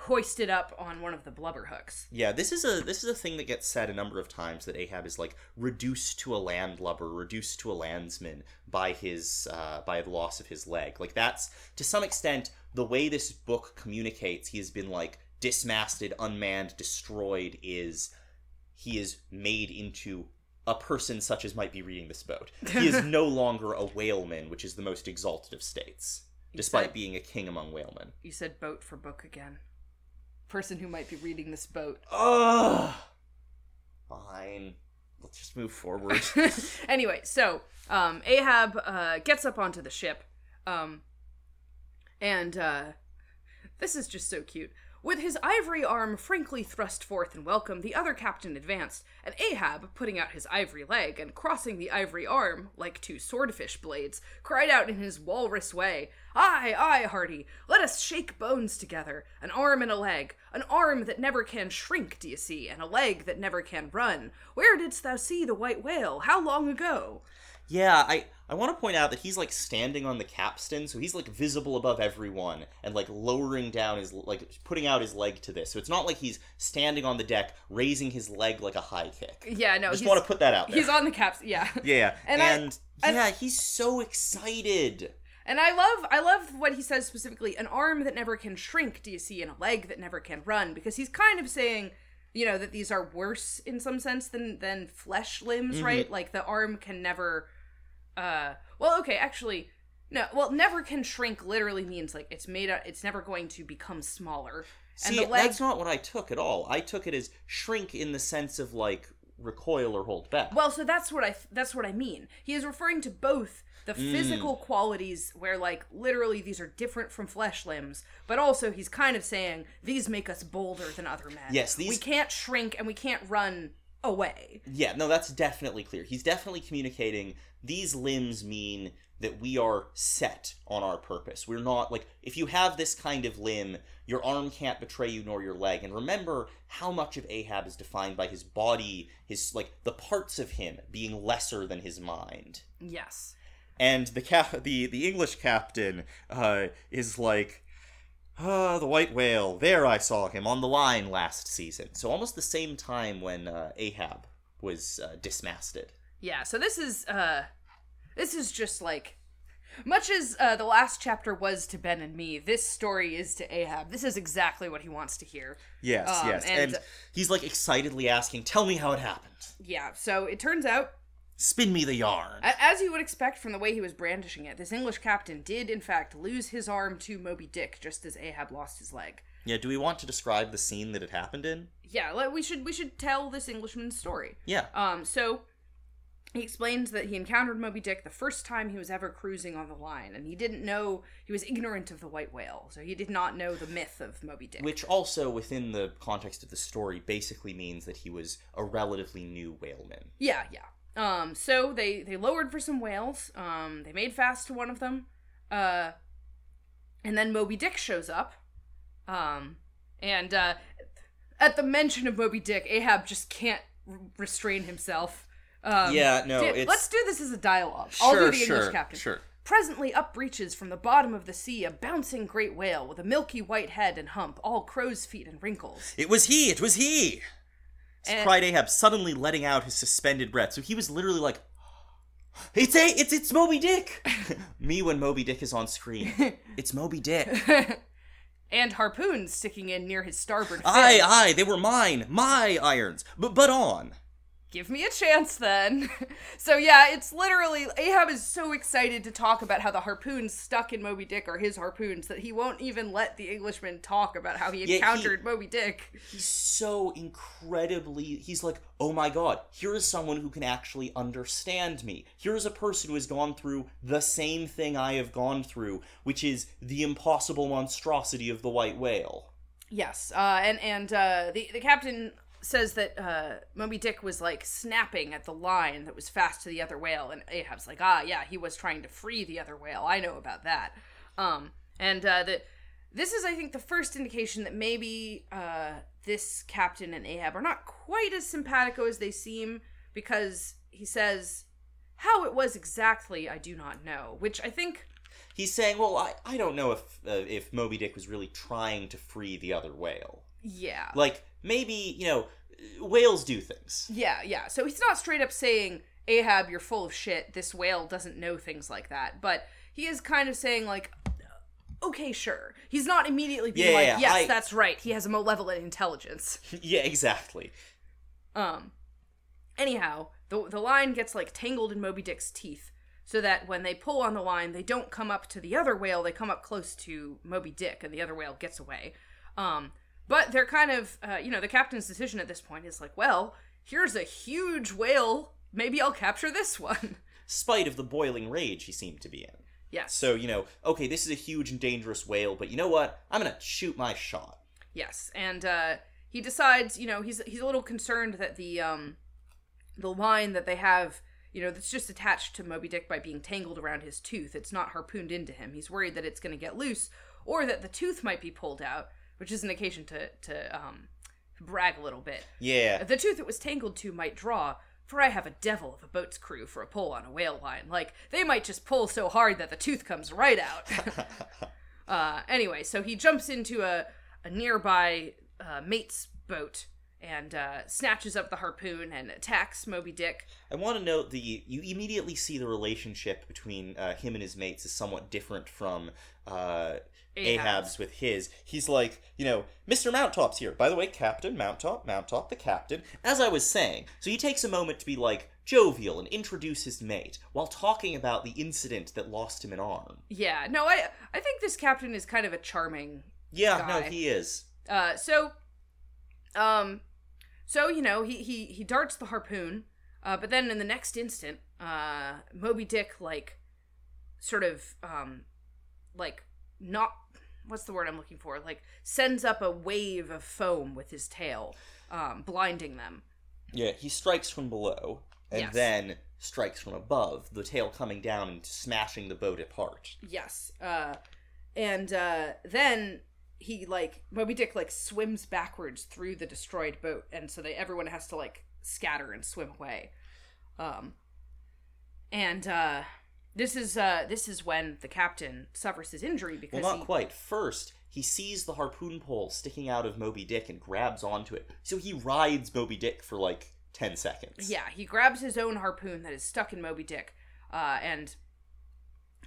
hoisted up on one of the blubber hooks. Yeah, this is a this is a thing that gets said a number of times that Ahab is like reduced to a landlubber, reduced to a landsman by his uh, by the loss of his leg. Like that's to some extent the way this book communicates. He has been like dismasted, unmanned, destroyed. Is he is made into a person such as might be reading this boat. He is no longer a whaleman, which is the most exalted of states, despite said- being a king among whalemen. You said boat for book again. Person who might be reading this boat. Ugh. Fine. Let's just move forward. anyway, so um, Ahab uh, gets up onto the ship, um, and uh, this is just so cute. With his ivory arm frankly thrust forth in welcome, the other captain advanced, and Ahab, putting out his ivory leg and crossing the ivory arm, like two swordfish blades, cried out in his walrus way, Aye, aye, hearty, let us shake bones together, an arm and a leg, an arm that never can shrink, d'ye see, and a leg that never can run. Where didst thou see the white whale? How long ago? Yeah, I I want to point out that he's like standing on the capstan, so he's like visible above everyone and like lowering down his like putting out his leg to this. So it's not like he's standing on the deck raising his leg like a high kick. Yeah, no, I just want to put that out there. he's on the caps. Yeah, yeah, And and, I- I- yeah, he's so excited. And I love I love what he says specifically, an arm that never can shrink, do you see, and a leg that never can run, because he's kind of saying, you know, that these are worse in some sense than than flesh limbs, mm-hmm. right? Like the arm can never uh well, okay, actually no, well, never can shrink literally means like it's made up it's never going to become smaller. See, and the leg that's not what I took at all. I took it as shrink in the sense of like recoil or hold back. Well, so that's what I that's what I mean. He is referring to both the Mm. physical qualities where like literally these are different from flesh limbs, but also he's kind of saying these make us bolder than other men. Yes, we can't shrink and we can't run away. Yeah, no, that's definitely clear. He's definitely communicating these limbs mean that we are set on our purpose. We're not like if you have this kind of limb, your arm can't betray you nor your leg. And remember how much of Ahab is defined by his body, his like the parts of him being lesser than his mind. Yes. And the cap the the English captain uh is like Ah, the white whale. There I saw him on the line last season. So almost the same time when uh, Ahab was uh, dismasted. Yeah, so this is uh this is just like much as uh, the last chapter was to Ben and me, this story is to Ahab. This is exactly what he wants to hear. Yes, Um, yes. and- And, he's like excitedly asking, "Tell me how it happened. Yeah, so it turns out Spin me the yarn." As you would expect from the way he was brandishing it, this English captain did, in fact, lose his arm to Moby Dick just as Ahab lost his leg. yeah, do we want to describe the scene that it happened in? Yeah, we should we should tell this Englishman's story. Yeah. Um, so he explains that he encountered Moby Dick the first time he was ever cruising on the line, and he didn't know he was ignorant of the white whale, so he did not know the myth of Moby Dick. Which also, within the context of the story, basically means that he was a relatively new whaleman. Yeah, yeah. Um, so they they lowered for some whales. Um, they made fast to one of them. Uh, and then Moby Dick shows up. Um, and uh, at the mention of Moby Dick, Ahab just can't r- restrain himself. Um, Yeah, no, it's- let's do this as a dialogue. I'll do Sure, the English sure, captain. sure. Presently up breaches from the bottom of the sea a bouncing great whale with a milky white head and hump, all crow's feet and wrinkles. It was he! It was he! And- eh. cried Ahab, suddenly letting out his suspended breath. So he was literally like, "It's a, it's it's Moby Dick." Me when Moby Dick is on screen, it's Moby Dick. and harpoons sticking in near his starboard fin. aye, aye, they were mine, my irons. But but on. Give me a chance then. so yeah, it's literally Ahab is so excited to talk about how the harpoons stuck in Moby Dick are his harpoons that he won't even let the Englishman talk about how he he- encountered Moby Dick. He's so incredibly. He's like, oh my god, here is someone who can actually understand me. Here is a person who has gone through the same thing I have gone through, which is the impossible monstrosity of the white whale. Yes, uh, and and uh, the the captain says that uh, Moby Dick was like snapping at the line that was fast to the other whale, and Ahab's like, ah, yeah, he was trying to free the other whale. I know about that. Um, and uh, the this is, I think, the first indication that maybe uh, this captain and Ahab are not quite as simpatico as they seem, because he says, "How it was exactly, I do not know," which I think. He's saying, well, I, I don't know if uh, if Moby Dick was really trying to free the other whale. Yeah. Like maybe you know, whales do things. Yeah, yeah. So he's not straight up saying, Ahab, you're full of shit. This whale doesn't know things like that. But he is kind of saying, like, okay, sure. He's not immediately being Yeah, like, yeah, yes, I- that's right. He has a malevolent intelligence. yeah, exactly. Um, anyhow, the, the line gets, like, tangled in Moby Dick's teeth. So that when they pull on the line, they don't come up to the other whale, they come up close to Moby Dick, and the other whale gets away. Um, but they're kind of, uh, you know, the captain's decision at this point is like, well, here's a huge whale. Maybe I'll capture this one. Spite of the boiling rage he seemed to be in. yes. So you know, okay, this is a huge and dangerous whale, but you know what? I'm gonna shoot my shot. Yes, and uh, he decides, you know, he's he's a little concerned that the um, the line that they have, you know, that's just attached to Moby Dick by being tangled around his tooth. It's not harpooned into him. He's worried that it's going to get loose, or that the tooth might be pulled out, which is an occasion to to um, brag a little bit. Yeah. The tooth it was tangled to might draw. For I have a devil of a boat's crew for a pull on a whale line. Like, they might just pull so hard that the tooth comes right out. uh, anyway, so he jumps into a, a nearby uh, mate's boat and uh, snatches up the harpoon and attacks Moby Dick. I want to note the you immediately see the relationship between uh, him and his mates is somewhat different from uh, Ahab's. Ahab's with his. He's like, you know, Mr. Mounttop's here. By the way, Captain Mounttop, Mounttop, the captain. As I was saying, so he takes a moment to be like jovial and introduce his mate while talking about the incident that lost him an arm. Yeah, no, I I think this captain is kind of a charming Yeah, Guy. no, he is. Uh, so, um, so you know, he he he darts the harpoon, uh, but then in the next instant, uh, Moby Dick like, sort of, um, like not what's the word I'm looking for? Like sends up a wave of foam with his tail, um, blinding them. Yeah, he strikes from below and Yes. then strikes from above, the tail coming down and smashing the boat apart. Yes. Uh, and uh, then he like Moby Dick like swims backwards through the destroyed boat, and so they everyone has to like scatter and swim away. Um, and uh, this is uh, this is when the captain suffers his injury because Well, not he, quite. First, he sees the harpoon pole sticking out of Moby Dick and grabs onto it. So he rides Moby Dick for like 10 seconds. yeah he grabs his own harpoon that is stuck in Moby Dick, uh, and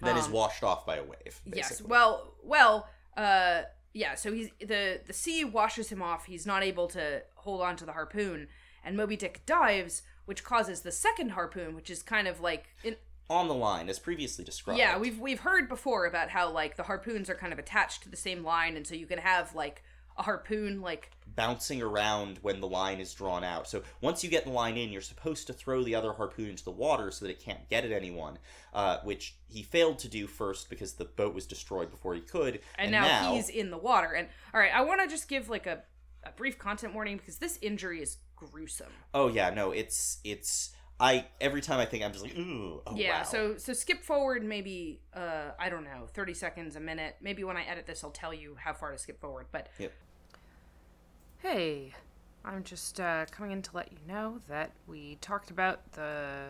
Then is Um, washed off by a wave. Basically. Yes. Well, well, uh yeah, so he's the the sea washes him off. He's not able to hold on to the harpoon and Moby Dick dives, which causes the second harpoon, which is kind of like in, On the line, as previously described. yeah, we've we've heard before about how like the harpoons are kind of attached to the same line and so you can have like a harpoon like Bouncing around when the line is drawn out. So once you get the line in, you're supposed to throw the other harpoon into the water so that it can't get at anyone, uh, which he failed to do first because the boat was destroyed before he could. and, now, he's in the water. And all right, I want to just give like a a brief content warning because this injury is gruesome. Oh, yeah, no, it's. it's. I every time I think I'm just like ooh oh, yeah wow. so so skip forward maybe uh i don't know 30 seconds a minute maybe when i edit this i'll tell you how far to skip forward but Yep. hey i'm just uh coming in to let you know that we talked about the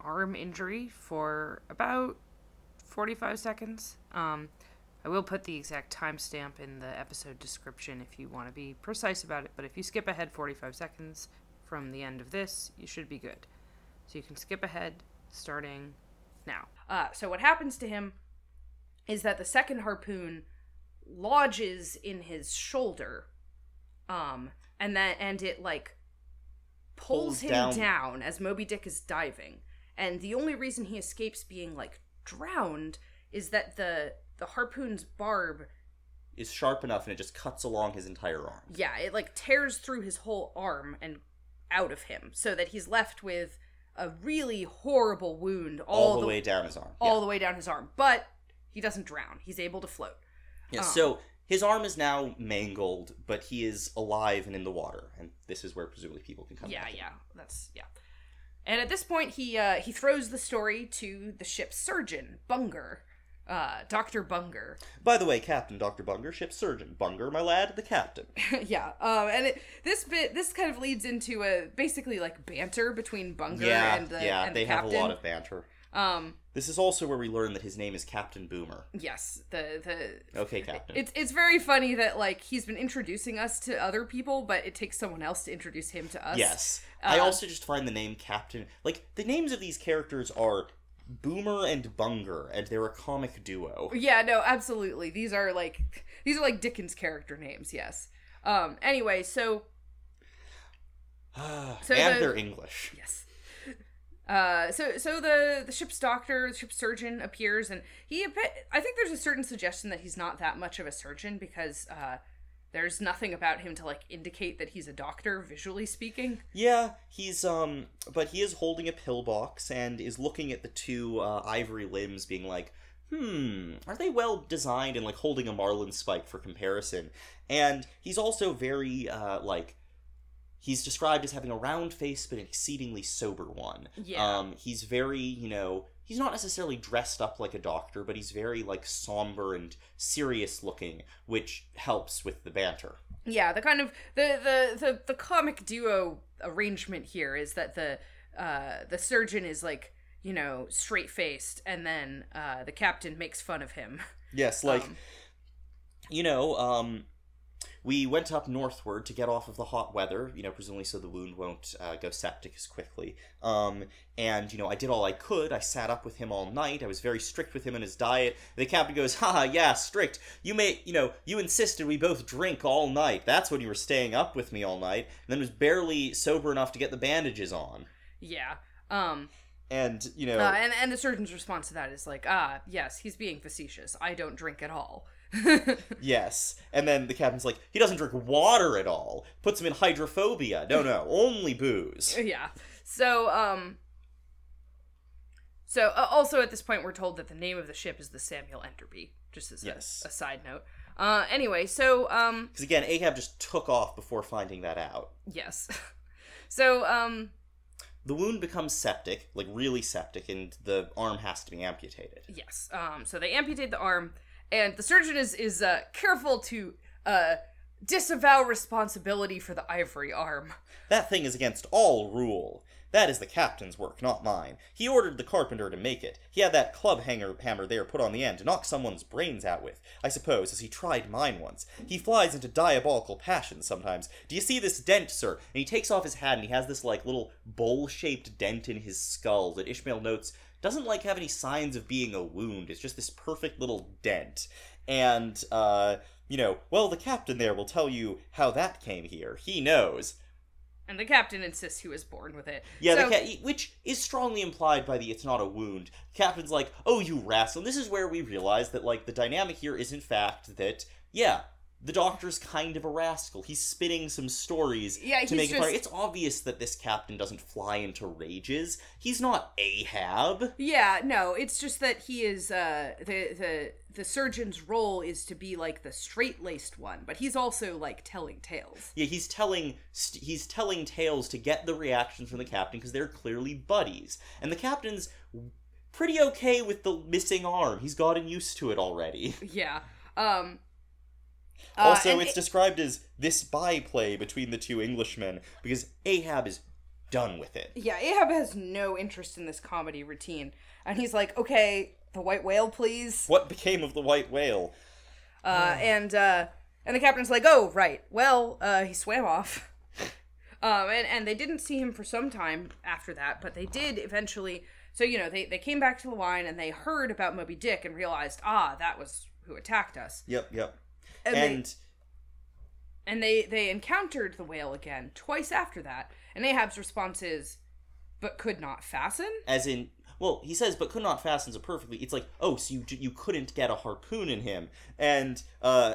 arm injury for about 45 seconds um i will put the exact timestamp in the episode description if you want to be precise about it but if you skip ahead 45 seconds from the end of this you should be good so you can skip ahead starting now. Uh, so what happens to him is that the second harpoon lodges in his shoulder, um, and then and it like pulls, Pulls him down- down. as Moby Dick is diving. And the only reason he escapes being like drowned is that the the harpoon's barb, is sharp enough and it just cuts along his entire arm. yeah, it like tears through his whole arm and out of him, so that he's left with a really horrible wound All, all, the, way down his arm. all the way down his arm. But he doesn't drown. He's able to float. Yeah, Oh. so his arm is now mangled, but he is alive and in the water, and this is where presumably people can come. Yeah, yeah. That's yeah. And at this point, he uh, he throws the story to the ship's surgeon, Bunger, uh, Doctor Bunger. By the way, Captain Doctor Bunger, ship surgeon Bunger, my lad, the captain. yeah. Um, and it, this bit this kind of leads into a basically like banter between Bunger yeah, and the yeah, and they the have captain. a lot of banter. um. This is also where we learn that his name is Captain Boomer. Yes. The the Okay, Captain. It's it's very funny that like he's been introducing us to other people, but it takes someone else to introduce him to us. yes, I Uh, also just find the name Captain like the names of these characters are Boomer and Bunger, and they're a comic duo. Yeah, no, absolutely. These are like these are like Dickens character names, yes. Um anyway, so So and the- they're English. yes. Uh so so the the ship's doctor, the ship's surgeon appears and he I think there's a certain suggestion that he's not that much of a surgeon because uh there's nothing about him to like indicate that he's a doctor visually speaking. Yeah, he's um, but he is holding a pillbox and is looking at the two uh, ivory limbs, being like, hmm, are they well designed and like holding a marlin spike for comparison? And he's also very uh, like he's described as having a round face but an exceedingly sober one. Yeah. Um, he's very, you know, he's not necessarily dressed up like a doctor, but he's very like somber and serious looking, which helps with the banter. Yeah, the kind of the the the, the comic duo arrangement here is that the uh the surgeon is like you know straight faced, and then uh the captain makes fun of him. Yes, like Um, you know, um, we went up northward to get off of the hot weather, you know, presumably so the wound won't uh, go septic as quickly. Um, and, you know, I did all I could. I sat up with him all night. I was very strict with him in his diet. The captain goes, haha, yeah, strict. You may, you know, you insisted we both drink all night. That's when you were staying up with me all night. And then was barely sober enough to get the bandages on. yeah. Um. And, you know, Uh, and and the surgeon's response to that is like, ah, yes, he's being facetious. I don't drink at all. yes. And then the captain's like, he doesn't drink water at all. Puts him in hydrophobia. No, no, only booze. yeah. So um. So uh, also at this point, we're told that the name of the ship is the Samuel Enderby. Just as a- Yes. a, side note. Uh. Anyway, so um. Because again, Ahab just took off before finding that out. Yes. so um. The wound becomes septic, like really septic, and the arm has to be amputated. Yes. Um. So they amputate the arm, and the surgeon is is uh, careful to uh disavow responsibility for the ivory arm. That thing is against all rule. That is the captain's work, not mine. He ordered the carpenter to make it. He had that club hanger hammer there put on the end to knock someone's brains out with, I suppose, as he tried mine once. He flies into diabolical passions sometimes. Do you see this dent, sir? And he takes off his hat and he has this like little bowl-shaped dent in his skull that Ishmael notes doesn't like have any signs of being a wound. It's just this perfect little dent. And uh you know, well, the captain there will tell you how that came here. He knows. And the captain insists he was born with it. Yeah, So- the ca- which is strongly implied by the "it's not a wound." Captain's like, "Oh, you rascal!" And this is where we realize that like the dynamic here is in fact that yeah, the doctor's kind of a rascal. He's spinning some stories Yeah, to make it funny. It's obvious that this captain doesn't fly into rages. He's not Ahab. Yeah, no, it's just that he is uh the the the surgeon's role is to be like the straight-laced one, but he's also like telling tales. Yeah, he's telling st- he's telling tales to get the reactions from the captain because they're clearly buddies, and the captain's pretty okay with the missing arm. He's gotten used to it already. Yeah. Um uh, Also, it's it- described as this byplay between the two Englishmen because Ahab is done with it. Yeah, Ahab has no interest in this comedy routine. And he's like, "Okay, the white whale, please." What became of the white whale? Uh, and uh, and the captain's like, "Oh, right. Well, uh, he swam off." um, and and they didn't see him for some time after that, but they did eventually. So you know, they they came back to the line and they heard about Moby Dick and realized, ah, that was who attacked us. Yep, yep. And, And, they, and they they encountered the whale again twice after that. And Ahab's response is, "But could not fasten." as in, well, he says, but could not fasten so perfectly. It's like, oh, so you you couldn't get a harpoon in him. And uh,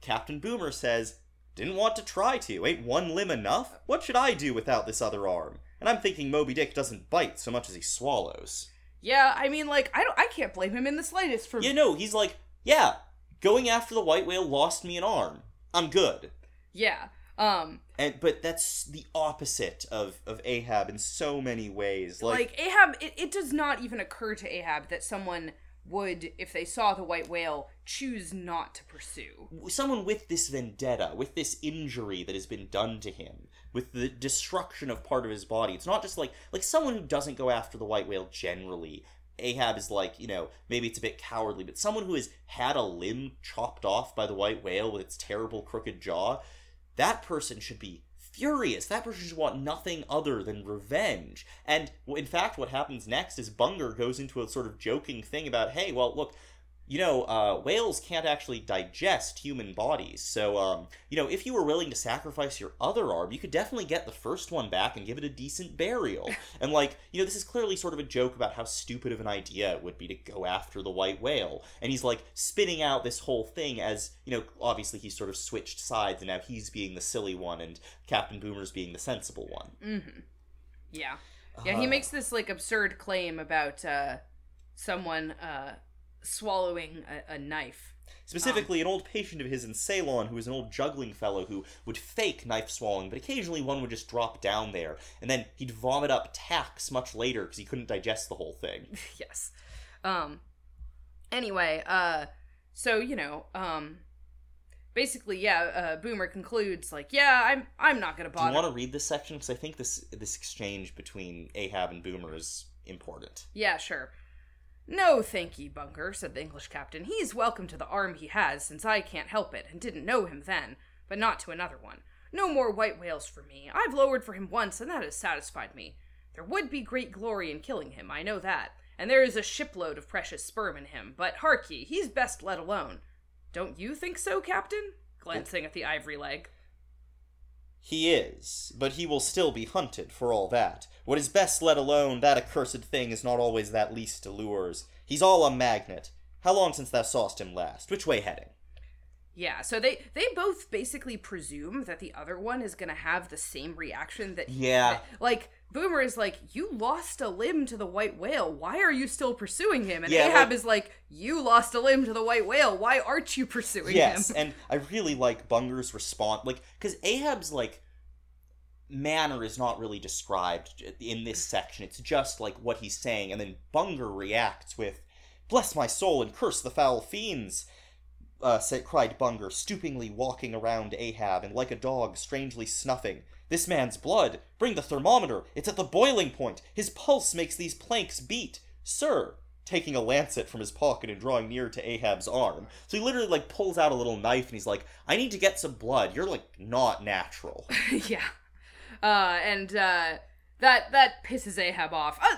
Captain Boomer says, didn't want to try to. Ain't one limb enough? What should I do without this other arm? And I'm thinking Moby Dick doesn't bite so much as he swallows. Yeah, I mean, like, I don't, I can't blame him in the slightest for Yeah, no, he's like, yeah, going after the white whale lost me an arm. I'm good. yeah. Um, And but that's the opposite of of Ahab in so many ways. Like, like, Ahab, it, it does not even occur to Ahab that someone would, if they saw the white whale, choose not to pursue. someone with this vendetta, with this injury that has been done to him, with the destruction of part of his body. It's not just like like someone who doesn't go after the white whale generally. Ahab is like, you know, maybe it's a bit cowardly, but someone who has had a limb chopped off by the white whale with its terrible crooked jaw, that person should be furious. That person should want nothing other than revenge. And in fact, what happens next is Bunger goes into a sort of joking thing about, hey, well, look, you know, uh, whales can't actually digest human bodies. So, um, you know, if you were willing to sacrifice your other arm, you could definitely get the first one back and give it a decent burial. and, like, you know, this is clearly sort of a joke about how stupid of an idea it would be to go after the white whale. And he's, like, spinning out this whole thing as, you know, obviously he's sort of switched sides and now he's being the silly one and Captain Boomer's being the sensible one. Mm-hmm. Yeah. Yeah, he Uh, makes this, like, absurd claim about, uh, someone, uh, swallowing a, a knife. Specifically, an old patient of his in Ceylon who was an old juggling fellow who would fake knife swallowing, but occasionally one would just drop down there, and then he'd vomit up tacks much later because he couldn't digest the whole thing. yes. Um. Anyway, uh, so you know, um, basically, yeah. Uh, Boomer concludes like, yeah, I'm I'm not gonna Do bother. you want to read this section? Because I think this this exchange between Ahab and Boomer is important. Yeah, sure. No, thank ye, Bunger, said the English captain. He's welcome to the arm he has, since I can't help it, and didn't know him then, but not to another one. No more white whales for me. I've lowered for him once, and that has satisfied me. There would be great glory in killing him, I know that, and there is a shipload of precious sperm in him, but hark ye, he's best let alone. Don't you think so, Captain? Glancing at the ivory leg. He is, but he will still be hunted for all that. What is best let alone, that accursed thing is not always that least allures. He's all a magnet. How long since thou saw'st him last? Which way heading? Yeah, so they they both basically presume that the other one is gonna have the same reaction that Yeah. that- like Boomer is like, you lost a limb to the white whale. Why are you still pursuing him? And Yeah, Ahab like- is like, you lost a limb to the white whale. Why aren't you pursuing Yes, him? Yes, and I really like Bunger's response, like because Ahab's like manner is not really described in this section. It's just like what he's saying, and then Bunger reacts with, "Bless my soul and curse the foul fiends." Uh, said, cried Bunger, stoopingly walking around Ahab, and like a dog, strangely snuffing. This man's blood! Bring the thermometer! It's at the boiling point! His pulse makes these planks beat! Sir! Taking a lancet from his pocket and drawing near to Ahab's arm. So he literally, like, pulls out a little knife and he's like, I need to get some blood. You're, like, not natural. yeah, uh, and uh, that that pisses Ahab off. Uh,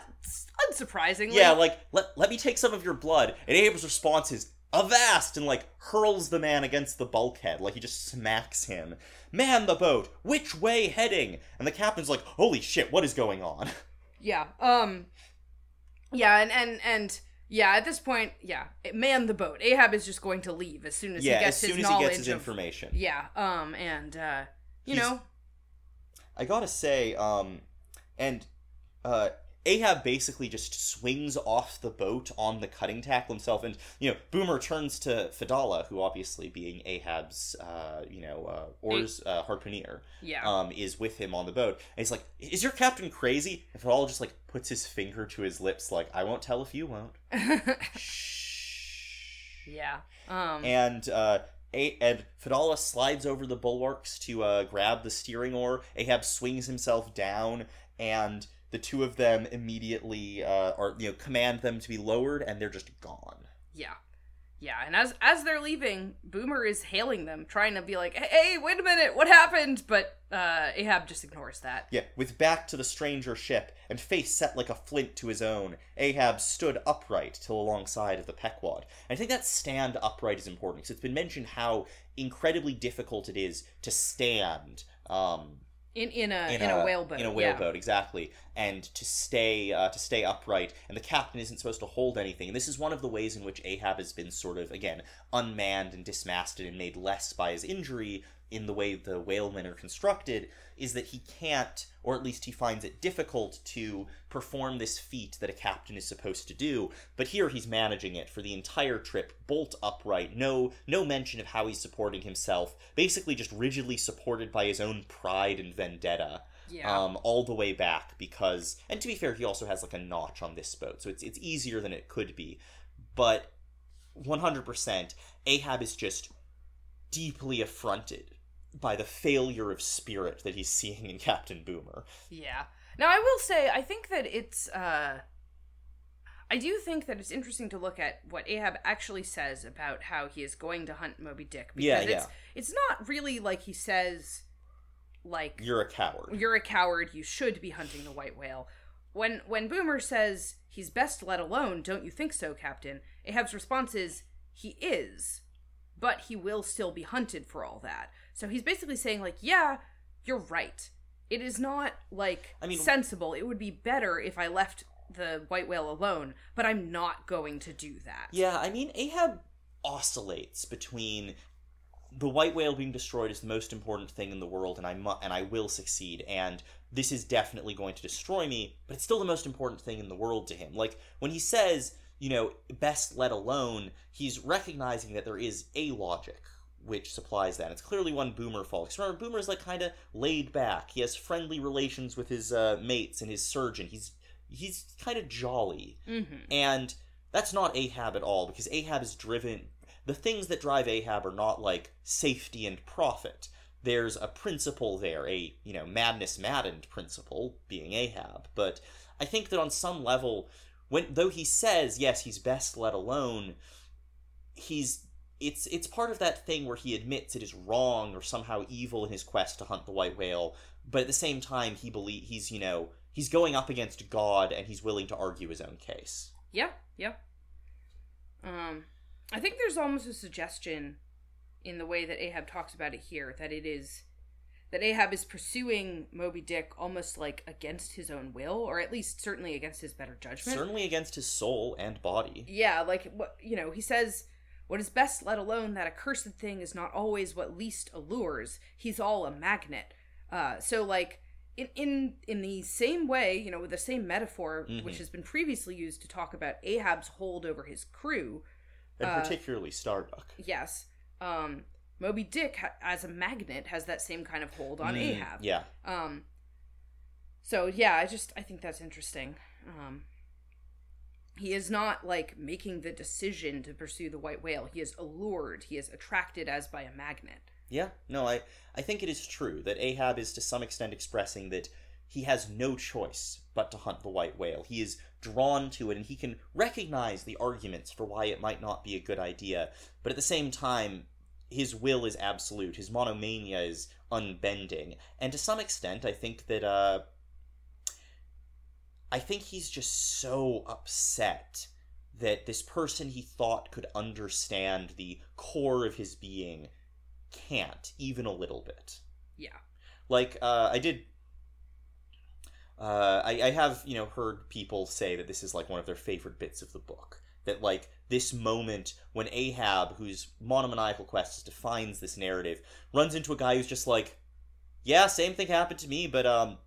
unsurprisingly, yeah, like, let, let me take some of your blood. And Ahab's response is, avast! And, like, hurls the man against the bulkhead. Like, he just smacks him. Man the boat! Which way heading? And the captain's like, holy shit, what is going on? yeah, um, yeah, and and and yeah. At this point, yeah, man the boat. Ahab is just going to leave as soon as yeah, he gets his information. as his soon as he gets his of information. yeah, um, and uh, you He's- know, I gotta say, um, and uh, Ahab basically just swings off the boat on the cutting tackle himself, and you know, Boomer turns to Fedallah, who obviously being Ahab's, uh, you know, uh, oars uh, harpooner, yeah. um, is with him on the boat, and he's like, "Is your captain crazy?" And Fedallah just like puts his finger to his lips, like, "I won't tell if you won't." Shh. yeah. Um. and uh, a- and Fedallah slides over the bulwarks to uh, grab the steering oar. Ahab swings himself down, and the two of them immediately uh, or you know command them to be lowered, and they're just gone. Yeah. Yeah, and as as they're leaving, Boomer is hailing them, trying to be like, "Hey, wait a minute, what happened?" But uh, Ahab just ignores that. Yeah, with back to the stranger ship and face set like a flint to his own, Ahab stood upright till alongside of the Pequod. And I think that stand upright is important because it's been mentioned how incredibly difficult it is to stand. Um, In in a in, a, whaleboat. in a yeah. whaleboat exactly and to stay uh, to stay upright and the captain isn't supposed to hold anything and this is one of the ways in which ahab has been sort of again unmanned and dismasted and made less by his injury in the way the whalemen are constructed is that he can't or at least he finds it difficult to perform this feat that a captain is supposed to do but here he's managing it for the entire trip bolt upright no no mention of how he's supporting himself basically just rigidly supported by his own pride and vendetta Yeah. um, all the way back because, and to be fair, he also has like a notch on this boat, so it's it's easier than it could be. But 100%, Ahab is just deeply affronted by the failure of spirit that he's seeing in Captain Boomer. Yeah. Now I will say I think that it's uh I do think that it's interesting to look at what Ahab actually says about how he is going to hunt Moby Dick because Yeah, it's it's not really like he says like You're a coward. you're a coward, you should be hunting the white whale. When when Boomer says he's best let alone, don't you think so, Captain? Ahab's response is he is, but he will still be hunted for all that. So he's basically saying like, yeah, you're right. It is not like I mean- sensible. It would be better if I left the white whale alone, but I'm not going to do that. Yeah, I mean, Ahab oscillates between the white whale being destroyed is the most important thing in the world, and I mu- and I will succeed, and this is definitely going to destroy me, but it's still the most important thing in the world to him. Like when he says, you know, best let alone, he's recognizing that there is a logic which supplies that. It's clearly one Boomer follows. Remember, Boomer's like kind of laid back. He has friendly relations with his uh, mates and his surgeon. He's he's kind of jolly, Mm-hmm. and that's not Ahab at all because Ahab is driven. The things that drive Ahab are not like safety and profit. There's a principle there, a you know madness maddened principle, being Ahab. But I think that on some level, when though he says yes, he's best let alone, he's it's it's part of that thing where he admits it is wrong or somehow evil in his quest to hunt the white whale, but at the same time he believe he's you know he's going up against God and he's willing to argue his own case. Yeah, yeah. Um, I think there's almost a suggestion in the way that Ahab talks about it here that it is that Ahab is pursuing Moby Dick almost like against his own will, or at least certainly against his better judgment. Certainly against his soul and body. Yeah, like what you know, he says what is best let alone that accursed thing is not always what least allures. He's all a magnet. Uh so like in in in the same way, you know, with the same metaphor which Mhm. has been previously used to talk about Ahab's hold over his crew, And Uh, particularly Starbuck. yes, um Moby Dick ha- as a magnet has that same kind of hold on Mm, Ahab. Yeah. Um so yeah, I just I think that's interesting. Um he is not like making the decision to pursue the white whale. He is allured, he is attracted as by a magnet. Yeah, no, I, I think it is true that Ahab is to some extent expressing that he has no choice but to hunt the white whale. He is drawn to it and he can recognize the arguments for why it might not be a good idea, but at the same time, his will is absolute. His monomania is unbending. And to some extent, I think that, uh, I think he's just so upset that this person he thought could understand the core of his being can't even a little bit Yeah. like uh, i did uh, I, I have you know heard people say that this is like one of their favorite bits of the book that like this moment when ahab whose monomaniacal quest defines this narrative runs into a guy who's just like yeah same thing happened to me but um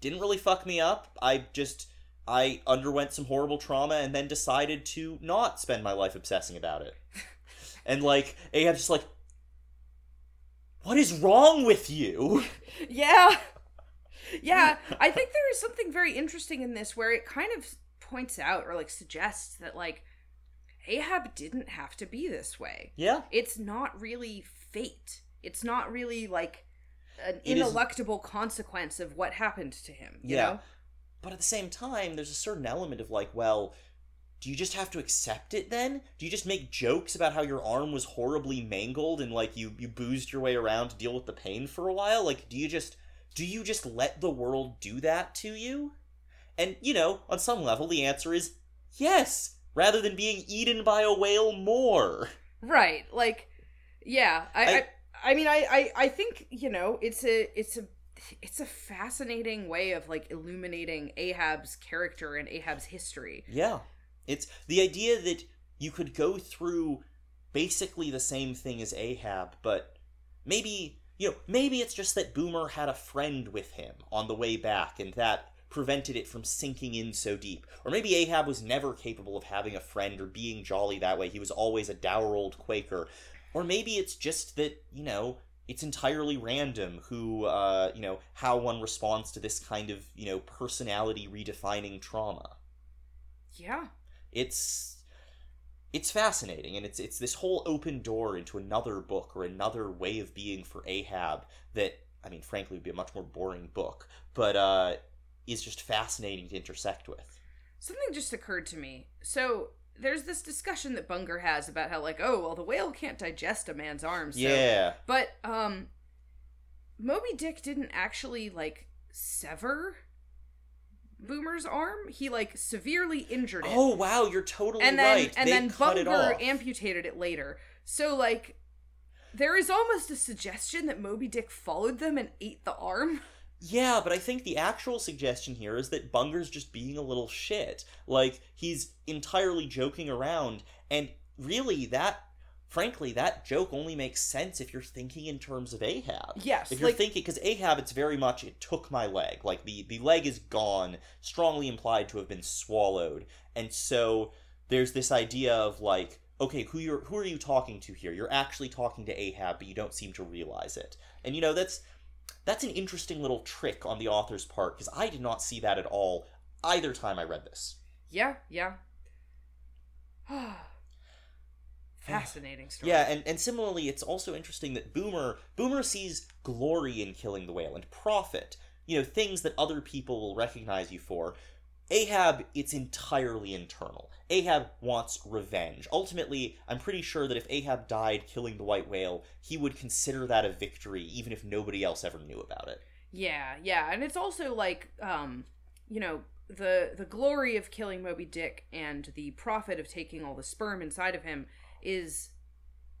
didn't really fuck me up i just i underwent some horrible trauma and then decided to not spend my life obsessing about it and like ahab's just like what is wrong with you Yeah. Yeah, I think there is something very interesting in this where it kind of points out or like suggests that like Ahab didn't have to be this way. yeah It's not really fate. It's not really like an It is- ineluctable consequence of what happened to him. You Yeah. Know? But at the same time, there's a certain element of like, well, do you just have to accept it then? Do you just make jokes about how your arm was horribly mangled and like you you boozed your way around to deal with the pain for a while? Like, do you just do you just let the world do that to you? And you know, on some level, the answer is yes. Rather than being eaten by a whale more. Right. Like, yeah. I. I- I, I mean, I, I, I think you know, it's a, it's a, it's a fascinating way of like illuminating Ahab's character and Ahab's history. Yeah. It's the idea that you could go through basically the same thing as Ahab, but maybe, you know, maybe it's just that Boomer had a friend with him on the way back and that prevented it from sinking in so deep. Or maybe Ahab was never capable of having a friend or being jolly that way. He was always a dour old Quaker. Or maybe it's just that, you know, it's entirely random who, uh, you know, how one responds to this kind of, you know, personality redefining trauma Yeah. it's it's fascinating and it's it's this whole open door into another book or another way of being for Ahab that I mean frankly would be a much more boring book but uh is just fascinating to intersect with. Something just occurred to me. So there's this discussion that Bunger has about how like, oh well, the whale can't digest a man's arm. So. Yeah. But um, Moby Dick didn't actually like sever Boomer's arm. He like severely injured it. Oh wow, you're totally and then right. and they then Bunger amputated it later. So like there is almost a suggestion that Moby Dick followed them and ate the arm. Yeah, but I think the actual suggestion here is that Bunger's just being a little shit. Like, he's entirely joking around, and really, that, frankly, that joke only makes sense if you're thinking in terms of Ahab. Yes, If you're like thinking, because Ahab, it's very much, it took my leg. Like, the, the leg is gone, strongly implied to have been swallowed. And so, there's this idea of like okay who you're who are you talking to here you're actually talking to ahab but you don't seem to realize it and you know that's that's an interesting little trick on the author's part because i did not see that at all either time i read this Yeah, yeah. Fascinating story. Yeah, and, and similarly, it's also interesting that Boomer Boomer sees glory in killing the whale and profit. You know, things that other people will recognize you for. Ahab, it's entirely internal. Ahab wants revenge. Ultimately, I'm pretty sure that if Ahab died killing the white whale, he would consider that a victory, even if nobody else ever knew about it. Yeah, yeah, and it's also like, um, you know, the the glory of killing Moby Dick and the profit of taking all the sperm inside of him is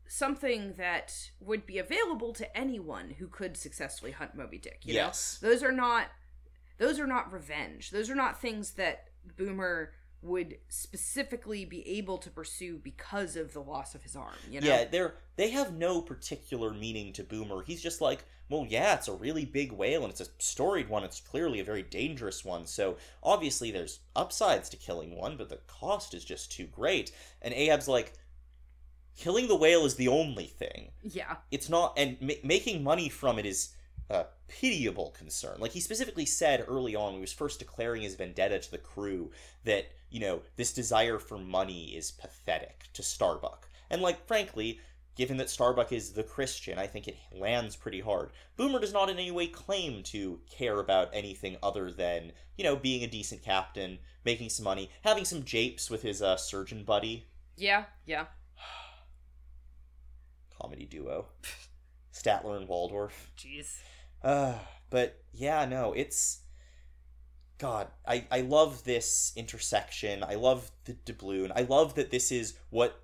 something that would be available to anyone who could successfully hunt Moby Dick. You Yes. know, those are not those are not revenge. Those are not things that Boomer would specifically be able to pursue because of the loss of his arm. You know, Yeah, they're they have no particular meaning to Boomer. He's just like, well, yeah, it's a really big whale and it's a storied one. It's clearly a very dangerous one. So obviously there's upsides to killing one, but the cost is just too great. And Ahab's like, killing the whale is the only thing. yeah, It's not, and ma- making money from it is a pitiable concern. Like he specifically said early on, when he was first declaring his vendetta to the crew, that you know this desire for money is pathetic to Starbuck. And like, frankly, given that Starbuck is the Christian, I think it lands pretty hard. Boomer does not in any way claim to care about anything other than you know being a decent captain, making some money, having some japes with his uh, surgeon buddy, yeah, yeah. comedy duo, Statler and Waldorf. Jeez. Uh, but yeah, no, it's God. I I love this intersection. I love the doubloon. I love that this is what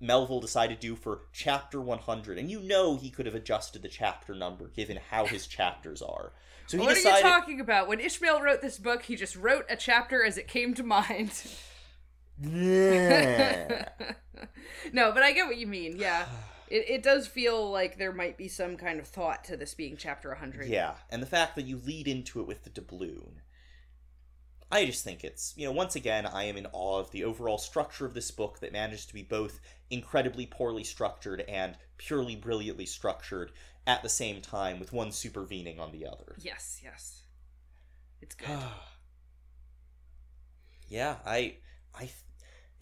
Melville decided to do for chapter 100, and you know he could have adjusted the chapter number given how his chapters are. So what decided. are you talking about? When Ishmael wrote this book, he just wrote a chapter as it came to mind. Yeah. no, but I get what you mean. Yeah. It, it does feel like there might be some kind of thought to this being chapter 100. Yeah, and the fact that you lead into it with the doubloon. I just think it's, you know, once again, I am in awe of the overall structure of this book that manages to be both incredibly poorly structured and purely brilliantly structured at the same time, with one supervening on the other. Yes, yes. It's good. yeah, I, I,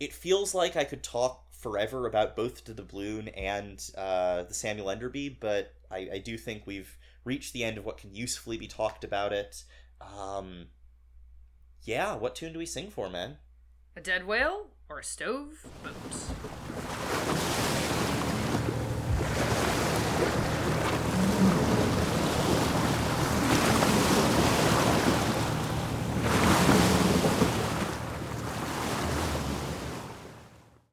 it feels like I could talk forever about both the doubloon and uh, the Samuel Enderby, but I, I do think we've reached the end of what can usefully be talked about it. Um, yeah, what tune do we sing for, man? a dead whale or a stove boat?